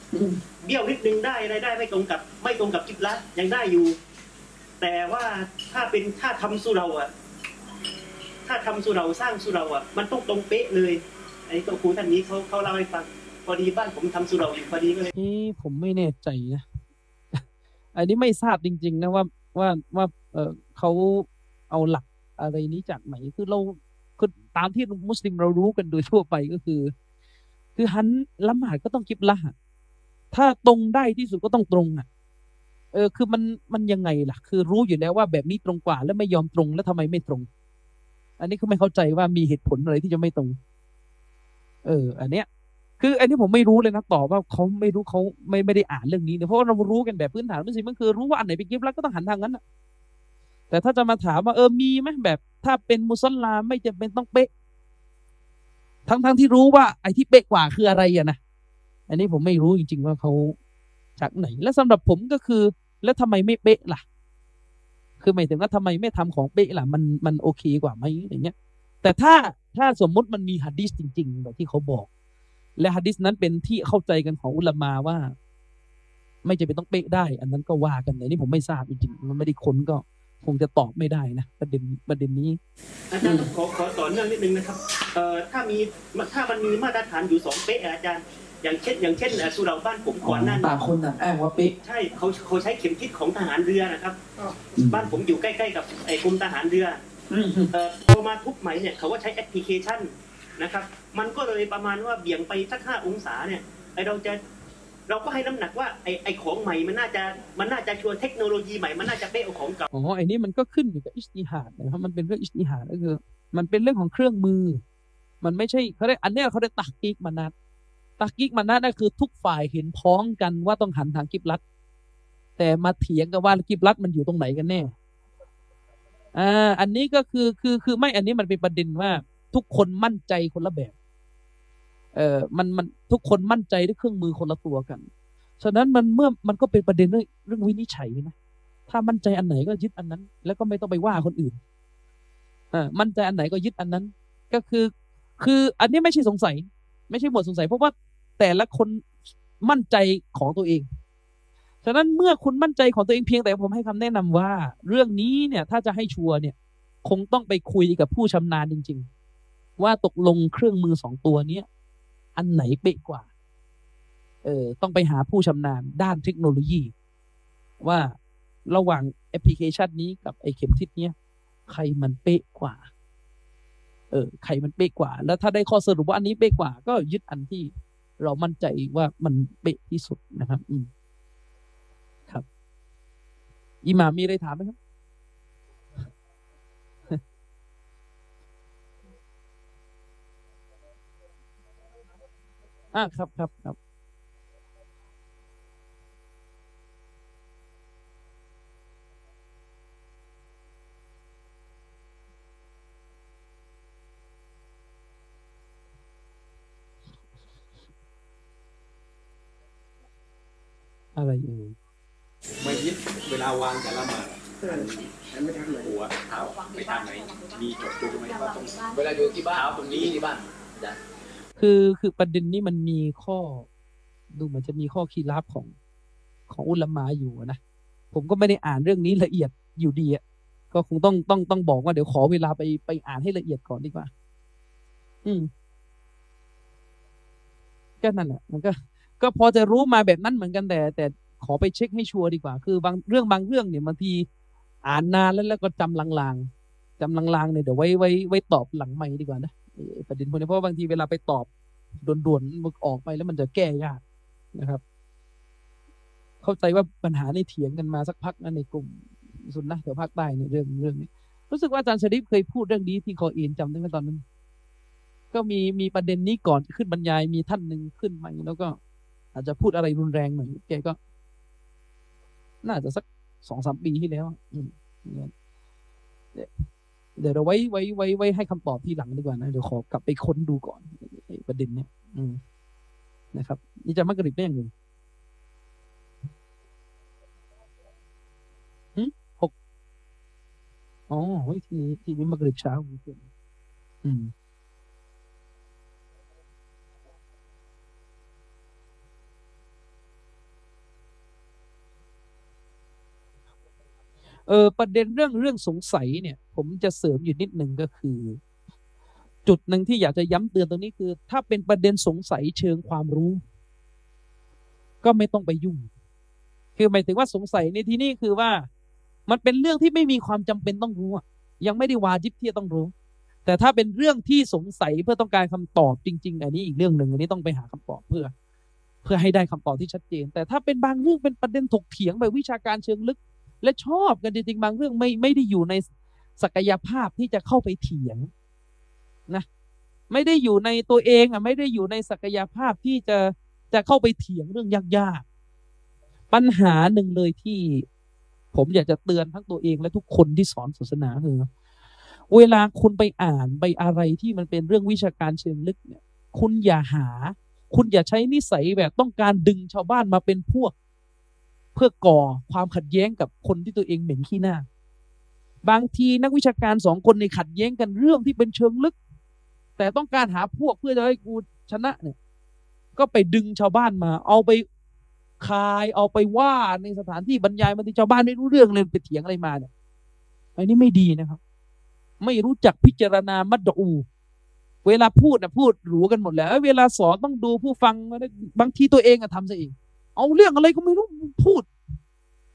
เบี้ยวนิดนึงได้อะไรได้ไม่ตรงกับ ไม่ตรงกับกิบละยังได้อยู่ แต่ว่าถ้าเป็นถ้าทำสุเราอะถ้าทำสุเราสร้างสุเราอะมันต้องตรงเป๊ะเลยไอ้ตัวครูท่านนี้เขาเขาเล่าให้ฟังพอดีบ้านผมทำสุเราอยู่พอดีก็เลยเอ๊ผมไม่แน่ใจนะอันนี้ไม่ทราบจริง ๆ นะว่าว่าว่าเออเขา เอาหลักอะไรนี้จากไหนคือเราคือตามที่มุสลิมเรารู้กันโดยทั่วไปก็คือ คือหันละหมาดก็ต้องกิบละถ้าตรงได้ที่สุดก็ต้องตรงอะ เออ คือมันมันยังไงล่ะ คือรู้อยู่แล้วว่าแบบนี้ตรงกว่า แล้วไม่ยอมตรงแล้วทำไมไม่ตรง อันนี้คือไม่เข้าใจว่ามีเหตุผลอะไรที่จะไม่ตรง เออ อันเนี้ย คืออันนี้ผมไม่รู้เลยนะตอบว่าเขาไม่รู้เขาไม่ไม่ได้อ่านเรื่องนี้เนะเพราะเรารู้กันแบบพื้นฐานมุสลิมมันคือรู้ว่าอันไหนเป็นกิฟต์แล้วก็ต้องหันทางนั้นนะ แต่ถ้าจะมาถามว่าเออมีไหมแบบ ถ้าเป็นมุสลามไม่จำเป็นต้องเป๊ะ ทั้งทั้งที่รู้ว่าไอ้ที่เป๊ะกว่าคืออะไรอะนะอันนี้ผมไม่รู้จริง ๆ ว่าเขาจากไหน และสำหรับผมก็คือ แล้วทำไมไม่เป๊ะล่ะ คือหมายถึงว่าทำไมไม่ทำของเป๊ะล่ะ มันมันโอเคกว่าไหมอย่างเงี้ย แต่ถ้าถ้าสมมุติมันมีฮัดดิสจริง ๆ แบบที่เขาบอก และฮัดดิสนั้นเป็นที่เข้าใจกันของอุลามาว่า ไม่จะเป็นต้องเป๊ะได้ อันนั้นก็ว่ากันแต่นี่ผมไม่ทราบจริงๆมันไม่ได้ค้นก็ คงจะตอบไม่ได้นะประเด็นประเด็นนี้ อาจารย์ขอขอต่อเนื่องนิดนึงนะครับเอ่อถ้ามีถ้ามันมีมาตรฐานอยู่สองเป๊ะอะอาจารย์อย่างเช่น อย่างเช่นเอ่อสุเหราบ้านผมก่อนหน้านี้ต่างคนต่างอ้างว่าเป๊ะใช่เขาเขาใช้เข็มทิศของทหารเรือนะครับ บ้านผมอยู่ใกล้ๆกับไอ้กรมทหารเรือเอ่อพอมาทุบไหมเนี่ยเขาว่าใช้แอปพลิเคชันนะครับ มันก็เลยประมาณว่าเบี่ยงไปสักห้าองศาเนี่ยไอเราจะ เราก็ให้น้ำหนักว่าไอไอของใหม่มันน่าจะมันน่าจะชัวร์เทคโนโลยีใหม่มันน่าจะเป๊ะกว่าของเก่าอ๋อไอ้นี่มันก็ขึ้นอยู่กับ اجتهاد นะครับมันเป็นเรื่อง اجتهاد ก็คือ มันเป็นเรื่องของเครื่องมือ มันไม่ใช่เขาเรียกอันเนี้ยเขาเรียก تحقيق المناط تحقيق المناط นั่นคือทุกฝ่ายเห็นพ้องกันว่าต้องหันทางกิบลัดแต่มาเถียงกันว่ากิบลัดมันอยู่ตรงไหนกันแน่อ่าอันนี้ก็คือคือคือไม่อันนี้มันเป็นประเด็นว่าทุกคนมั่นใจคนละแบบ เอ่อมันมันทุกคนมั่นใจด้วยเครื่องมือคนละตัวกัน ฉะนั้นมันเมื่อมันก็เป็นประเด็นเรื่องเรื่องวินิจฉัยนะถ้ามั่นใจอันไหนก็ยึดอันนั้น แล้วก็ไม่ต้องไปว่าคนอื่นอ่ามั่นใจอันไหนก็ยึดอันนั้น ก็คือ คืออันนี้ไม่ใช่สงสัย ไม่ใช่หมดสงสัย เพราะว่าแต่ละคนมั่นใจของตัวเองฉะนั้นเมื่อคุณมั่นใจของตัวเองเพียงแต่ผมให้คำแนะนำว่า เรื่องนี้เนี่ยถ้าจะให้ชัวร์เนี่ย คงต้องไปคุยกับผู้ชำนาญจริง ๆ ว่าตกลงเครื่องมือสองตัวเนี้ย อันไหนเป๊ะกว่า เออต้องไปหาผู้ชำนาญด้านเทคโนโลยี ว่าระหว่างแอปพลิเคชันนี้กับไอเข็มทิศเนี้ยใครมันเป๊ะกว่า เออใครมันเป๊ะกว่า แล้วถ้าได้ข้อสรุปว่าอันนี้เป๊ะกว่า ก็ยึดอันที่เรามั่นใจว่ามันเป๊ะที่สุดนะครับ อืมครับอิหม่ามมีอะไรถามไหมครับ อ่าครับครับครับอะไรเอ่ยไม่ยึดเวลาวางแต่ละหมาดหัวเท้าไปทางไหน มีจดดูไหมว่าตรงเวลาอยู่ที่บ้านตรงนี้ที่บ้าน คือคือประเด็นนี้มันมีข้อ ดูเหมือนจะมีข้อคีรับของของอุลามะอยู่นะผมก็ไม่ได้อ่านเรื่องนี้ละเอียดอยู่ดีอะก็คงต้องต้องต้องบอกว่าเดี๋ยวขอเวลาไปไปอ่านให้ละเอียดก่อนดีกว่า อืมก็นั่นแหละมันก็ ก็พอจะรู้มาแบบนั้นเหมือนกันแต่ แต่ขอไปเช็คให้ชัวร์ดีกว่า คือบางเรื่องบางเรื่องเนี่ยบางทีอ่านนานแล้วแล้วก็จำลางๆจำลางๆเนี่ยเดี๋ยวไว้ไว้ไว้ตอบหลังไม่ดีกว่านะ ประเด็นพวกนี้เพราะบางทีเวลาไปตอบด่วนๆมันออกไปแล้วมันจะแก้ยากนะครับ เข้าใจว่าปัญหาในเถียงกันมาสักพักนะในกลุ่มสุนนะแถวภาคใต้ในเรื่องเรื่องนี้ รู้สึกว่าอาจารย์ชริฟเคยพูดเรื่องนี้ที่คออินจำได้ไหมตอนนั้น ก็มีมีประเด็นนี้ก่อนขึ้นบรรยายมีท่านหนึ่งขึ้นมาแล้วก็ อาจจะพูดอะไรรุนแรงหน่อยแกก็ น่าจะสักสองสามปีที่แล้วอืม เดี๋ยวเราไว้ไว้ไว้ไว้ให้คำตอบที่หลังดีกว่านะเดี๋ยวขอกลับไปค้นดูก่อนไอ้ประเด็นเนี้ยอืมนะครับ นี่จะมักริบได้ยังไงหึหกอ๋อเฮ้ยทีนี้ทีนี้มักกริบเช้าอืม ออประเด็นเรื่องเรื่องสงสัยเนี่ย ผมจะเสริมอยู่นิดหนึ่งก็คือ จุดหนึ่งที่อยากจะย้ำเตือนตรงนี้คือ ถ้าเป็นประเด็นสงสัยเชิงความรู้ ก็ไม่ต้องไปยุ่ง คือหมายถึงว่าสงสัยในที่นี้คือว่า มันเป็นเรื่องที่ไม่มีความจำเป็นต้องรู้ยังไม่ได้วาจิบที่จะต้องรู้ แต่ถ้าเป็นเรื่องที่สงสัยเพื่อต้องการคำตอบจริง ๆ อันนี้อีกเรื่องหนึ่งอันนี้ต้องไปหาคำตอบเพื่อ เพื่อให้ได้คำตอบที่ชัดเจน แต่ถ้าเป็นบางเรื่องเป็นประเด็นถกเถียงแบบวิชาการเชิงลึก และชอบกันจริงๆบางเรื่องไม่ไม่ได้อยู่ในศักยภาพที่จะเข้าไปเถียงนะไม่ได้อยู่ในตัวเองอะไม่ได้อยู่ในศักยภาพที่จะจะเข้าไปเถียงเรื่องยากๆปัญหาหนึ่งเลยที่ ผมอยากจะเตือนทั้งตัวเองและทุกคนที่สอนศาสนาคือเวลาคุณไปอ่านไปอะไรที่มันเป็นเรื่องวิชาการเชิงลึกเนี่ย คุณอย่าหา คุณอย่าใช้นิสัยแบบต้องการดึงชาวบ้านมาเป็นพวก เพื่อก่อความขัดแย้งกับคนที่ตัวเองเหม็นขี้หน้า บางทีนักวิชาการสองคนในขัดแย้งกันเรื่องที่เป็นเชิงลึก แต่ต้องการหาพวกเพื่อจะให้กูชนะเนี่ย ก็ไปดึงชาวบ้านมา เอาไปคายเอาไปว่าในสถานที่บรรยายบางทีชาวบ้านไม่รู้เรื่องเลยไปเถียงอะไรมาเนี่ยอันนี้ไม่ดีนะครับ ไม่รู้จักพิจารณามัดดูเวลาพูดนะพูดหรูกันหมดแล้ว เวลาสอนต้องดูผู้ฟังบางทีตัวเองอะทำซะเอง เอาเรื่องอะไรก็ไม่รู้ พูด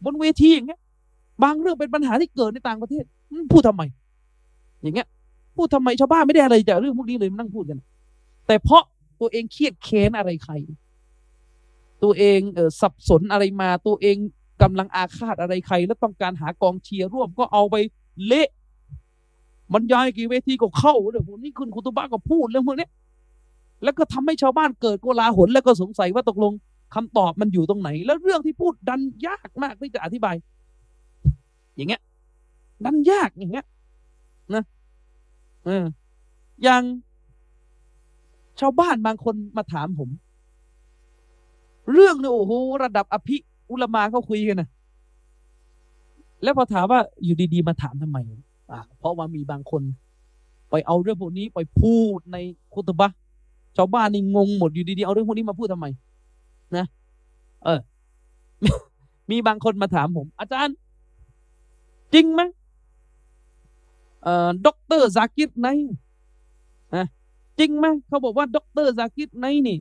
บนเวทีอย่างเงี้ย บางเรื่องเป็นปัญหาที่เกิดในต่างประเทศพูดทำไม อย่างเงี้ย พูดทำไมชาวบ้านไม่ได้อะไรจากเรื่องพวกนี้เลยมานั่งพูดกัน แต่เพราะตัวเองเครียดแค้นอะไรใคร ตัวเองเออสับสนอะไรมา ตัวเองกำลังอาฆาตอะไรใคร แล้วต้องการหากองเชียร์ร่วมก็เอาไปเละบรรยายกี่เวทีก็เข้าเดี๋ยวนี้คุณคุตุบ้าก็พูดเรื่องพวกนี้แล้วก็ทำให้ชาวบ้านเกิดโกลาหลแล้วก็สงสัยว่าตกลง คำตอบมันอยู่ตรงไหน แล้วเรื่องที่พูดดันยากมากที่จะอธิบาย อย่างเงี้ย ดันยากอย่างเงี้ย นะเอออย่างชาวบ้านบางคนมาถามผม เรื่องเนี่ยโอ้โหระดับอภิอุลมาเขาคุยกันนะแล้วพอถามว่าอยู่ดีๆ มาถามทำไมอ่าเพราะว่ามีบางคน ไปเอาเรื่องพวกนี้ไปพูดในคุตบะชาวบ้านนี่งงหมดอยู่ดีๆเอาเรื่องพวกนี้มาพูดทำไม นะ เออ มีบางคนมาถามผม อาจารย์ จริงไหมเอ่อด็อกเตอร์ซากิรไนค์นะจริงไหมเขาบอกว่าด็อกเตอร์ซากิรไนค์นี่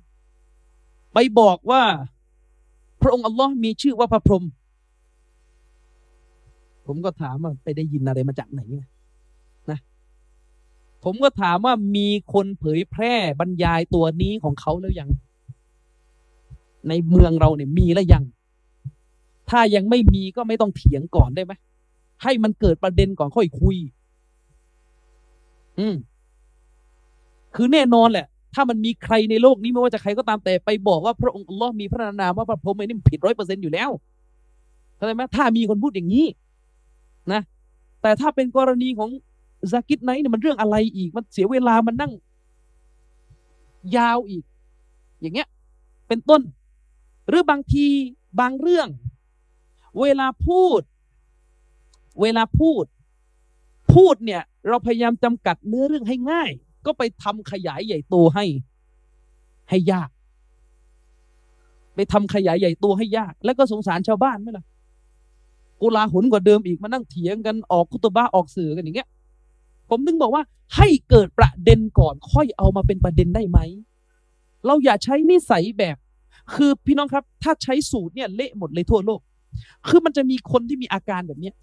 ไปบอกว่า พระองค์อัลลอฮ์มีชื่อว่าพระพรหมผมก็ถามว่าไปได้ยินอะไรมาจากไหนนะผมก็ถามว่ามีคนเผยแพร่บรรยายตัวนี้ของเขาแล้วยัง ในเมืองเราเนี่ยมีแล้วยัง ถ้ายังไม่มีก็ไม่ต้องเถียงก่อนได้ไหมให้มันเกิดประเด็นก่อนค่อยคุย อืม คือแน่นอนแหละ ถ้ามันมีใครในโลกนี้ไม่ว่าจะใครก็ตามแต่ไปบอกว่าพระองค์อัลลอฮ์มีพระนามว่าพระพรหมนี่ผิดร้อยเปอร์เซ็นต์อยู่แล้วเข้าใจไหมถ้ามีคนพูดอย่างนี้ นะ แต่ถ้าเป็นกรณีของซากิดไนท์เนี่ยมันเรื่องอะไรอีก มันเสียเวลามันนั่ง ยาวอีก อย่างเงี้ย เป็นต้น หรือบางทีบางเรื่อง เวลาพูด เวลาพูด พูดเนี่ย เราพยายามจำกัดเนื้อเรื่องให้ง่าย ก็ไปทำขยายใหญ่โตให้ ให้ยาก ไปทำขยายใหญ่โตให้ยาก แล้วก็สงสารชาวบ้านไหมล่ะกุลาหุนกว่าเดิมอีกมานั่งเถียงกันออกคุตบ้าออกสื่อกันอย่างเงี้ย ผมถึงบอกว่าให้เกิดประเด็นก่อนค่อยเอามาเป็นประเด็นได้ไหม เราอย่าใช้นิสัยแบบ คือพี่น้องครับ ถ้าใช้สูตรเนี่ยเละหมดเลยทั่วโลก คือมันจะมีคนที่มีอาการแบบเนี้ย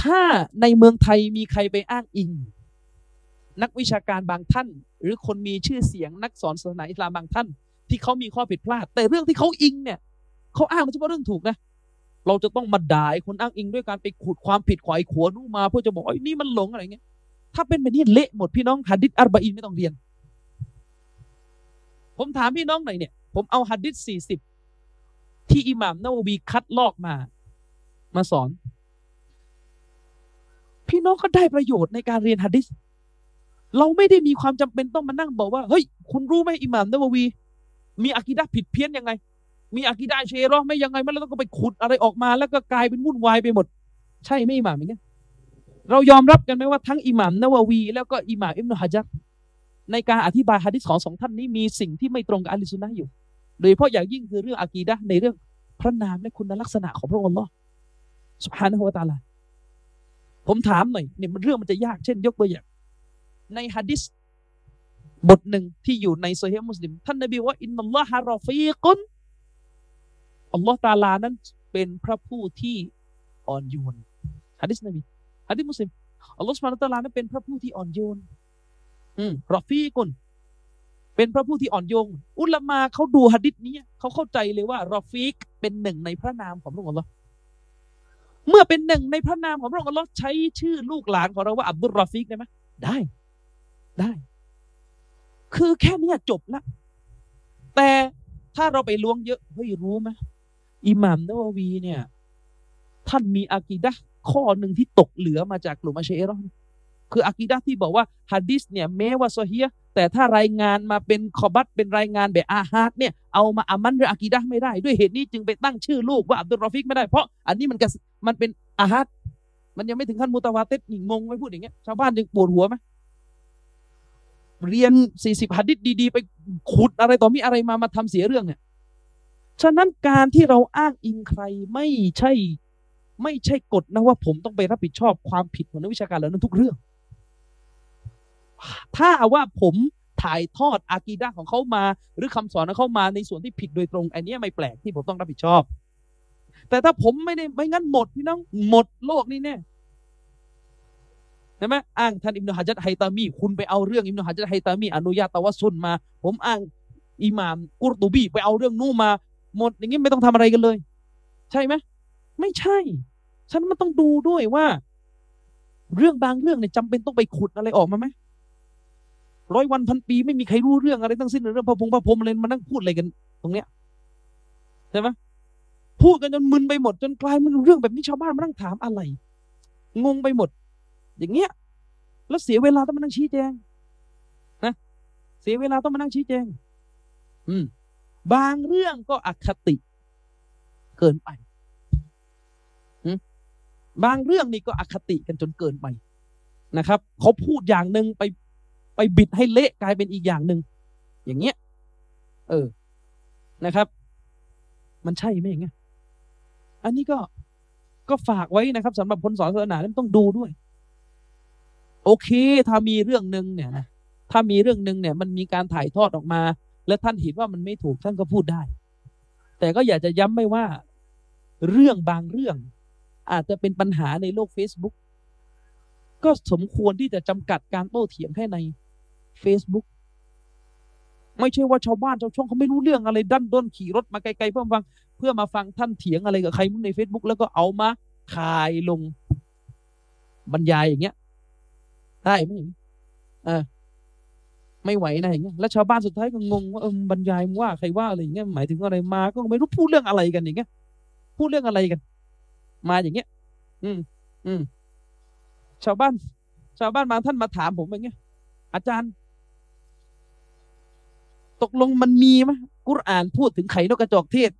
ถ้าในเมืองไทยมีใครไปอ้างอิง นักวิชาการบางท่าน หรือคนมีชื่อเสียงนักสอนศาสนาอิสลามบางท่าน ที่เขามีข้อผิดพลาด แต่เรื่องที่เขาอิงเนี่ยเขาอ้างมันจะเฉพาะเรื่องถูกนะเราจะต้องมาด่าคนอ้างอิงด้วยการไปขุดความผิดขวายขวนู่มาเพื่อจะบอกไอ้นี่มันหลงอะไรเงี้ยถ้าเป็นแบบนี้เละหมดพี่น้องฮัดดิษอัรบะอินไม่ต้องเรียน ผมถามพี่น้องหน่อยเนี่ย ผมเอาฮัดดิษสี่สิบที่อิหม่ามนาววีคัดลอกมา มาสอน พี่น้องก็ได้ประโยชน์ในการเรียนฮัดดิษเราไม่ได้มีความจำเป็นต้องมานั่งบอกว่า เฮ้ย คุณรู้ไหมอิหม่ามนาววี มีอากีดะผิดเพี้ยนยังไง มีอากีดะเชรอไม่ยังไงไม่แล้วต้องไปขุดอะไรออกมา แล้วก็กลายเป็นวุ่นวายไปหมด ใช่ไหมอิหม่ามอย่างเงี้ยเรายอมรับกันไหมว่าทั้งอิหม่ามนาววี แล้วก็อิหม่ามอิบนุฮะจัรในการอธิบายฮะดิษของสองท่านนี้มีสิ่งที่ไม่ตรงกับอัลลิสุนนะอยู่ โดยเฉพาะอย่างยิ่งคือเรื่องอากีดะในเรื่องพระนามและคุณลักษณะของพระองค์ลลอสุบฮานะฮวตาลาผมถามหน่อยเนี่ยมันเรื่องมันจะยากเช่น ยกตัวอย่าง ในฮะดิษบทหนึ่งที่อยู่ในโซเฮมุสลิม ท่านนบีว่า อินนัลลอฮะรอฟีกุนอัลลอฮ์ตาลานั้นเป็นพระผู้ที่อ่อนโยนฮะดิษนบีฮะดิษมุสลิมอัลลอฮ์สุบฮานะตาลานั้นเป็นพระผู้ที่อ่อนโยนอืมรอฟีกุน เป็นพระผู้ที่อ่อนโยนอุลามาเขาดูหะดิษนี้เขาเข้าใจเลยว่ารอฟีกเป็นหนึ่งในพระนามของพระองค์อัลลอฮ์เมื่อเป็นหนึ่งในพระนามของพระองค์อัลลอฮ์ใช้ชื่อลูกหลานของเราว่าอับดุลรอฟีกได้ไหมได้ได้ คือแค่นี้จบละแต่ถ้าเราไปล้วงเยอะเฮ้ยรู้ไหมอิหม่ามนาววีเนี่ย ท่านมีอากีดะข้อหนึ่งที่ตกเหลือมาจากกลุ่มอาเชรอ คืออากีดะที่บอกว่าฮะดิษเนี่ยแม้ว่าโซเฮียแต่ถ้ารายงานมาเป็นคอบัตเป็นรายงานแบบอาฮาดเนี่ยเอามาอามันหรืออากีดะไม่ได้ ด้วยเหตุนี้จึงไปตั้งชื่อลูกว่าอับดุลรอฟิกไม่ได้เพราะอันนี้มันกระมันเป็นอาฮัดมันยังไม่ถึงขั้นมุตาวาเต็ดนี่งงไม่พูดอย่างเงี้ยชาวบ้านจึงปวดหัวไหมเรียนสี่สิบหัดดิษดีๆ ไปขุดอะไรต่อมีอะไรมามาทำเสียเรื่องเนี่ยฉะนั้นการที่เราอ้างอิงใครไม่ใช่ ไม่ใช่กฎนะว่าผมต้องไปรับผิดชอบความผิดของนักวิชาการเหล่านั้นทุกเรื่อง ถ้าว่าผมถ่ายทอดอากีดะของเขามา หรือคำสอนของเขามาในส่วนที่ผิดโดยตรง อันนี้ไม่แปลกที่ผมต้องรับผิดชอบ แต่ถ้าผมไม่ได้ไม่งั้นหมดพี่น้องหมดโลกนี้แน่ใช่ไหมอ้างท่านอิมนุฮะจัดไฮตามี คุณไปเอาเรื่องอิมนุฮะจัดไฮตามี อนุญาตตะวัสซุนมา ผมอ้างอิหม่ามกุรตูบีไปเอาเรื่องนู้นมา หมดอย่างนี้ไม่ต้องทำอะไรกันเลย ใช่ไหมไม่ใช่ ฉันมันต้องดูด้วยว่า เรื่องบางเรื่องเนี่ยจำเป็นต้องไปขุดอะไรออกมาไหม ร้อยวันพันปีไม่มีใครรู้เรื่องอะไรทั้งสิ้นเรื่องพระพงพระพรหมอะไรมานั่งพูดอะไรกัน ตรงเนี้ยใช่ไหมพูดกันจนมึนไปหมดจนกลายเป็นเรื่องแบบนี้ชาวบ้านมานั่งถามอะไร งงไปหมด อย่างเงี้ย แล้วเสียเวลาต้องมานั่งชี้แจงนะเสียเวลาต้องมานั่งชี้แจง อืม บางเรื่องก็อคติ เกินไปบางเรื่องนี่ก็อคติกันจนเกินไปนะครับ เขาพูดอย่างหนึ่งไป ไปบิดให้เละกลายเป็นอีกอย่างหนึ่งอย่างเงี้ย เออนะครับ มันใช่ไหมอย่างเงี้ยอันนี้ก็ก็ฝากไว้นะครับสำหรับคนสอนศาสนานั้นต้องดูด้วย โอเค ถ้ามีเรื่องหนึ่งเนี่ยนะถ้ามีเรื่องหนึ่งเนี่ย มันมีการถ่ายทอดออกมา และท่านเห็นว่ามันไม่ถูกท่านก็พูดได้ แต่ก็อยากจะย้ำไม่ว่า เรื่องบางเรื่อง อาจจะเป็นปัญหาในโลก Facebook ก็สมควรที่จะจำกัดการโต้เถียงแค่ใน Facebook ไม่ใช่ว่าชาวบ้านชาวช่องเขาไม่รู้เรื่องอะไรดันด้นขี่รถมาไกลๆเพื่อฟัง เพื่อมาฟังท่านเถียงอะไรกับใครมึงใน Facebook แล้วก็เอามาคายลงบรรยายอย่างเงี้ยได้ไหมอย่างนี้เออไม่ไหวนะอย่างเงี้ยแล้วชาวบ้านสุดท้ายก็งงว่าเออบรรยายว่าใครว่าอะไรอย่างเงี้ยหมายถึงอะไรมาก็ไม่รู้พูดเรื่องอะไรกันอย่างเงี้ยพูดเรื่องอะไรกัน มาอย่างเงี้ย อืม อืม ชาวบ้าน ชาวบ้านบางท่านมาถามผมอย่างเงี้ยอาจารย์ ตกลงมันมีไหมกุรอานพูดถึงไข่นกกระจอกเทศ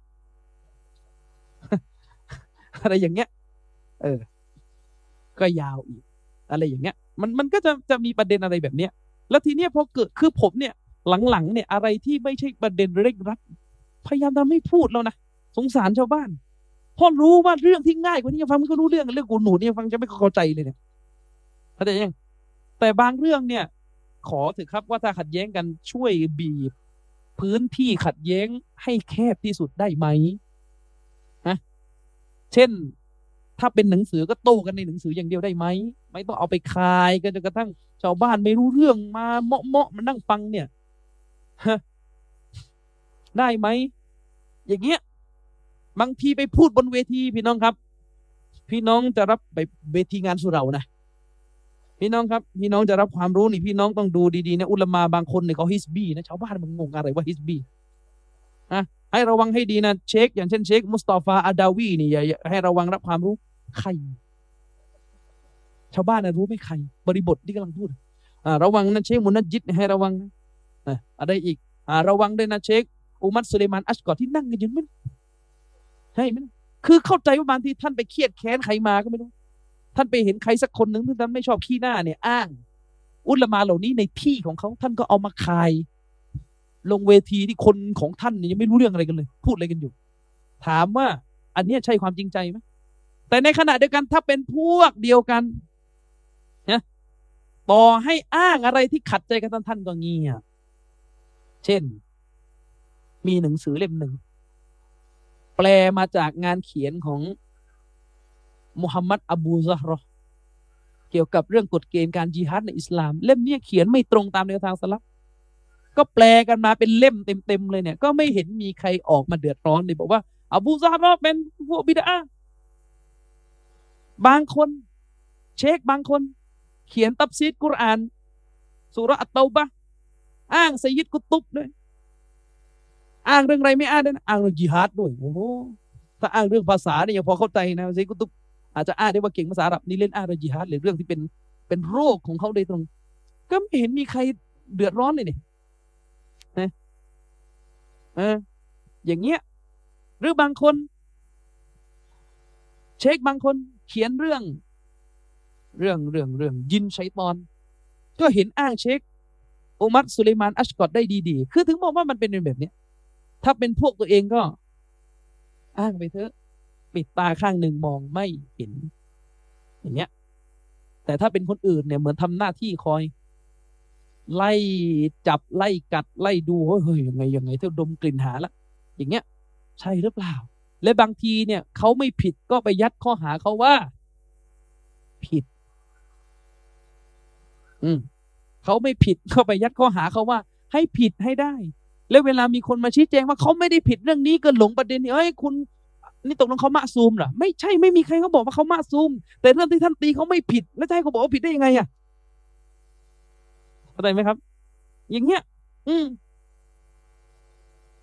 อะไรอย่างเงี้ย เออ ก็ยาวอีก อะไรอย่างเงี้ย มันมันก็จะจะมีประเด็นอะไรแบบเนี้ย แล้วทีเนี้ยพอเกิดคือผมเนี่ย หลังๆเนี่ยอะไรที่ไม่ใช่ประเด็นเร่งรัดพยายามจะไม่พูดแล้วนะสงสารชาวบ้านเพราะรู้ว่าเรื่องที่ง่ายกว่านี้ยังฟังไม่ก็รู้เรื่องเรื่องกูหนูเนี่ยฟังจะไม่เข้าใจเลยเนี่ยเข้าใจยังแต่บางเรื่องเนี่ย ขอเถอครับว่าถ้าขัดแย้งกันช่วยบีบ พื้นที่ขัดแย้งให้แคบที่สุดได้ไหมฮะเช่น ถ้าเป็นหนังสือก็โต้กันในหนังสืออย่างเดียวได้ไหม ไม่ต้องเอาไปคายกันจนกระทั่งชาวบ้านไม่รู้เรื่องมาเมาะเมาะมานั่งฟังเนี่ยฮะได้ไหม อย่างเงี้ย บางทีไปพูดบนเวทีพี่น้องครับ พี่น้องจะรับไปเวทีงานสุเหรานะ พี่น้องครับ พี่น้องจะรับความรู้นี่พี่น้องต้องดูดีๆนะอุลามาบางคนเนี่ยเขาฮิสบีนะชาวบ้านมันงงอะไรว่าฮิสบีนะให้ระวังให้ดีนะเชคอย่างเช่นเชคมุสตาฟาอาดาวีนี่อย่าให้ระวังรับความรู้ใคร ชาวบ้านนะรู้ไหมใคร บริบทที่กำลังพูดอ่าระวังนะเชคมุนัจิตให้ระวังนะอะไรอีกอ่าระวังด้วยนะเชคอุมัดสุเลมานอัชกอรที่นั่งกันอยู่มันใช่ไหมคือเข้าใจว่าบางทีท่านไปเครียดแค้นใครมาก็ไม่รู้ ท่านไปเห็นใครสักคนหนึ่งที่ท่านไม่ชอบขี้หน้าเนี่ยอ้าง อุลมาเหล่านี้ในที่ของเขาท่านก็เอามาคาย ลงเวทีที่คนของท่านเนี่ยยังไม่รู้เรื่องอะไรกันเลย พูดอะไรกันอยู่ ถามว่า อันนี้ใช่ความจริงใจไหมแต่ในขณะเดียวกันถ้าเป็นพวกเดียวกันนะต่อให้อ้างอะไรที่ขัดใจกันท่านท่านก็เงียบเช่น มีหนังสือเล่มหนึ่งแปลมาจากงานเขียนของ มุฮัมมัดอบูซะฮ์รอเกี่ยวกับเรื่องกฎเกณฑ์การจิฮัดในอิสลาม เล่มนี้เขียนไม่ตรงตามแนวทางสลับก็แปลกันมาเป็นเล่มเต็มๆเลยเนี่ย ก็ไม่เห็นมีใครออกมาเดือดร้อนเลยบอกว่าอบูซะฮ์รอเป็นพวกบิดาบางคน เชคบางคน เขียนตับซีดกุรอานสุรอัตเตาบะอ้างสยิดกุตุบด้วยอ้างเรื่องอะไรไม่อ้างด้วยอ้างเรื่องจิฮัดด้วยโอ้โหถ้าอ้างเรื่องภาษาเนี่ยยังพอเข้าใจนะสยิดกุตุบ อาจจะอ้างได้ว่าเก่งภาษาอาหรับนี่เล่นอ้างเรื่องจิฮัดหรือเรื่องที่เป็นเป็นโรคของเขาโดยตรง ก็ไม่เห็นมีใครเดือดร้อนเลยนี่นะเอออย่างเงี้ย หรือบางคน เช็คบางคนเขียนเรื่อง เรื่องเรื่องเรื่องยินชัยตอน ก็เห็นอ้างเช็คอุมัรสุเลมานอัชกอดได้ดีๆ คือถึงบอกว่ามันเป็นแบบเนี้ย ถ้าเป็นพวกตัวเองก็ อ้างไปเถอะ ปิดตาข้างหนึ่งมองไม่เห็น อย่างเงี้ย แต่ถ้าเป็นคนอื่นเนี่ยเหมือนทำหน้าที่คอย ไล่จับไล่กัดไล่ดูเฮ้ยยังไงยังไงเท่าดมกลิ่นหาละอย่างเงี้ย ใช่หรือเปล่า และบางทีเนี่ยเขาไม่ผิดก็ไปยัดข้อหาเขาว่า ผิด อืมเขาไม่ผิดก็ไปยัดข้อหาเขาว่า ให้ผิดให้ได้ แล้วเวลามีคนมาชี้แจงว่าเขาไม่ได้ผิดเรื่องนี้ก็หลงประเด็นนี้เอ้ยคุณ นี่ตกลงเขามาซูมเหรอไม่ใช่ไม่มีใครเขาบอกว่าเขามาซูม แต่เรื่องที่ท่านตีเขาไม่ผิด แล้วจะให้เขาบอกว่าผิดได้ยังไงอะเข้าใจไหมครับ อย่างเงี้ย อืม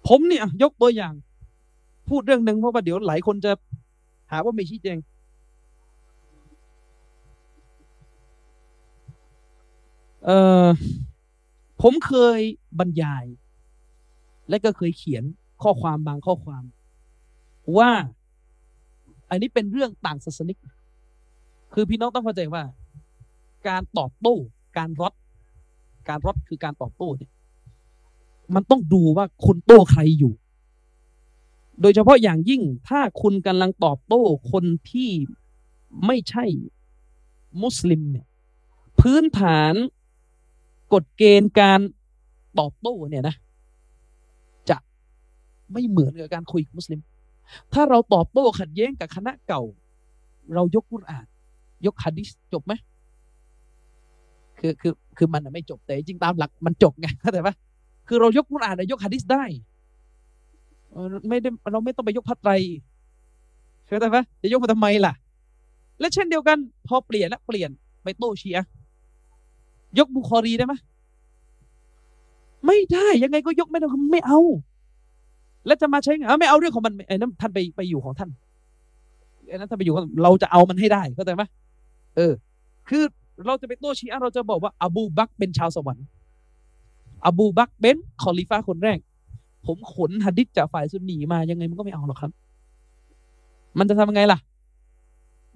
ผมเนี่ยยกตัวอย่าง พูดเรื่องหนึ่งเพราะว่าเดี๋ยวหลายคนจะหาว่าไม่ชี้แจงเออผมเคยบรรยาย และก็เคยเขียนข้อความบางข้อความ ว่าอันนี้เป็นเรื่องต่างศาสนิก คือพี่น้องต้องเข้าใจว่า การตอบโต้ การรดการรดคือการตอบโต้เนี่ย มันต้องดูว่าคุณโต้ใครอยู่ โดยเฉพาะอย่างยิ่งถ้าคุณกำลังตอบโต้คนที่ไม่ใช่มุสลิมเนี่ย พื้นฐานกฎเกณฑ์การตอบโต้เนี่ยนะ จะไม่เหมือนกับการคุยกับมุสลิม ถ้าเราตอบโต้ขัดแย้งกับคณะเก่า เรายกกุรอาน ยกฮะดิษจบไหมคือคือคือมันไม่จบแต่จริงตามหลักมันจบไงเข้าใจปะคือเรายกกุรอานยกฮะดิษได้ไม่ได้เราไม่ต้องไปยกพระไตรเข้าใจปะจะยกมาทำไมล่ะ และเช่นเดียวกัน พอเปลี่ยนแล้วเปลี่ยนไปโต้ชีอะห์ยกบุคอรีได้ไหมไม่ได้ยังไงก็ยกไม่ได้ไม่เอา แล้วจะมาใช้ไงไม่เอาเรื่องของมันไอ้นั้นท่านไปไปอยู่ของท่านไอ้นั้นท่านไปอยู่ของเราจะเอามันให้ได้เข้าใจไหมเออ คือเราจะไปโต้ชีอะเราจะบอกว่าอบูบักเป็นชาวสวรรค์อบูบักเป็นคอลิฟ้าคนแรก ผมขนหะดิษจากฝ่ายซุนนีมายังไงมันก็ไม่เอาหรอกครับ มันจะทำยังไงล่ะ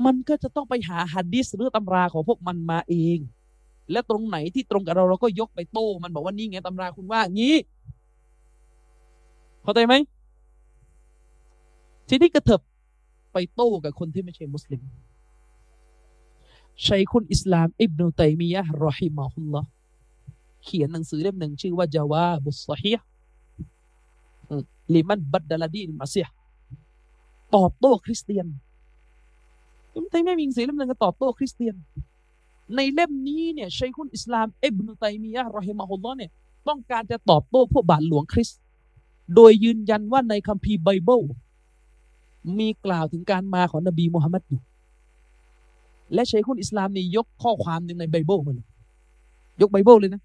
มันก็จะต้องไปหาหะดิษหรือตำราของพวกมันมาเอง และตรงไหนที่ตรงกับเราเราก็ยกไปโต้มันบอกว่านี่ไงตำราคุณว่างี้ เข้าใจไหมทีนี้กระเถิบไปโต้กับคนที่ไม่ใช่มุสลิมชัยคุณอิสลาม อิบนุตัยมียะห์รอฮิมาฮุลลอฮ์เขียนหนังสือเล่มหนึ่งชื่อว่าจาวาบุสซฮีห์ลิมันบัดดาลดีนมาเซียตอบโต้คริสเตียนอิบนุตัยมียะห์มีหนังสือเล่มหนึ่งก็ตอบโต้คริสเตียน ในเล่มนี้เนี่ยشيخ الإسلام อิบนุตัยมียะห์ رحمه الله เนี่ยต้องการจะตอบโต้พวกบาทหลวงคริสต์ โดยยืนยันว่าในคัมภีร์ไบเบิลมีกล่าวถึงการมาของนบีมุฮัมมัดอยู่ และشيخ الإسلام นี่ยกข้อความหนึ่งในไบเบิลมาเลยยกไบเบิลเลยนะ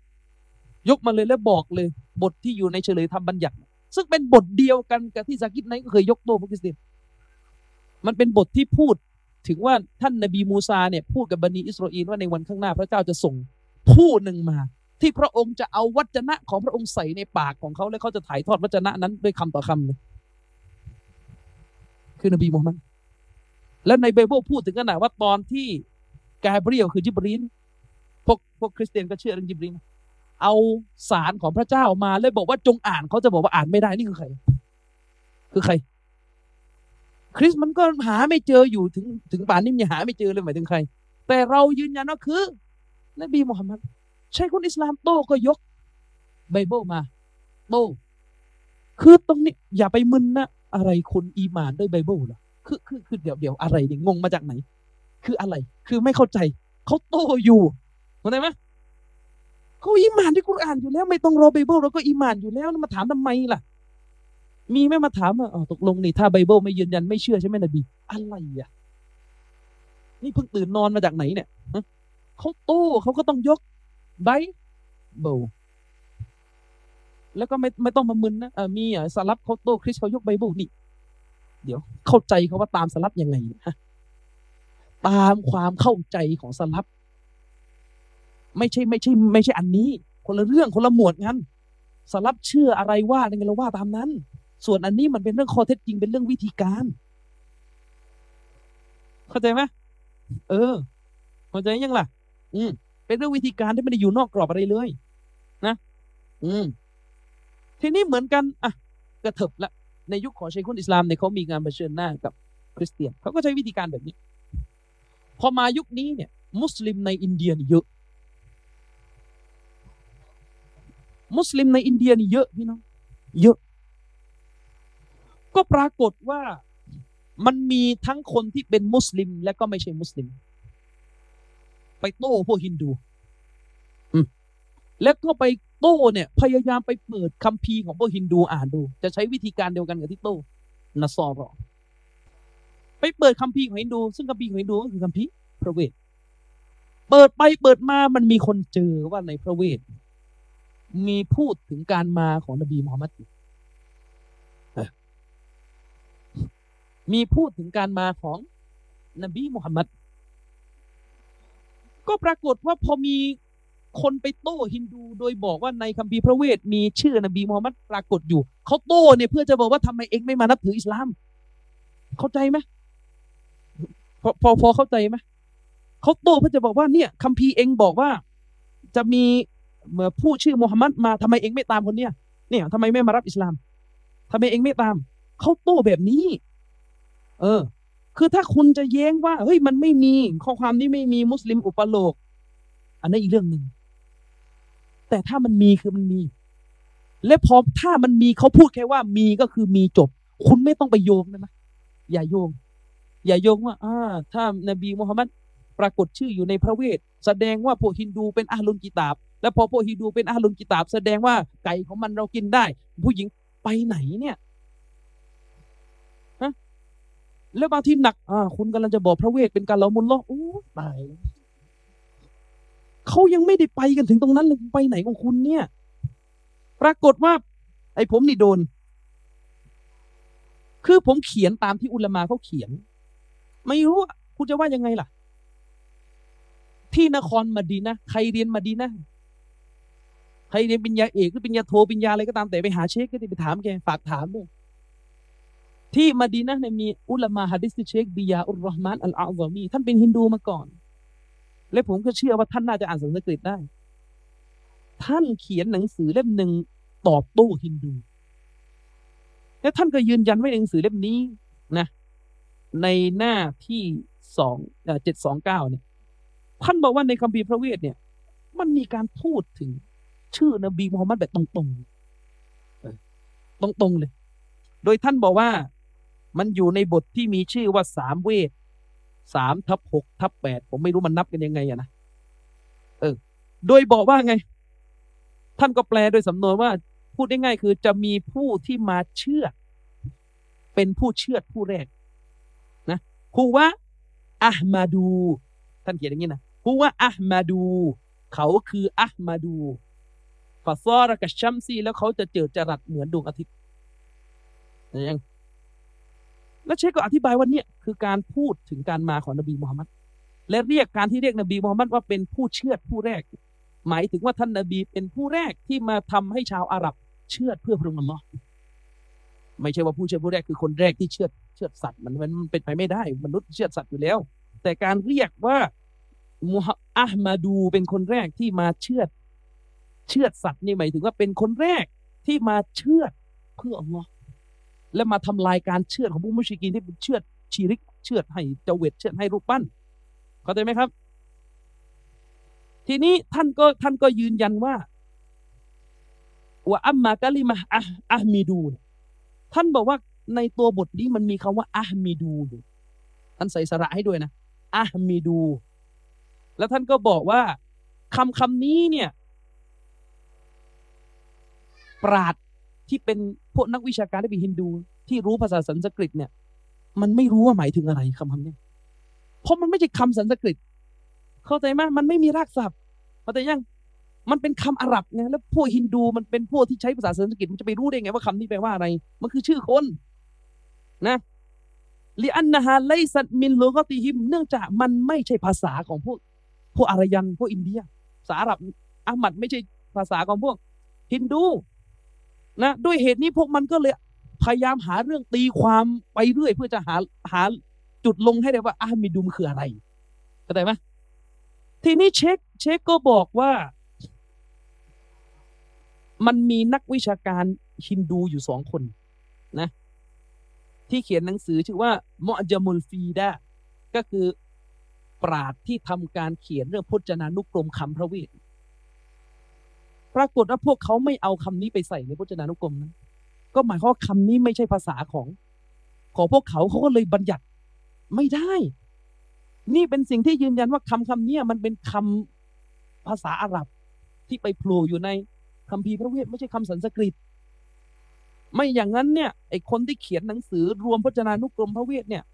ยกมาเลยแล้วบอกเลย บทที่อยู่ในเฉลยธรรมบัญญัติ ซึ่งเป็นบทเดียวกันกับที่ซากิรไนค์ก็เคยยกโต้พวกคริสเตียนมันเป็นบทที่พูดถึงว่าท่านนบีมูซาเนี่ยพูดกับบนีอิสราเอลว่าในวันข้างหน้าพระเจ้าจะส่งผู้หนึ่งมา ที่พระองค์จะเอาวัจนะของพระองค์ใส่ในปากของเขาแล้วเขาจะถ่ายทอดวัจนะนั้นด้วยคำต่อคำเลยคือนบีมูฮัมมัดแล้วในไบเบิลพูดถึงขนาดว่าตอนที่กาเบรียลคือจิบรีลพวกพวกคริสเตียนก็เชื่อเรื่องจิบรีลเอาสารของพระเจ้ามาแล้วบอกว่าจงอ่านเขาจะบอกว่าอ่านไม่ได้นี่คือใคร คือใคร คริสมันก็หาไม่เจออยู่ถึงถึงป่านนี้ยังหาไม่เจอเลยหมายถึงใคร แต่เรายืนยันว่าคือ นบีมุฮัมมัด شيخ الإسلام โต้ก็ยกไบเบิลมาโต้คือตรงนี้อย่าไปมึนนะ อะไรคุณอีหมานด้วยไบเบิลเหรอคือคือคือเดี๋ยวเดี๋ยวอะไรเนี่ยงงมาจากไหน คืออะไร คือไม่เข้าใจเขาโต้อยู่เข้าใจไหมเขาอีหมานที่กุรอานอยู่แล้ว ไม่ต้องรอไบเบิลเราก็อีหมานอยู่แล้วมาถามทำไมล่ะ มีไม่มาถามว่าอ๋อตกลงนี่ถ้าไบเบิลไม่ยืนยันไม่เชื่อใช่ไหมนบีอะไรอะนี่เพิ่งตื่นนอนมาจากไหนเนี่ยเขาโต้เขาก็ต้องยก ไบเบิลแล้วก็ไม่ไม่ต้องมามึนนะมีอะสลับเขาโต้คริสต์เขายกไบเบิลนี่ เดี๋ยวเข้าใจเขาว่าตามสลับยังไงฮะตามความเข้าใจของสลับ ไม่ใช่ไม่ใช่ ไม่ใช่อันนี้ คนละเรื่องคนละหมวดงั้น สลับเชื่ออะไรว่าอะไรเราว่าตามนั้น ส่วนอันนี้มันเป็นเรื่องข้อเท็จจริงเป็นเรื่องวิธีการ เข้าใจไหมเออเข้าใจยังล่ะ อืม เป็นเรื่องวิธีการที่ไม่ได้อยู่นอกกรอบอะไรเลย นะ อืม ทีนี้เหมือนกันอะกระเถิบละในยุคของชัยคุนอิสลามเนี่ยเขามีการเผชิญหน้ากับคริสเตียนเขาก็ใช้วิธีการแบบนี้ พอมายุคนี้เนี่ย มุสลิมในอินเดียนี่เยอะ มุสลิมในอินเดียนี่เยอะพี่น้องเยอะ ก็ปรากฏว่ามันมีทั้งคนที่เป็นมุสลิม และก็ไม่ใช่มุสลิม ไปโต้พวกฮินดูอืมแล้วก็ไปโต้เนี่ย พยายามไปเปิดคัมภีร์ของพวกฮินดูอ่านดู จะใช้วิธีการเดียวกันกับที่โต้นสอรอไปเปิดคัมภีร์ของฮินดู ซึ่งคัมภีร์ของฮินดูก็คือคัมภีร์พระเวท เปิดไปเปิดมามันมีคนเจอว่าในพระเวท มีพูดถึงการมาของนบีมูฮัมมัดมีพูดถึงการมาของนบีมุฮัมมัด ก็ปรากฏว่าพอมีคนไปโต้ฮินดูโดยบอกว่าในคัมภีร์พระเวทมีชื่อนบีมุฮัมมัดปรากฏอยู่เขาโต้เนี่ยเพื่อจะบอกว่าทำไมเองไม่มานับถืออิสลาม เข้าใจไหมพอพอพอเข้าใจไหมเขาโต้เพื่อจะบอกว่าเนี่ยคัมภีร์เองบอกว่า จะมีเมื่อผู้ชื่อมุฮัมมัดมาทำไมเองไม่ตามคนเนี้ยเนี่ยทำไมไม่มารับอิสลามทำไมเองไม่ตามเขาโต้แบบนี้ เออ คือถ้าคุณจะแย้งว่า เฮ้ยมันไม่มีข้อความนี้ไม่มีมุสลิมอุปโลก อันนั้นอีกเรื่องหนึ่งแต่ถ้ามันมีคือมันมี และพอถ้ามันมีเขาพูดแค่ว่ามีก็คือมีจบ คุณไม่ต้องไปโยงนะนะอย่าโยง อย่าโยงว่าอ่าถ้านบีมุฮัมมัดปรากฏชื่ออยู่ในพระเวท แสดงว่าพวกฮินดูเป็นอาลุนกิตาบ แล้วพอพวกฮินดูเป็นอาลุนกิตาบ แสดงว่าไก่ของมันเรากินได้ ผู้หญิงไปไหนเนี่ยฮะ แล้วบางทีหนัก อ่า คุณกำลังจะบอกพระเวทเป็นการละมุนล้อโอ้ตายเขายังไม่ได้ไปกันถึงตรงนั้นเลยไปไหนของคุณเนี่ย ปรากฏว่า ไอ้ผมนี่โดน คือผมเขียนตามที่อุลมาเขาเขียน ไม่รู้คุณจะว่ายังไงล่ะ ที่นครมาดีนะใครเรียนมาดีนะใครเรียนปริญญาเอกหรือปริญญาโทปริญญาอะไรก็ตามแต่ไปหาเชคก็ได้ไปถามแกฝากถามด้วย ที่มาดีนะเนี่ยมีอุลามาฮะดิษที่เชคบิยาอุรรอฮ์มานอัลอาซอมีท่านเป็นฮินดูมาก่อน และผมก็เชื่อว่าท่านน่าจะอ่านสันสกฤตได้ ท่านเขียนหนังสือเล่มหนึ่งตอบโต้ฮินดู และท่านก็ยืนยันไว้ในหนังสือเล่มนี้นะ ในหน้าที่สองเจ็ดสองเก้าเนี่ย ท่านบอกว่าในคัมภีร์พระเวทเนี่ย มันมีการพูดถึงชื่อนบีมูฮัมมัดแบบตรงๆตรงๆเลย โดยท่านบอกว่า มันอยู่ในบทที่มีชื่อว่าสามเวทสามทับหกทับแปดผมไม่รู้มันนับกันยังไงอะนะเออ โดยบอกว่าไง ท่านก็แปลโดยสำนวนว่า พูดง่ายๆคือจะมีผู้ที่มาเชื่อ เป็นผู้เชื่อผู้แรกนะคูว่าอะห์มาดู ท่านเขียนอย่างนี้นะคูว่าอะห์มาดู เขาคืออะห์มาดูฟาซอรกับชัมซีแล้วเขาจะเจิดจรัสเหมือนดวงอาทิตย์ยัง แล้วเชคก็อธิบายว่าเนี่ยคือการพูดถึงการมาของนบีมูฮัมมัดและเรียกการที่เรียกนบีมูฮัมมัดว่าเป็นผู้เชื่อผู้แรก หมายถึงว่าท่านนบีเป็นผู้แรกที่มาทำให้ชาวอาหรับเชื่อเพื่อพระองค์ลลอฮ์ไม่ใช่ว่าผู้เชื่อผู้แรกคือคนแรกที่เชื่อเชื่อสัตว์มันมันเป็นไปไม่ได้ มนุษย์เชื่อสัตว์อยู่แล้ว แต่การเรียกว่ามุฮัมอัลมาดูเป็นคนแรกที่มาเชื่อเชื่อสัตว์นี่หมายถึงว่าเป็นคนแรกที่มาเชื่อเพื่ออัลลอฮ์ และมาทำลายการเชื่อของผู้มุชริกีนที่เป็นเชื่อชีริก เชื่อให้เจเวตเชื่อให้รูปปั้นเข้าใจไหมครับ ทีนี้ท่านก็ท่านก็ยืนยันว่าว่าอัมมากะลิมะอะอะมีดู ท่านบอกว่าในตัวบทนี้มันมีคำว่าอะมีดูอยู่ท่านใส่สระให้ด้วยนะอะมีดู แล้วท่านก็บอกว่าคำคำนี้เนี่ย ปราดที่เป็น วกนักวิชาการที่เป็นฮินดูที่รู้ภาษาสันสกฤตเนี่ย มันไม่รู้ว่าหมายถึงอะไรคำคำนี้เพราะมันไม่ใช่คำสันสกฤต เข้าใจไหมมันไม่มีรากศัพท์เข้าใจยังมันเป็นคำอาหรับไงแล้วพวกฮินดูมันเป็นพวกที่ใช้ภาษาสันสกฤตมันจะไปรู้ได้ไงว่าคำนี้แปลว่าอะไร มันคือชื่อคนนะลิอันนะฮะไลซัตมินโลกติฮิม เนื่องจากมันไม่ใช่ภาษาของพวก พวกอารยันพวกอินเดียภาษาอาหรับอาหมัดไม่ใช่ภาษาของพวกฮินดู นะด้วยเหตุนี้พวกมันก็เลยพยายามหาเรื่องตีความไปเรื่อย เพื่อจะหาหาจุดลงให้ได้ว่าอามิดุมคืออะไรเข้าใจไหมทีนี้เช็คเช็คก็บอกว่า มันมีนักวิชาการฮินดูอยู่สองคนนะ ที่เขียนหนังสือชื่อว่ามอจามุลฟีดาก็คือปราดที่ทำการเขียนเรื่องพจนานุกรมคำพระเวท ปรากฏว่าพวกเขาไม่เอาคำนี้ไปใส่ในพจนานุกรมนั้นก็หมายความว่าคำนี้ไม่ใช่ภาษาของ ของพวกเขาเขาก็เลยบัญญัติไม่ได้ นี่เป็นสิ่งที่ยืนยันว่าคำคำนี้มันเป็นคำภาษาอาหรับที่ไปโผล่อยู่ในคัมภีร์พระเวทไม่ใช่คำสันสกฤต ไม่อย่างนั้นเนี่ยไอคนที่เขียนหนังสือรวมพจนานุกรมพระเวทเนี่ย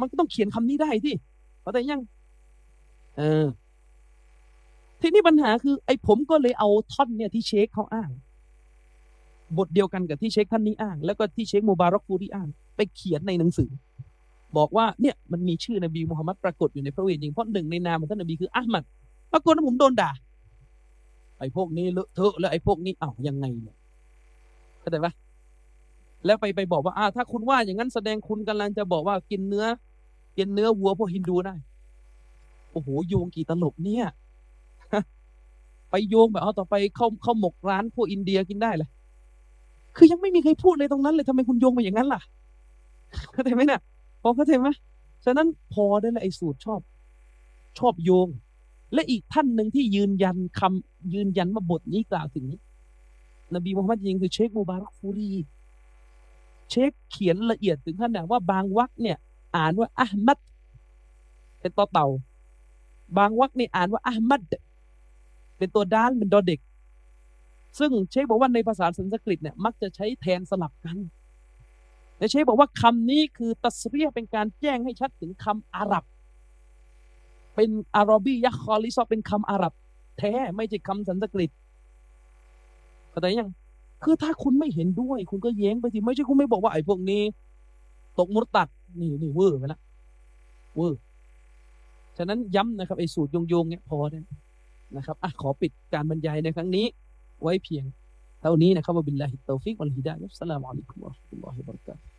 มันก็ต้องเขียนคำนี้ได้ที่เข้าใจยังเออ ทีนี้ปัญหาคือ ไอ้ผมก็เลยเอาท่อนเนี่ยที่เชคเขาอ้าง บทเดียวกันกับที่เชคท่านนี้อ้าง แล้วก็ที่เชคโมบารอกฟูรีอ้าง ไปเขียนในหนังสือ บอกว่าเนี่ยมันมีชื่อนบีมุฮัมมัดปรากฏอยู่ในพระเวทจริงเพราะหนึ่งในนามของท่านนบีคืออามัดปรากฏว่าผมโดนด่าไอ้พวกนี้เลอะเทอะแล้วไอ้พวกนี้อ้าวยังไงเนี่ยเข้าใจปะแล้วไปไปบอกว่าอ่าถ้าคุณว่าอย่างนั้นแสดงคุณกำลังจะบอกว่ากินเนื้อ กินเนื้อวัวพวกฮินดูได้โอ้โหโยงกี่ตลบเนี่ย ไปโยงแบบเอาต่อไปเข้าเข้าหมกร้านพวกอินเดียกินได้เลยคือยังไม่มีใครพูดเลยตรงนั้นเลยทำไมคุณโยงมาอย่างนั้นล่ะเข้าใจไหมเนี่ยพอเข้าใจไหมฉะนั้นพอได้ล้วไอ้สูตรชอบ ชอบโยง และอีกท่านหนึ่งที่ยืนยันคำยืนยันว่าบทนี้กล่าวถึงนบีมุฮัมมัดจริงคือเชคมูบารักฟูรีเชคเขียนละเอียดถึงขนาดว่าบางวรรคเนี่ย อ่านว่าอะห์มัดเป็นตัวเต่า บางวรรคนี่อ่านว่าอะห์มัด เป็นตัวด้านเป็นดอเด็ก ซึ่งเชคบอกว่าในภาษาสันสกฤตเนี่ยมักจะใช้แทนสลับกันและเชคบอกว่าคำนี้คือตัสเรียเป็นการแจ้งให้ชัดถึงคำอาหรับ เป็นอารอบียะคอลิซอเป็นคำอาหรับ แท้ไม่ใช่คำสันสกฤตเข้าใจยังคือถ้าคุณไม่เห็นด้วย คุณก็แย้งไปสิไม่ใช่คุณไม่บอกว่าไอ้พวกนี้ ตก مرتدนี่นี่เวอร์ไปละเวอร์ฉะนั้นย้ำนะครับไอ้สูตรโยงๆเนี่ยพอได้ นะครับอะขอปิดการบรรยายในครั้งนี้ ไว้เพียงเท่านี้นะครับوبالله التوفيق والهداية والسلام عليكم ورحمة الله وبركاته